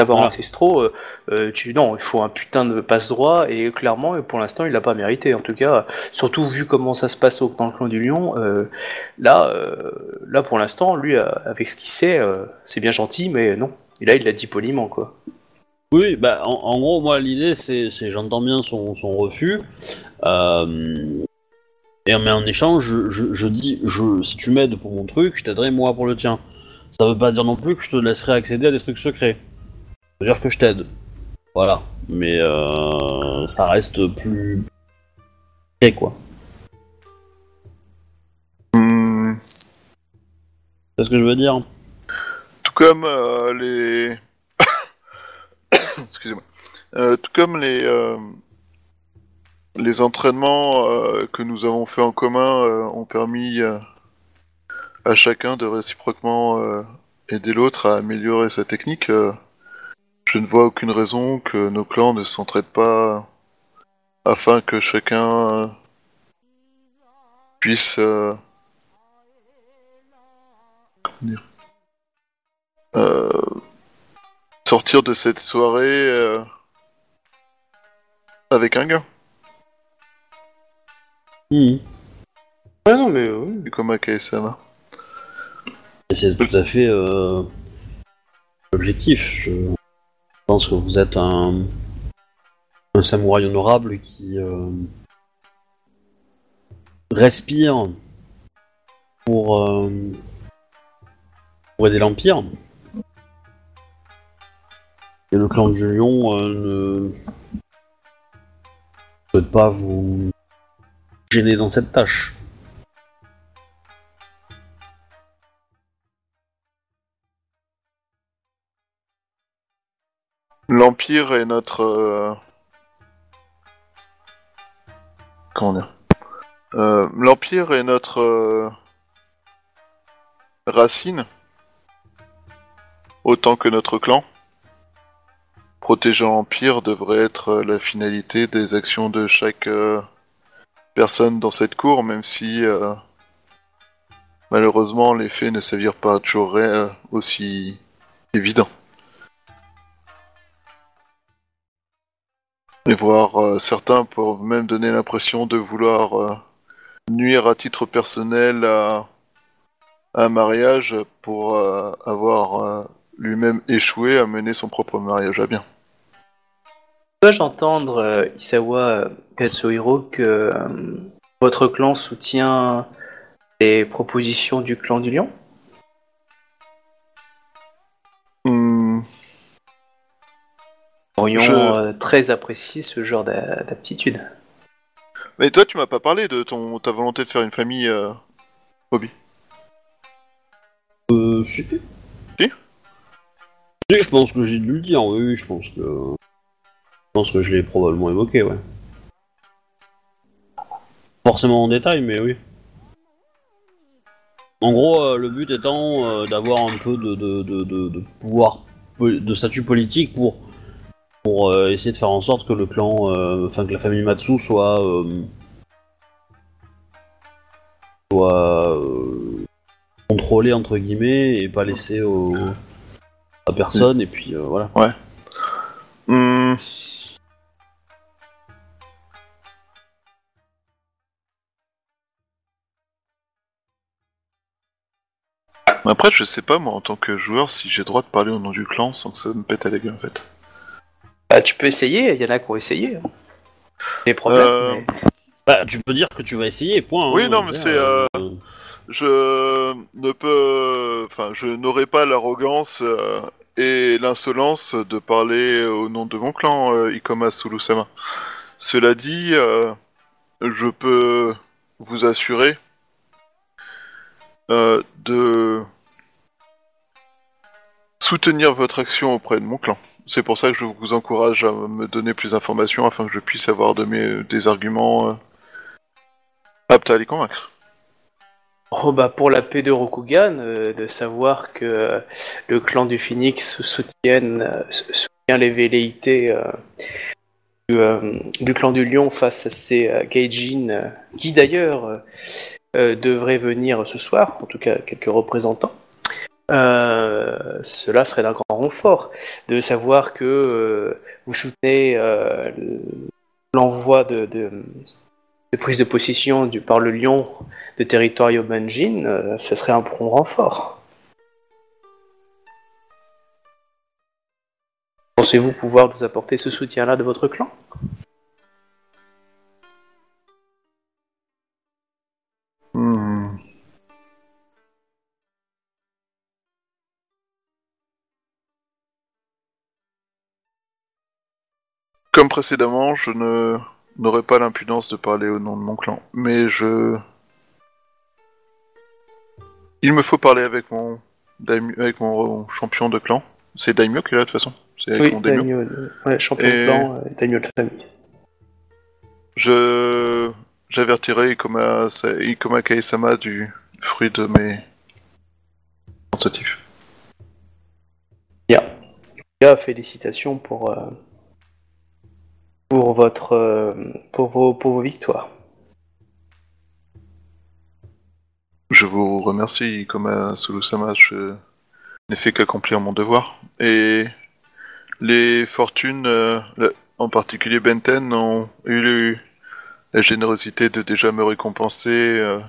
savoirs Voilà. ancestraux, euh, euh, tu, non, il faut un putain de passe-droit, et clairement, pour l'instant, il l'a pas mérité, en tout cas, surtout vu comment ça se passe au, dans le clan du lion, euh, là, euh, là, pour l'instant, lui, avec ce qu'il sait, euh, c'est bien gentil, mais non. Et là, il l'a dit poliment, quoi. Oui, bah en, en gros moi l'idée c'est j'entends bien son, son refus. Et mais en échange je, je, je dis je si tu m'aides pour mon truc, je t'aiderai moi pour le tien. Ça veut pas dire non plus que je te laisserai accéder à des trucs secrets. Dire que je t'aide. Voilà. Mais euh, ça reste plus. Et quoi. Hmm, C'est ce que je veux dire tout comme euh, les. Excusez-moi. Euh, tout comme les. Les entraînements que nous avons fait en commun ont permis à chacun de réciproquement aider l'autre à améliorer sa technique. Je ne vois aucune raison que nos clans ne s'entraident pas afin que chacun puisse euh, comment dire euh, sortir de cette soirée euh, avec un gain, Mhm. Ouais, non, mais oui. comme à KSM. Et c'est tout à fait euh, l'objectif. Je... pense que vous êtes un, un samouraï honorable qui euh, respire pour, euh, pour aider l'Empire. Et le clan du lion euh, ne souhaite pas vous gêner dans cette tâche. L'Empire est notre. euh, Comment dire? Euh, L'Empire est notre euh, racine, autant que notre clan. Protéger l'Empire devrait être la finalité des actions de chaque personne dans cette cour, même si malheureusement les faits ne s'avèrent pas toujours aussi évidents. Et voir euh, certains peuvent même donner l'impression de vouloir euh, nuire à titre personnel à, un mariage pour euh, avoir lui-même échoué à mener son propre mariage à bien. Peux-je entendre, Isawa Katsuhiro, que votre clan soutient les propositions du clan du lion? Aurions Je- euh, très apprécié ce genre d'a- d'aptitude. Mais toi, tu m'as pas parlé de ton ta volonté de faire une famille, euh, Bobby. Euh, si. Si Si, je pense que j'ai dû le dire, oui, oui, je pense que. Je pense que je l'ai probablement évoqué, ouais. Forcément en détail, mais oui. En gros, euh, le but étant euh, d'avoir un peu de, de, de, de- de pouvoir, po- de statut politique pour, pour euh, essayer de faire en sorte que le clan, euh, enfin que la famille Matsu soit. euh, soit. contrôlée entre guillemets et pas laissée au, à personne, et puis voilà. Hmm. Après, je sais pas, moi, en tant que joueur, si j'ai droit de parler au nom du clan sans que ça me pète à la gueule, en fait. Bah, tu peux essayer, il y en a qui ont essayé. hein. Des problèmes, Euh, mais- Bah, tu peux dire que tu vas essayer, point. Oui, hein, non, mais c'est, euh, euh, Je ne peux... Enfin, je n'aurai pas l'arrogance euh, et l'insolence de parler au nom de mon clan, euh, Ikoma Sulusama. Cela dit, euh, je peux vous assurer euh, de soutenir votre action auprès de mon clan. C'est pour ça que je vous encourage à me donner plus d'informations afin que je puisse avoir de mes, des arguments euh, aptes à les convaincre. Oh, bah, pour la paix de Rokugan, euh, de savoir que euh, le clan du Phoenix soutienne, sou- soutient les velléités du, clan du Lion face à ces Gaijin, qui d'ailleurs devraient venir ce soir, en tout cas quelques représentants. Euh, cela serait d'un grand renfort de savoir que euh, vous soutenez euh, l'envoi de, prise de possession du, par le lion de territoire Yobanjin, ce serait un bon renfort. Pensez-vous pouvoir nous apporter ce soutien-là de votre clan? Comme précédemment, je ne n'aurai pas l'impudence de parler au nom de mon clan, mais je... Il me faut parler avec mon daimyo- avec mon champion de clan. C'est Daimyo qui est là de toute façon. C'est avec Oui, mon daimyo. Daimyo, euh, ouais, champion Et- de clan, euh, Daimyo de famille. Je j'avertirai Ikoma, Ikoma Kaesama du fruit de mes tentatives. Bien. Cas, félicitations pour, euh, pour, votre, euh, pour, vos, pour vos victoires. Je vous remercie, Ikoma Sulusama, je n'ai fait qu'accomplir mon devoir. Et les fortunes, euh, en particulier Benten, ont eu la générosité de déjà me récompenser euh,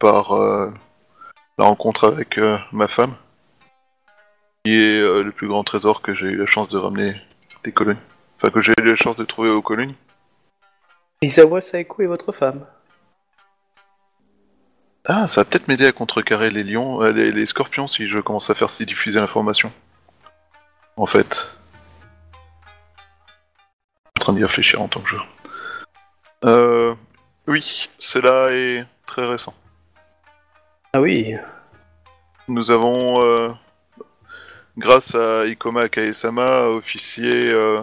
par la rencontre avec ma femme. qui est le plus grand trésor que j'ai eu la chance de ramener des colonies. Enfin, que j'ai eu la chance de trouver aux colonies. Isawa Saeko est votre femme. Ah, ça va peut-être m'aider à contrecarrer les lions, euh, les, les scorpions si je commence à faire si diffuser l'information. En fait. Je suis en train d'y réfléchir en tant que joueur. Euh, oui, cela est très récent. Ah oui. Nous avons, euh, grâce à Ikoma Kaesama, officié euh,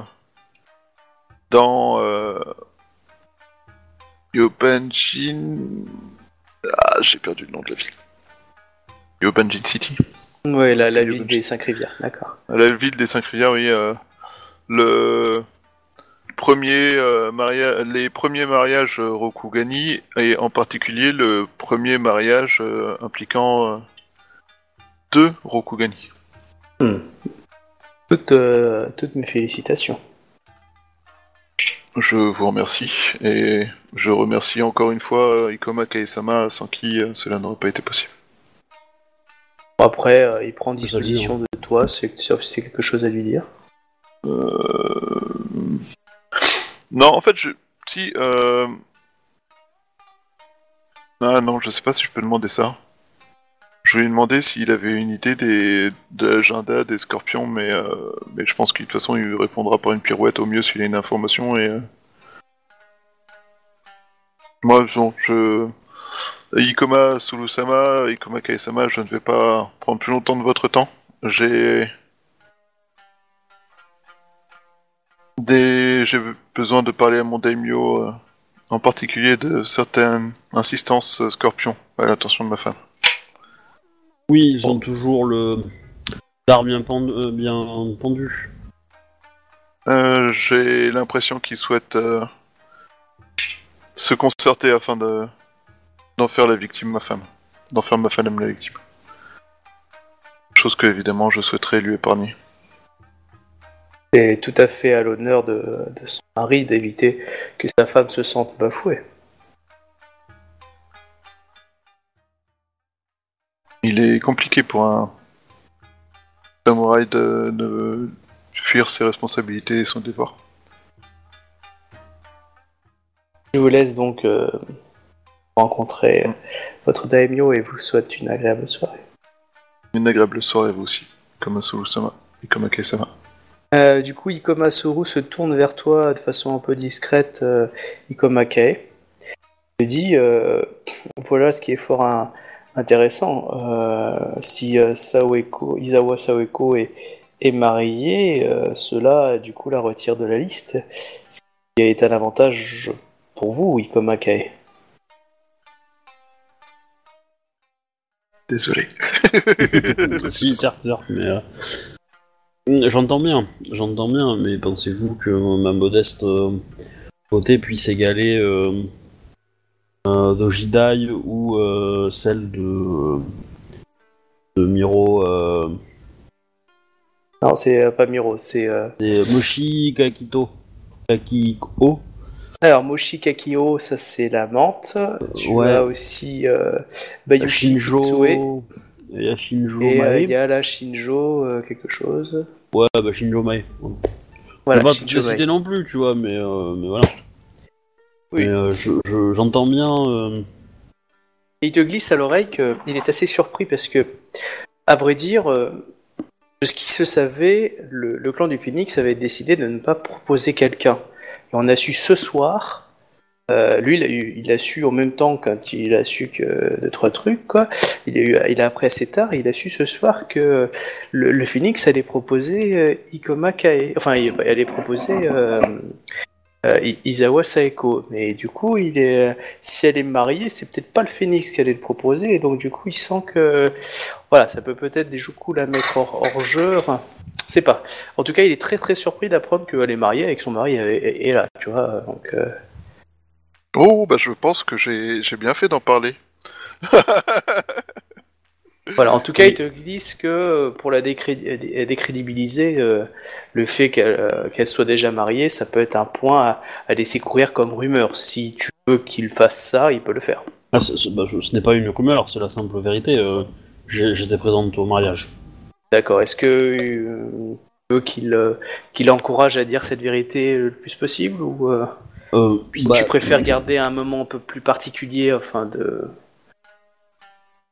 dans euh. Ah, j'ai perdu le nom de la ville. Yobanjin City. Ouais, la, ville des cinq rivières, d'accord. La ville des cinq rivières, oui. euh, le premier euh, maria- les premiers mariages euh, Rokugani et en particulier le premier mariage euh, impliquant deux Rokugani. Hmm. Toutes, toutes mes félicitations. Je vous remercie et je remercie encore une fois euh, Ikoma Kaesama sans qui euh, cela n'aurait pas été possible. Bon, après, euh, il prend disposition de toi, c'est- sauf si c'est quelque chose à lui dire. Euh... Non, en fait, je... si. Euh... Ah non, je sais pas si je peux demander ça. Je lui ai demandé s'il avait une idée des... de l'agenda des scorpions, mais, euh... je pense que de toute façon il répondra par une pirouette au mieux s'il a une information et. euh, Moi, non, je. Ikoma Sulusama, Ikoma Kaesama, je ne vais pas prendre plus longtemps de votre temps. J'ai. Des... J'ai besoin de parler à mon daimyo, euh, en particulier de certaines insistances scorpions à l'attention de ma femme. Oui, ils ont toujours le l'art bien pendu. euh, bien pendu. Euh, J'ai l'impression qu'ils souhaitent euh, se concerter afin de d'en faire la victime ma femme, d'en faire ma femme la victime. Chose que évidemment je souhaiterais lui épargner. C'est tout à fait à l'honneur de, de son mari d'éviter que sa femme se sente bafouée. Il est compliqué pour un samouraï de, de fuir ses responsabilités et son devoir. Je vous laisse donc euh, rencontrer euh, votre daimyo et vous souhaite une agréable soirée. Une agréable soirée vous aussi, comme un Sulu-sama et comme un Kei-sama. Euh, du coup, Ikoma Suru se tourne vers toi de façon un peu discrète, euh, Ikoma Kae. Il dit euh, voilà ce qui est fort intéressant. Euh, si euh, Saoeko, Izawa Saoeko est, est marié, euh, cela du coup la retire de la liste. Ce qui est un avantage pour vous, Ikoma Kae. Désolé. si, certes, certes, mais. euh, J'entends bien, j'entends bien, mais pensez-vous que ma modeste beauté puisse égaler euh, euh, d'Ojidai ou euh, celle de, de Miro euh, Non, c'est pas Miro, c'est. et Moshi Kakito Kakiko Alors, Moshi Kakio, ça c'est la menthe. Tu ouais. as aussi euh, Bayushi. Shinjo. Il y a Shinjo Et Mae. il y a la Shinjo euh, quelque chose. Ouais, bah Shinjo Mae. Voilà, Voilà, pas Shinjo les Mai. citer non plus, tu vois, mais, euh, mais voilà. Oui. Euh, je- je- j'entends bien. euh, Et il te glisse à l'oreille qu'il est assez surpris parce que, à vrai dire, euh, de ce qui se savait, le, le clan du Phoenix avait décidé de ne pas proposer quelqu'un. Et on a su ce soir. euh, lui, il a, eu- il a su en même temps quand il a su que deux trois trucs quoi. Il a eu, il a appris assez tard. Et il a su ce soir que le, le Phoenix allait proposer euh, Ikoma Kae. Enfin, il allait proposer euh, euh, I- Izawa Saeko. Mais du coup, est, si elle est mariée, c'est peut-être pas le Phoenix qui allait le proposer. Et donc, du coup, il sent que voilà, ça peut peut-être des coups la mettre hors, hors jeu. Enfin, c'est pas. En tout cas, il est très très surpris d'apprendre qu'elle est mariée et que son mari est là. Tu vois. Donc, euh, Oh, bah je pense que j'ai bien fait d'en parler. Voilà, en tout cas, Oui. il te glisse que euh, pour la décré- dé- décrédibiliser, euh, le fait qu'elle euh, qu'elle soit déjà mariée, ça peut être un point à, à laisser courir comme rumeur. Si tu veux qu'il fasse ça, il peut le faire. ah, c'est- c'est- bah, ce n'est pas une rumeur, c'est la simple vérité. euh, J'étais présente au mariage. D'accord. Est-ce que euh, tu veux qu'il euh, qu'il encourage à dire cette vérité le plus possible ou euh, Euh, bah, tu préfères garder un moment un peu plus particulier afin de.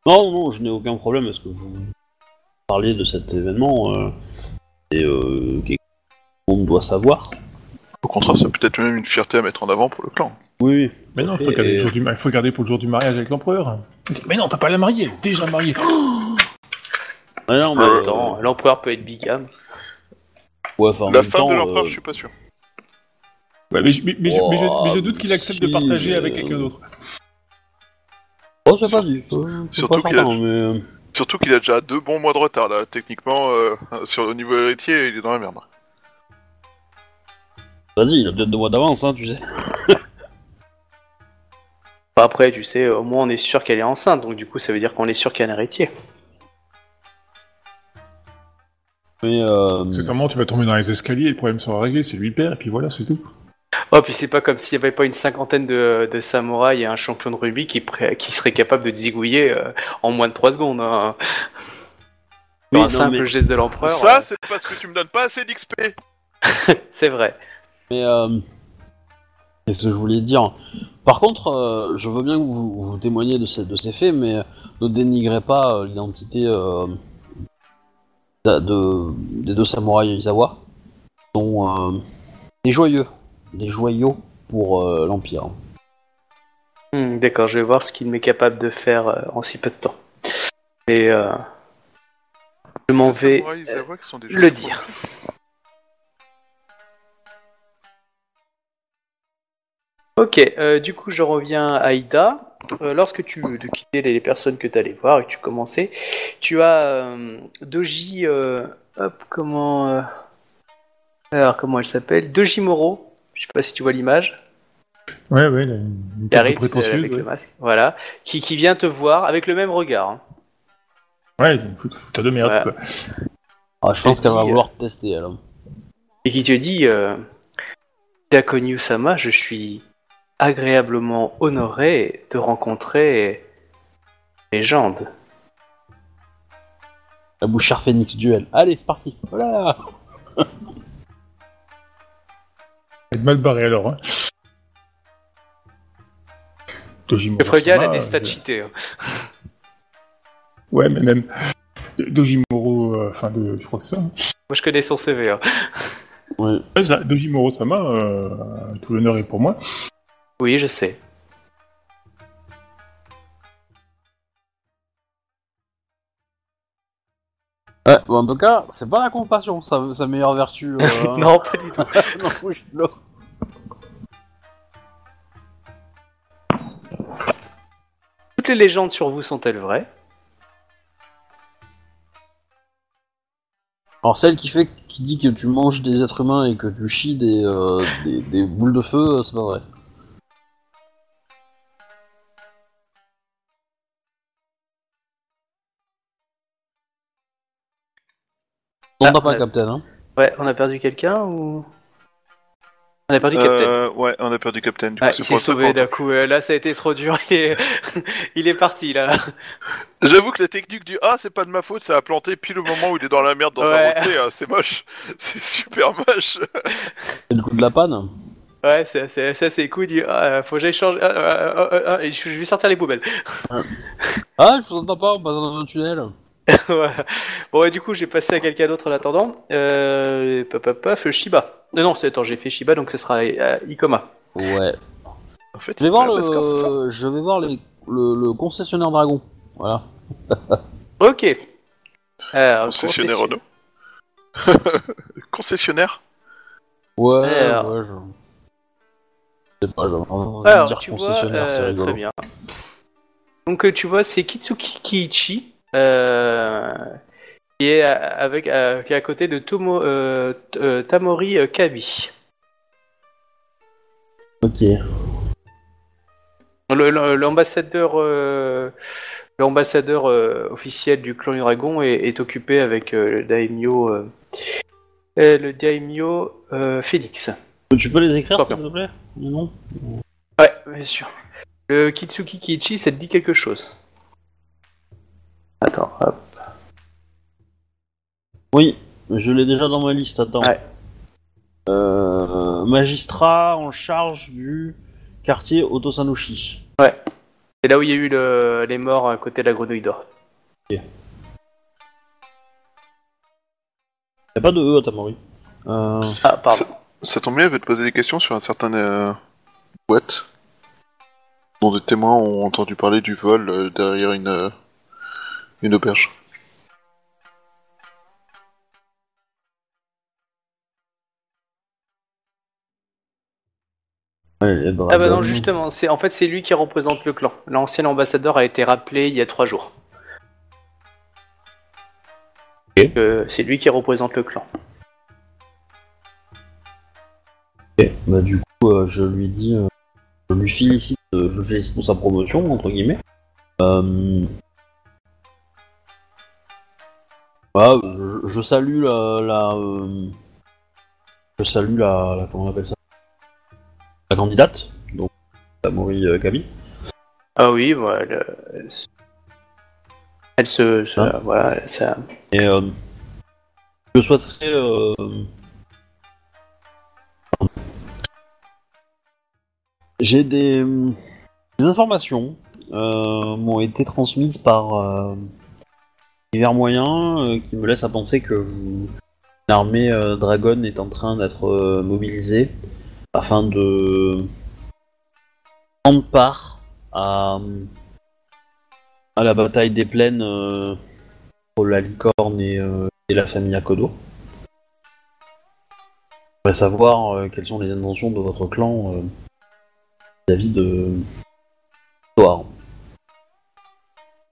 Non, non, je n'ai aucun problème parce que vous parlez de cet événement. Euh, et euh, quelque chose que tout le monde doit savoir. Au contraire, c'est peut-être même une fierté à mettre en avant pour le clan. Oui, oui. Mais non, il faut, Et- garder du faut pour le jour du mariage avec l'empereur. Mais non, on peut pas la marier, elle est déjà mariée. Ouais, non, mais, En euh, temps, l'empereur peut être bigame. ouais, enfin, en La femme de temps, l'empereur, euh, je suis pas sûr. Ouais, mais, je- mais- mais je, mais je- mais je doute qu'il accepte de partager avec euh, quelqu'un d'autre. Oh, c'est pas dit. c'est surtout pas qu'il a- mais. euh, Surtout qu'il a déjà deux bons mois de retard là. Techniquement, euh, sur le niveau héritier, il est dans la merde. Vas-y, il a peut-être deux mois d'avance, hein, tu sais. Enfin, après, tu sais, au moins on est sûr qu'elle est enceinte, donc du coup ça veut dire qu'on est sûr qu'il y a un héritier. Mais. Euh, C'est vraiment, tu vas tomber dans les escaliers, le problème sera réglé, c'est lui le père, et puis voilà, c'est tout. Oh, puis c'est pas comme s'il y avait pas une cinquantaine de, de samouraïs et un champion de rugby qui, qui serait capable de zigouiller euh, en moins de 3 secondes. Hein. Oui, un non, simple mais- geste de l'empereur. Ça, euh, c'est parce que tu me donnes pas assez d'XP. c'est vrai. Mais euh, qu'est-ce que je voulais dire Par contre, euh, je veux bien que vous, vous témoigniez de ces, de ces faits, mais ne dénigrez pas euh, l'identité euh, de, de- des deux samouraïs Izawa. Ils sont euh, des joyeux, des joyaux pour euh, l'Empire. Hmm, D'accord, je vais voir ce qu'il m'est capable de faire euh, en si peu de temps. Et euh, je m'en vais le dire. Ok, euh, du coup je reviens à Ida. Euh, lorsque tu de quittais les personnes que tu allais voir et que tu commençais, tu as euh, Doji, euh, hop, comment, euh, alors comment elle s'appelle, Doji Moro. Je sais pas si tu vois l'image. Ouais, ouais, il a une, une euh, prétentieuse. avec ouais. le masque, voilà, qui, qui vient te voir avec le même regard. hein. Ouais, il fout, fout de merde, Ouais. quoi. Ah, je pense Elle qu'elle va vouloir te tester, elle. et qui te dit euh, Dakonyu Sama, je suis agréablement honoré de rencontrer légende. La bouchard phénix duel. Allez, c'est parti. Voilà. Elle est mal barré alors. Hein. Préviens, elle a des stats euh, cheatés. hein. Ouais, mais même Dojimoro, euh, enfin, de, je crois que c'est ça. hein. Moi, je connais son CV. hein. Ouais. Dojimoro Sama, euh, tout l'honneur est pour moi. Oui, je sais. Ouais, bon, en tout cas, c'est pas la compassion, sa, sa meilleure vertu. euh, non, pas du tout. non, oui, non. Toutes les légendes sur vous sont-elles vraies? Alors celle qui fait qui dit que tu manges des êtres humains et que tu chies des, euh, des, des boules de feu, euh, c'est pas vrai. On Ah, t'a pas ouais. capté, hein Ouais, on a perdu quelqu'un ou? On a perdu Captain. Euh, ouais, on a perdu Captain. Du coup, Ah, il s'est sauvé d'un coup. euh, Là, ça a été trop dur. Il est, il est parti là. J'avoue que la technique du ah c'est pas de ma faute, ça a planté pile au moment où il est dans la merde dans Ouais. sa montée, hein, c'est moche, c'est super moche. C'est le coup de la panne Ouais, c'est c'est- ça, c'est cool. Il dit, ah, faut que j'aille changer. Ah, ah, je vais sortir les poubelles. Ah, je vous entends pas, on passe dans un tunnel. Ouais. Bon, et du coup, j'ai passé à quelqu'un d'autre en attendant. Euh, paf, paf, paf, Shiba. Non, non, c'est attends, j'ai fait Shiba, donc ce sera euh, Ikoma. Ouais. En fait, Je vais voir, c'est ça le, je vais voir les, le, le concessionnaire dragon. Voilà. Ok. Alors, concessionnaire concession- Renault. concessionnaire Ouais, Alors. ouais, je... je sais pas, j'ai envie de Alors, dire tu vois, concessionnaire, c'est euh, rigolo. très bien. Donc, euh, tu vois, c'est Kitsuki Kiichi, euh, qui est à- avec, euh, qui est à côté de Tomo, euh, euh, Tamori euh, Kabi. Ok. L'ambassadeur, euh, l'ambassadeur euh, officiel du clan du dragon est, est occupé avec euh, le daimyo, euh, euh, le daimyo euh, Phoenix. Tu peux les écrire, s'il te plaît? Non Ouais, bien sûr. Le Kitsuki Kiichi, ça te dit quelque chose? Attends, hop. Oui, je l'ai déjà dans ma liste, attends. Ouais. Euh, magistrat en charge du quartier Otosanushi. C'est là où il y a eu le- les morts à côté de la grenouille d'or. Y'a pas de E à Tamori. Euh, Ah, pardon. Ça tombe bien, je vais te poser des questions sur un certain euh, boîte dont des témoins ont entendu parler du vol euh, derrière une, euh, une auberge. ouais, Ah bah non, justement, c'est en fait c'est lui qui représente le clan. L'ancien ambassadeur a été rappelé il y a trois jours. Ok. Euh, c'est lui qui représente le clan. Ok, Bah du coup, euh, je lui dis, euh, je lui félicite, euh, je le félicite pour sa promotion entre guillemets. Voilà, je, je salue la, la euh, je salue la, la- comment on appelle ça, la candidate, donc Tamori euh, Kabi. Ah oui, voilà. elle, elle se- elle se, se- Hein? voilà, ça. Et euh, je souhaiterais euh, j'ai des, des informations m'ont été transmises par divers moyens euh, qui me laissent à penser que vous, l'armée euh, Dragon est en train d'être euh, mobilisée afin de prendre part à, la bataille des plaines pour la licorne et, la famille Akodo. Savoir quelles sont les intentions de votre clan euh, vis-à-vis de Toar.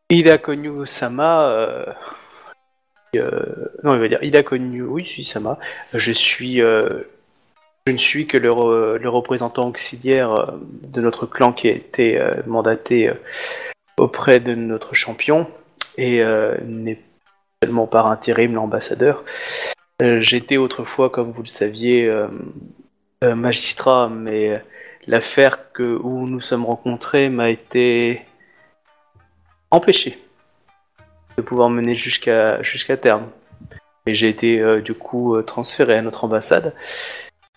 Ida Konyu Sama. euh, euh, non, il va dire Ida Konyu. Oui, je suis Sama. Je suis. euh, je ne suis que le, le représentant auxiliaire euh, de notre clan qui a été euh, mandaté euh, auprès de notre champion et n'est seulement par intérim l'ambassadeur. J'étais autrefois, comme vous le saviez, magistrat, mais l'affaire où nous sommes rencontrés m'a été empêché de pouvoir mener jusqu'à jusqu'à terme. Et j'ai été euh, du coup euh, transféré à notre ambassade.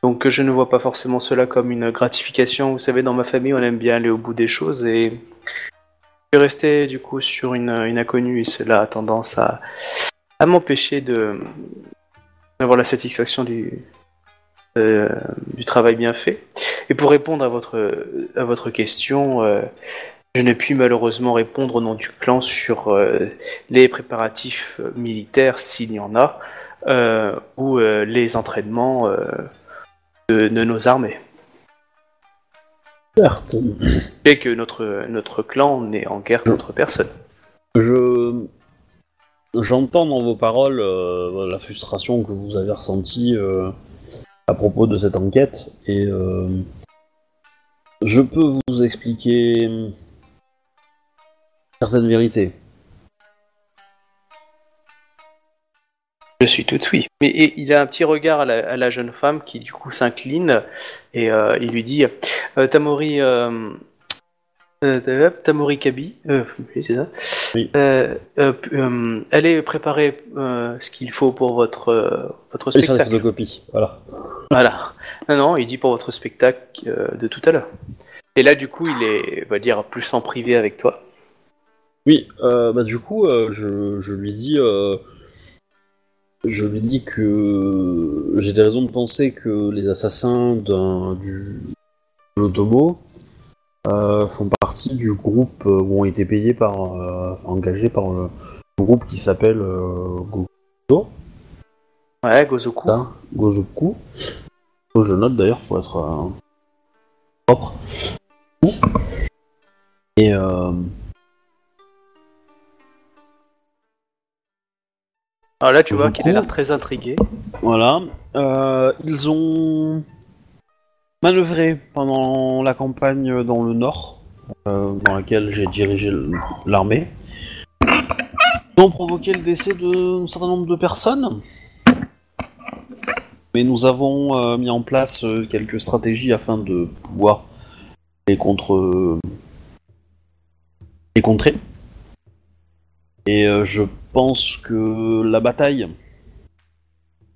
Donc je ne vois pas forcément cela comme une gratification. Vous savez, dans ma famille, on aime bien aller au bout des choses et je suis resté du coup sur une, une inconnue et cela a tendance à, m'empêcher de d'avoir la satisfaction du, euh, du travail bien fait. Et pour répondre à votre, à votre question, je n'ai pu malheureusement répondre au nom du clan sur euh, les préparatifs euh, militaires, s'il y en a, euh, ou euh, les entraînements de, de nos armées. Certes. Et que notre, notre clan n'est en guerre contre personne. Je j'entends dans vos paroles la frustration que vous avez ressentie à propos de cette enquête et je peux vous expliquer certaines vérités. Je suis tout oui. Mais et il a un petit regard à la, à la jeune femme qui du coup s'incline et euh, il lui dit euh, Tamori euh, euh, Tamori Kabi, c'est ça. Oui. Allez préparer ce qu'il faut pour votre votre sur les spectacle. photocopies, voilà. Voilà. Non, non, il dit pour votre spectacle de tout à l'heure. Et là, du coup, il est, on va dire, plus en privé avec toi. Oui, euh, bah du coup, euh, je, je lui dis, euh, je lui dis que j'ai des raisons de penser que les assassins d'un du de l'Otomo euh, font partie du groupe euh, ou ont été payés par, engagés par le, le groupe qui s'appelle Gokudo, Ouais, Gozoku. ça, Gozoku. Oh, je note d'ailleurs pour être propre. Et Alors là, tu vois qu'il a l'air très intrigué. Voilà. Euh, ils ont manœuvré pendant la campagne dans le nord, euh, dans laquelle j'ai dirigé l'armée. Ils ont provoqué le décès d'un certain nombre de personnes. Mais nous avons euh, mis en place quelques stratégies afin de pouvoir les contre les contrer. Et je pense que la bataille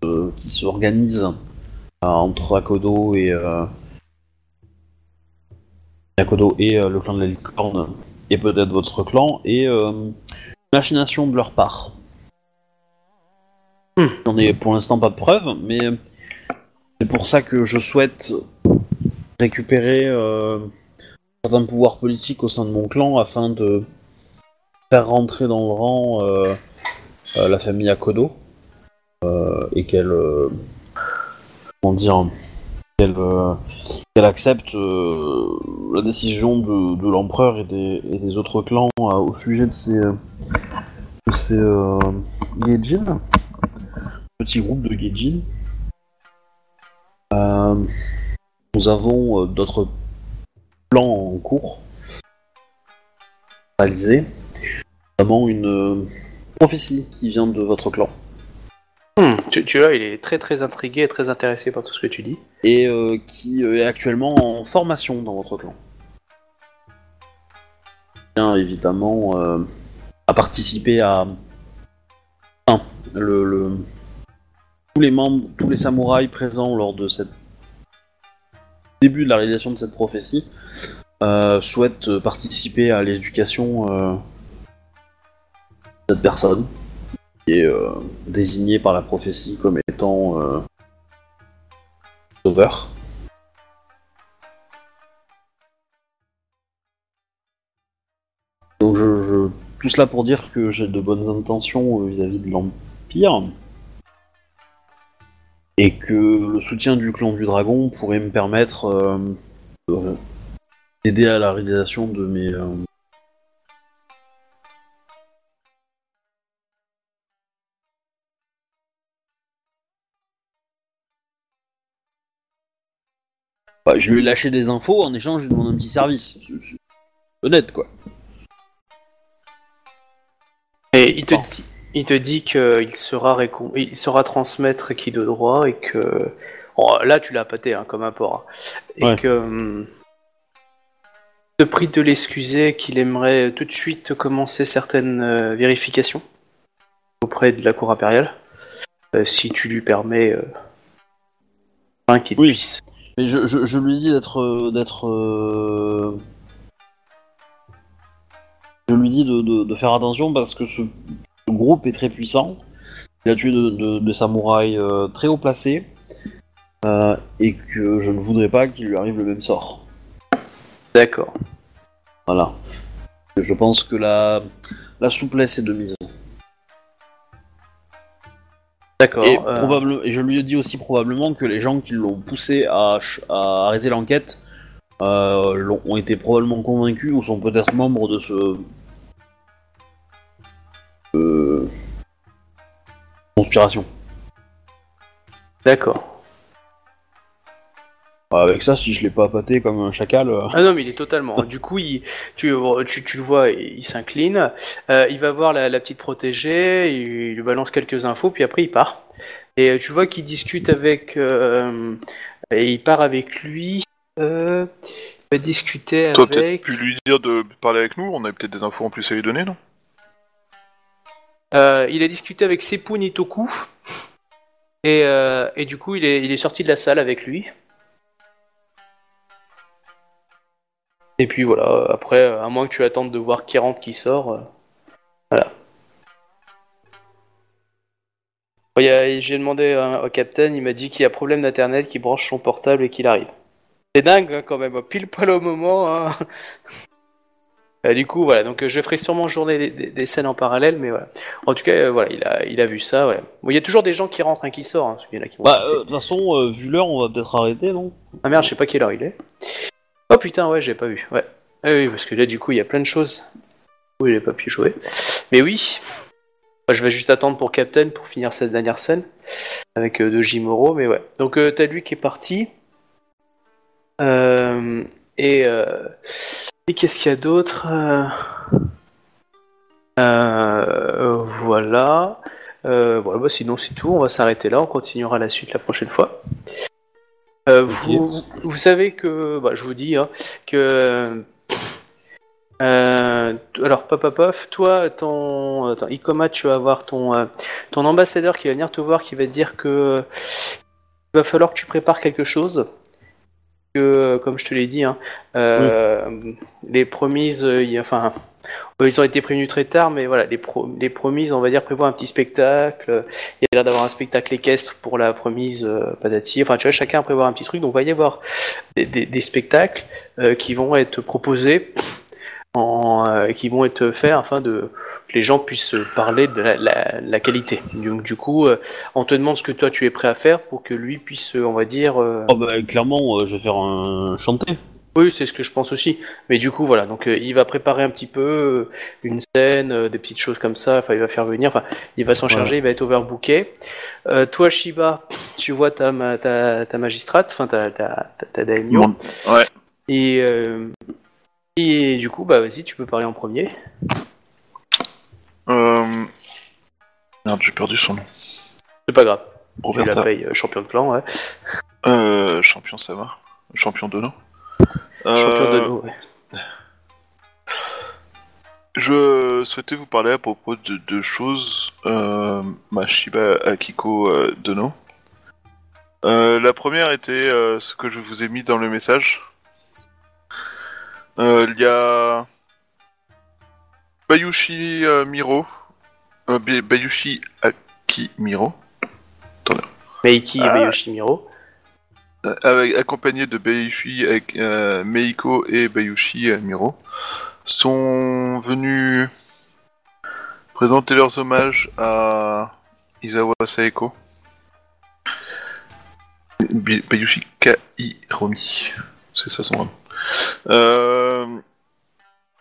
se, qui s'organise euh, entre Akodo et euh, Akodo et euh, le clan de la licorne et peut-être votre clan euh, machination de leur part. J'en ai pour l'instant pas de preuves, mais c'est pour ça que je souhaite récupérer euh, certains pouvoirs politiques au sein de mon clan afin de faire rentrer dans le rang euh, euh, la famille Akodo euh, et qu'elle qu'elle accepte la décision de, l'empereur et des, et des autres clans au sujet de ces de ces petit groupe de Gaijin. Euh, nous avons d'autres plans en cours réalisés, notamment une euh, prophétie qui vient de votre clan Hmm, tu, tu vois, il est très très intrigué et très intéressé par tout ce que tu dis. et euh, qui euh, est actuellement en formation dans votre clan. Bien évidemment euh, à participer à le, le- tous les membres, tous les samouraïs présents lors de cette début de la réalisation de cette prophétie euh, souhaitent participer à l'éducation cette personne qui est euh, désignée par la prophétie comme étant euh, sauveur. Donc je, tout cela pour dire que j'ai de bonnes intentions euh, vis-à-vis de l'Empire et que le soutien du clan du dragon pourrait me permettre de- d'aider à la réalisation de mes je lui ai lâché des infos en échange je lui demande un petit service. C'est- c'est Honnête quoi. Et il te dit, il te dit qu'il sera récom- il saura transmettre qui de droit et que oh, là tu l'as pâté hein, comme un porc hein. et Ouais. que hum, il te prie de l'excuser qu'il aimerait tout de suite commencer certaines euh, vérifications auprès de la cour impériale euh, si tu lui permets euh, afin qu'il Oui. puisse. Mais je, je, je lui dis d'être euh, d'être euh, je lui dis de, de, de faire attention parce que ce, ce groupe est très puissant. Il a tué de, de, de samouraïs euh, très haut placés euh, et que je ne voudrais pas qu'il lui arrive le même sort. D'accord. Voilà. Je pense que la, la souplesse est de mise. D'accord. Et, euh, probable- et je lui ai dit aussi probablement que les gens qui l'ont poussé à, arrêter l'enquête euh, l'ont- ont été probablement convaincus ou sont peut-être membres de ce. euh, conspiration. D'accord. Avec ça, si je l'ai pas pâté comme un chacal. euh, Ah non, mais il est totalement. Du coup, il, tu, tu, tu le vois, il s'incline. Euh, il va voir la, la petite protégée, il lui balance quelques infos, puis après il part. Et euh, tu vois qu'il discute avec. euh, et il part avec lui. Euh, il va discuter Toi, peut-être avec. pu lui dire de parler avec nous, on avait peut-être des infos en plus à lui donner, non? Euh, il a discuté avec Seppu Nitoku. Et, euh, et du coup, il est, il est sorti de la salle avec lui. Et puis voilà, après, euh, à moins que tu attendes de voir qui rentre, qui sort. euh, voilà. J'ai demandé euh, au capitaine, il m'a dit qu'il y a problème d'internet, qu'il branche son portable et qu'il arrive. C'est dingue hein, quand même, pile poil au moment. hein. Euh, du coup, voilà, donc euh, je ferai sûrement journée des, des- des scènes en parallèle, mais voilà. En tout cas, euh, voilà, il a, il a vu ça. Voilà. Bon, il y a toujours des gens qui rentrent, et qui sortent. Hein, qui vont Bah, euh, de toute façon, euh, vu l'heure, on va peut-être arrêter, non? Ah merde, je sais pas quelle heure il est. Oh putain, ouais, j'ai pas vu. Ouais. Ah oui, parce que là, du coup, il y a plein de choses. Oui, j'ai pas pu jouer. Mais oui. Je vais juste attendre pour Captain pour finir cette dernière scène avec euh, de Jimoro, mais ouais. Donc euh, t'as lui qui est parti. Euh, et euh, et qu'est-ce qu'il y a d'autre Euh, Voilà. Voilà, bah, sinon c'est tout. On va s'arrêter là. On continuera la suite la prochaine fois. Euh, vous, vous savez que, bah, je vous dis, hein, que euh, alors, pop, pop, toi, ton, attends, Ikoma, tu vas avoir ton, euh, ton ambassadeur qui va venir te voir, qui va te dire que il va falloir que tu prépares quelque chose. Que, euh, comme je te l'ai dit, hein, euh, les promises, euh, enfin, ils ont été prévenus très tard, mais voilà, les, pro- les promises, on va dire, prévoient un petit spectacle. Il y a l'air d'avoir un spectacle équestre pour la promise euh. Enfin, tu vois, chacun prévoit un petit truc. Donc, il va y avoir des, spectacles qui vont être proposés, en, euh, qui vont être faits afin de que les gens puissent parler de la, la- la qualité. Donc, du coup, euh, on te demande ce que toi tu es prêt à faire pour que lui puisse, euh, on va dire. euh, Oh bah clairement, euh, je vais faire un chanter. oui, c'est ce que je pense aussi. Mais du coup, voilà. Donc, euh, il va préparer un petit peu euh, une scène, euh, des petites choses comme ça. Enfin, il va faire venir. Enfin, il va s'en Ouais. charger. Il va être overbooké. Euh, toi, Shiba, tu vois ta, ma- ta, ta magistrate, enfin ta, ta, ta, ta Ouais. Et, euh, et du coup, bah vas-y, tu peux parler en premier. Euh... Merde, j'ai perdu son nom. C'est pas grave. Je la Roberta. paye euh, champion de clan, ouais. Euh, champion, ça va. Champion de nom. Champion de nous, ouais. Je souhaitais vous parler à propos de deux choses. Euh, Mashiba Akiko euh, Dono. Euh, la première était euh, ce que je vous ai mis dans le message. Euh, Il y a Bayushi euh, Miro, euh, Bayushi Akimiro, Meiki et Ah. Bayoshi Miro. euh, avec, accompagné de Bayushi avec, euh, Meiko et Bayushi euh, Miro, sont venus présenter leurs hommages à Izawa Saeko. Bi- Bayushi Kairomi, c'est ça son nom. Euh,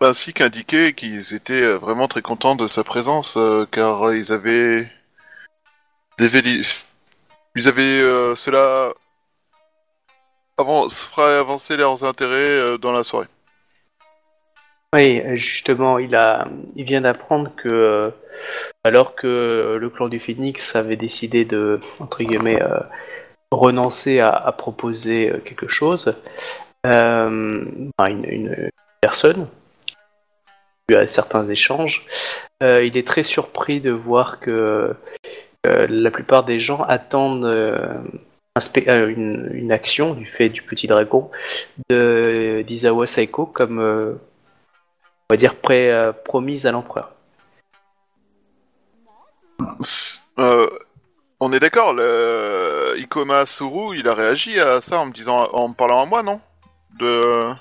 ainsi qu'indiqué qu'ils étaient vraiment très contents de sa présence, euh, car ils avaient. Ils avaient euh, cela avant, fera avancer leurs intérêts dans la soirée. Oui, justement, il a, il vient d'apprendre que, alors que le clan du Phoenix avait décidé de, entre guillemets, renoncer à, proposer quelque chose, euh, une, une personne, dû à certains échanges, euh, il est très surpris de voir que euh, la plupart des gens attendent une, action du fait du petit dragon de d'Izawa Saiko comme on va dire pré, promise à l'empereur. On est d'accord, le Ikoma Suru, il a réagi à ça en me disant, en me parlant à moi, non? De,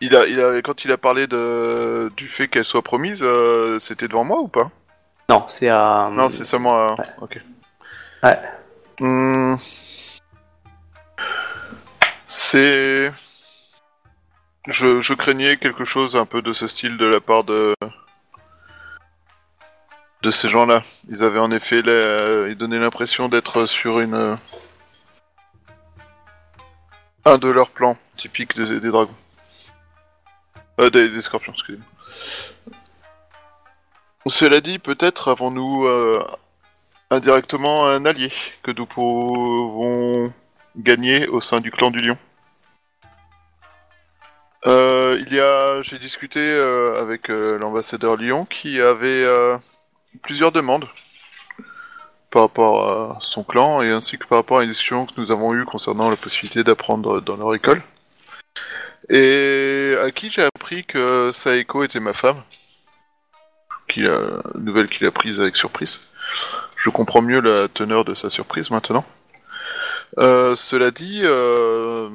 il a, il a, quand il a parlé de du fait qu'elle soit promise, euh, c'était devant moi ou pas? Non, c'est à. Non, c'est seulement. euh, ouais. Ok. Ouais. Hmm. C'est. Je, je craignais quelque chose un peu de ce style de la part de. de ces gens-là. Ils avaient en effet. la- Ils donnaient l'impression d'être sur une. Un de leurs plans typiques des, dragons. Euh, des, scorpions, excusez-moi. Cela dit, peut-être avons-nous euh, indirectement un allié que nous pouvons gagner au sein du clan du lion. Euh, il y a, j'ai discuté avec l'ambassadeur Lyon qui avait plusieurs demandes par rapport à son clan et ainsi que par rapport à une discussion que nous avons eue concernant la possibilité d'apprendre dans leur école. Et à qui j'ai appris que Saeko était ma femme. Qui, euh, nouvelle qu'il a prise avec surprise. Je comprends mieux la teneur de sa surprise maintenant. Euh, cela dit, euh,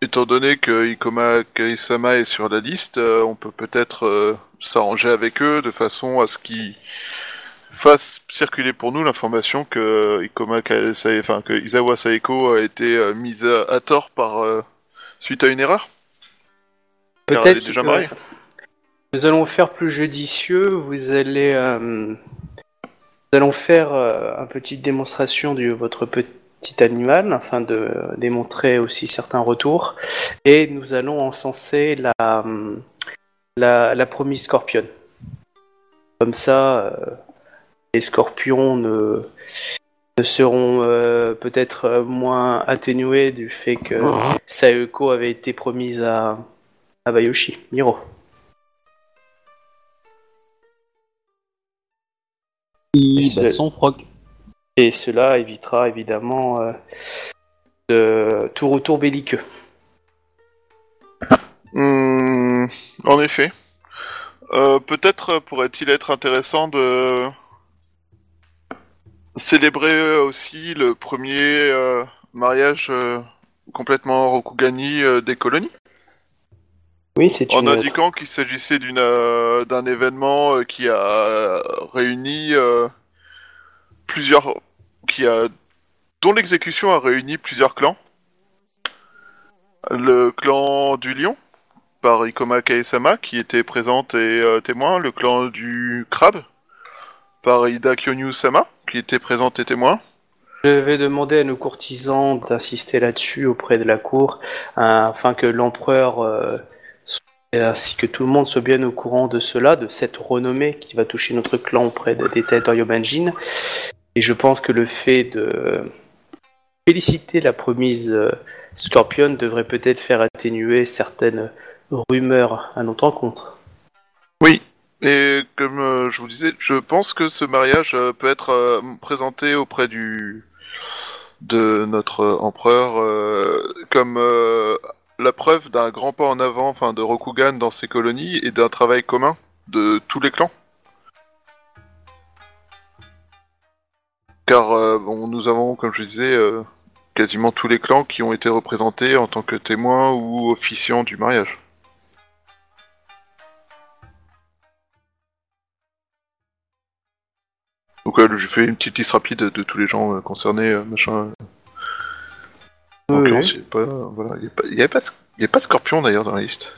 étant donné que Ikoma Kaisama est sur la liste, on peut peut-être s'arranger avec eux de façon à ce qu'ils fassent circuler pour nous l'information que Ikoma enfin que Izawa Saeko a été euh, mise à, à tort par euh, suite à une erreur? Peut-être déjà mariée. Nous allons faire plus judicieux. Vous allez, euh, nous allons faire euh, une petite démonstration de votre petit animal afin de démontrer aussi certains retours. Et nous allons encenser la, euh, la, la promise scorpion. Comme ça, euh, les scorpions ne, ne seront euh, peut-être euh, moins atténués du fait que Saeko avait été promise à, Abayoshi, Miro. Il, c'est- bah, son froc. Et cela évitera évidemment euh, de tout retour belliqueux. Hmm, en effet. Euh, Peut-être pourrait-il être intéressant de célébrer aussi le premier euh, mariage euh, complètement Rokugani euh, des colonies, Oui, c'est en indiquant qu'il s'agissait d'une euh, d'un événement euh, qui a réuni euh, plusieurs, qui a dont l'exécution a réuni plusieurs clans. Le clan du lion, par Ikoma Kaesama, qui était présente et euh, témoin. Le clan du crabe, par Ida Kyonyu-sama, qui était présente et témoin. Je vais demander à nos courtisans d'insister là-dessus auprès de la cour, euh, afin que l'empereur euh, ainsi que tout le monde soit bien au courant de cela, de cette renommée qui va toucher notre clan auprès de- des têtes Yobanjin. Et je pense que le fait de féliciter la promise euh, Scorpion devrait peut-être faire atténuer certaines rumeurs à notre encontre. Oui. Et comme euh, je vous disais, je pense que ce mariage euh, peut être euh, présenté auprès du de notre empereur comme la preuve d'un grand pas en avant, enfin de Rokugan dans ses colonies et d'un travail commun de tous les clans. Car bon, nous avons, comme je disais, quasiment tous les clans qui ont été représentés en tant que témoins ou officiants du mariage. Donc euh, je fais une petite liste rapide de tous les gens euh, concernés, euh, machin. En Oui, l'occurrence, il y a pas, voilà, il y a pas, il y a pas, il y a pas de scorpion d'ailleurs dans la liste.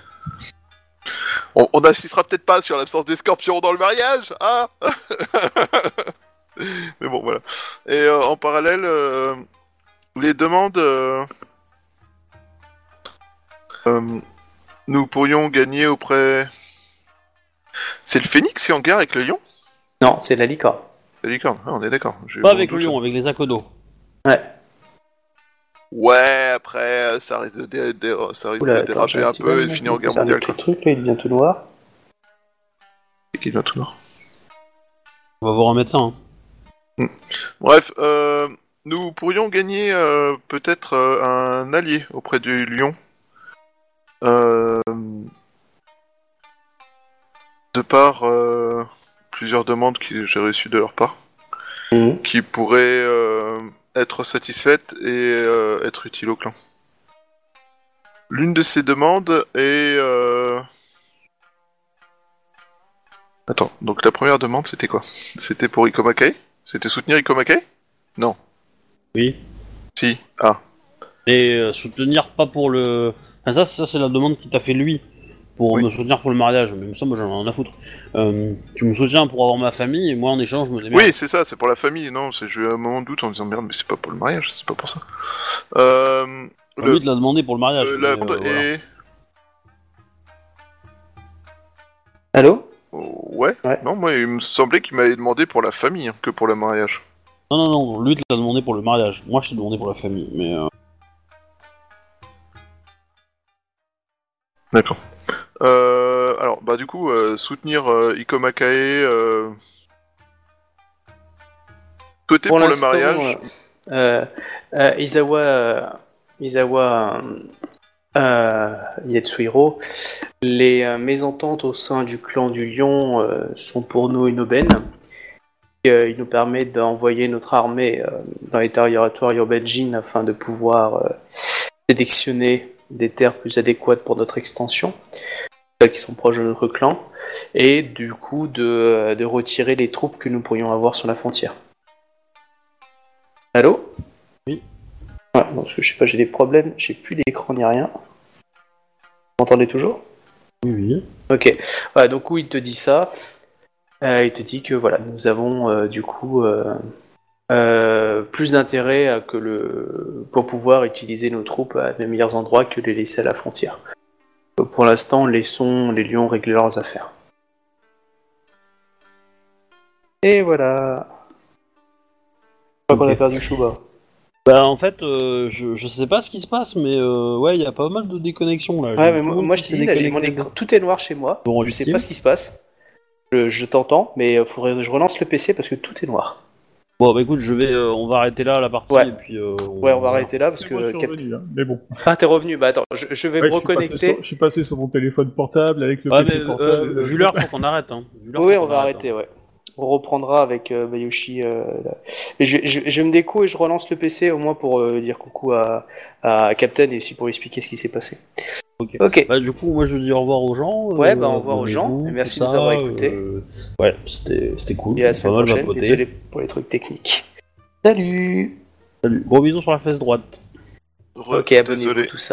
On, on assistera peut-être pas sur l'absence des scorpions dans le mariage, ah Mais bon, voilà. Et euh, en parallèle, euh, les demandes, euh, euh, nous pourrions gagner auprès. C'est le phénix qui est en guerre avec le lion? Non, c'est la licorne. La licorne, ah, on est d'accord. J'ai Pas avec le doute. lion, avec les Akodo. Ouais. Ouais, après, euh, ça risque de, dé- dé- ça risque Oula, de attends, déraper j'ai un petit peu et bug, de finir en guerre c'est un mondiale. autre quoi. truc, là, il devient tout noir. C'est qui vient tout noir On va vous remettre ça. Hein. Bref, euh, nous pourrions gagner euh, peut-être euh, un allié auprès du lion. Euh, de par euh, plusieurs demandes que j'ai reçues de leur part, Mhm. qui pourraient euh, être satisfaites et euh, être utiles au clan. L'une de ces demandes est... euh, Attends, donc la première demande c'était quoi? C'était pour Ikomakai C'était soutenir Ikomakai Non. Oui. Si. Ah. Et soutenir pas pour le. Enfin, ça, ça c'est la demande qu'il t'a fait lui. Pour Oui. me soutenir pour le mariage. Mais ça, moi j'en ai rien à foutre. Euh, tu me soutiens pour avoir ma famille et moi en échange je me démerde. Oui, c'est ça, c'est pour la famille. Non, c'est- j'ai eu un moment de doute en me disant merde, mais c'est pas pour le mariage, c'est pas pour ça. Euh, le, te l'a demandé pour le mariage. euh, la- euh, voilà. et... Allô? Oh, ouais. Ouais. Non, moi il me semblait qu'il m'avait demandé pour la famille hein, que pour le mariage. Non, non, non, lui te l'a demandé pour le mariage. Moi je t'ai demandé pour la famille. Mais euh, D'accord. Euh, alors, bah du coup, euh, soutenir euh, Ikomakae. Euh... Côté pour, le mariage. euh, Izawa, Izawa Yatsuhiro, les mésententes au sein du clan du lion sont pour nous une aubaine. Il nous permet d'envoyer notre armée dans les territoires Yobenjin afin de pouvoir sélectionner des terres plus adéquates pour notre extension, qui sont proches de notre clan, et du coup de, de retirer les troupes que nous pourrions avoir sur la frontière. Allô? Oui. Ouais, parce que je sais pas, j'ai des problèmes, j'ai plus d'écran ni rien. Vous m'entendez toujours? Oui, oui. Ok. Voilà, donc où il te dit ça? Euh, Il te dit que voilà, nous avons euh, du coup euh, euh, plus d'intérêt que le pour pouvoir utiliser nos troupes à de meilleurs endroits que les laisser à la frontière. Pour l'instant, laissons les lions régler leurs affaires. Et voilà. Je crois qu'on a perdu Chouba. Bah en fait, euh, je, je sais pas ce qui se passe, mais euh, ouais, il y a pas mal de déconnexions là. Ouais, mais tout moi, je là, mon déconnecté. écran- tout est noir chez moi. Bon, Je sais pas ce qui se passe. Je, je t'entends, mais faudrait que je relance le PC parce que tout est noir. Bon bah écoute, je vais, euh, on va arrêter là la partie Ouais. et puis. euh, Ouais, on va arrêter là parce C'est que. moi, je suis Cap- revenu, hein, mais bon. Ah, t'es revenu. Bah attends, je, je vais Ouais, me je, suis passé reconnecter. sur, je suis passé sur mon téléphone portable avec le Ouais, PC mais portable. euh, vu l'heure, faut qu'on arrête. Hein. Vu l'heure, Oui, faut on qu'on va arrête, arrêter, ouais. On reprendra avec euh, euh, là. Mais je, je, je me déco et je relance le PC au moins pour euh, dire coucou à, à Captain et aussi pour expliquer ce qui s'est passé. Ok. Bah, du coup, moi je dis au revoir aux gens. Ouais, bah, au revoir aux gens, merci de nous avoir écoutés. euh, Ouais, c'était c'était cool. Et à la Pas semaine mal prochaine. Désolé pour les trucs techniques. Salut Salut. Gros bisous sur la fesse droite. Re- Ok, abonnez-vous désolé. tout ça.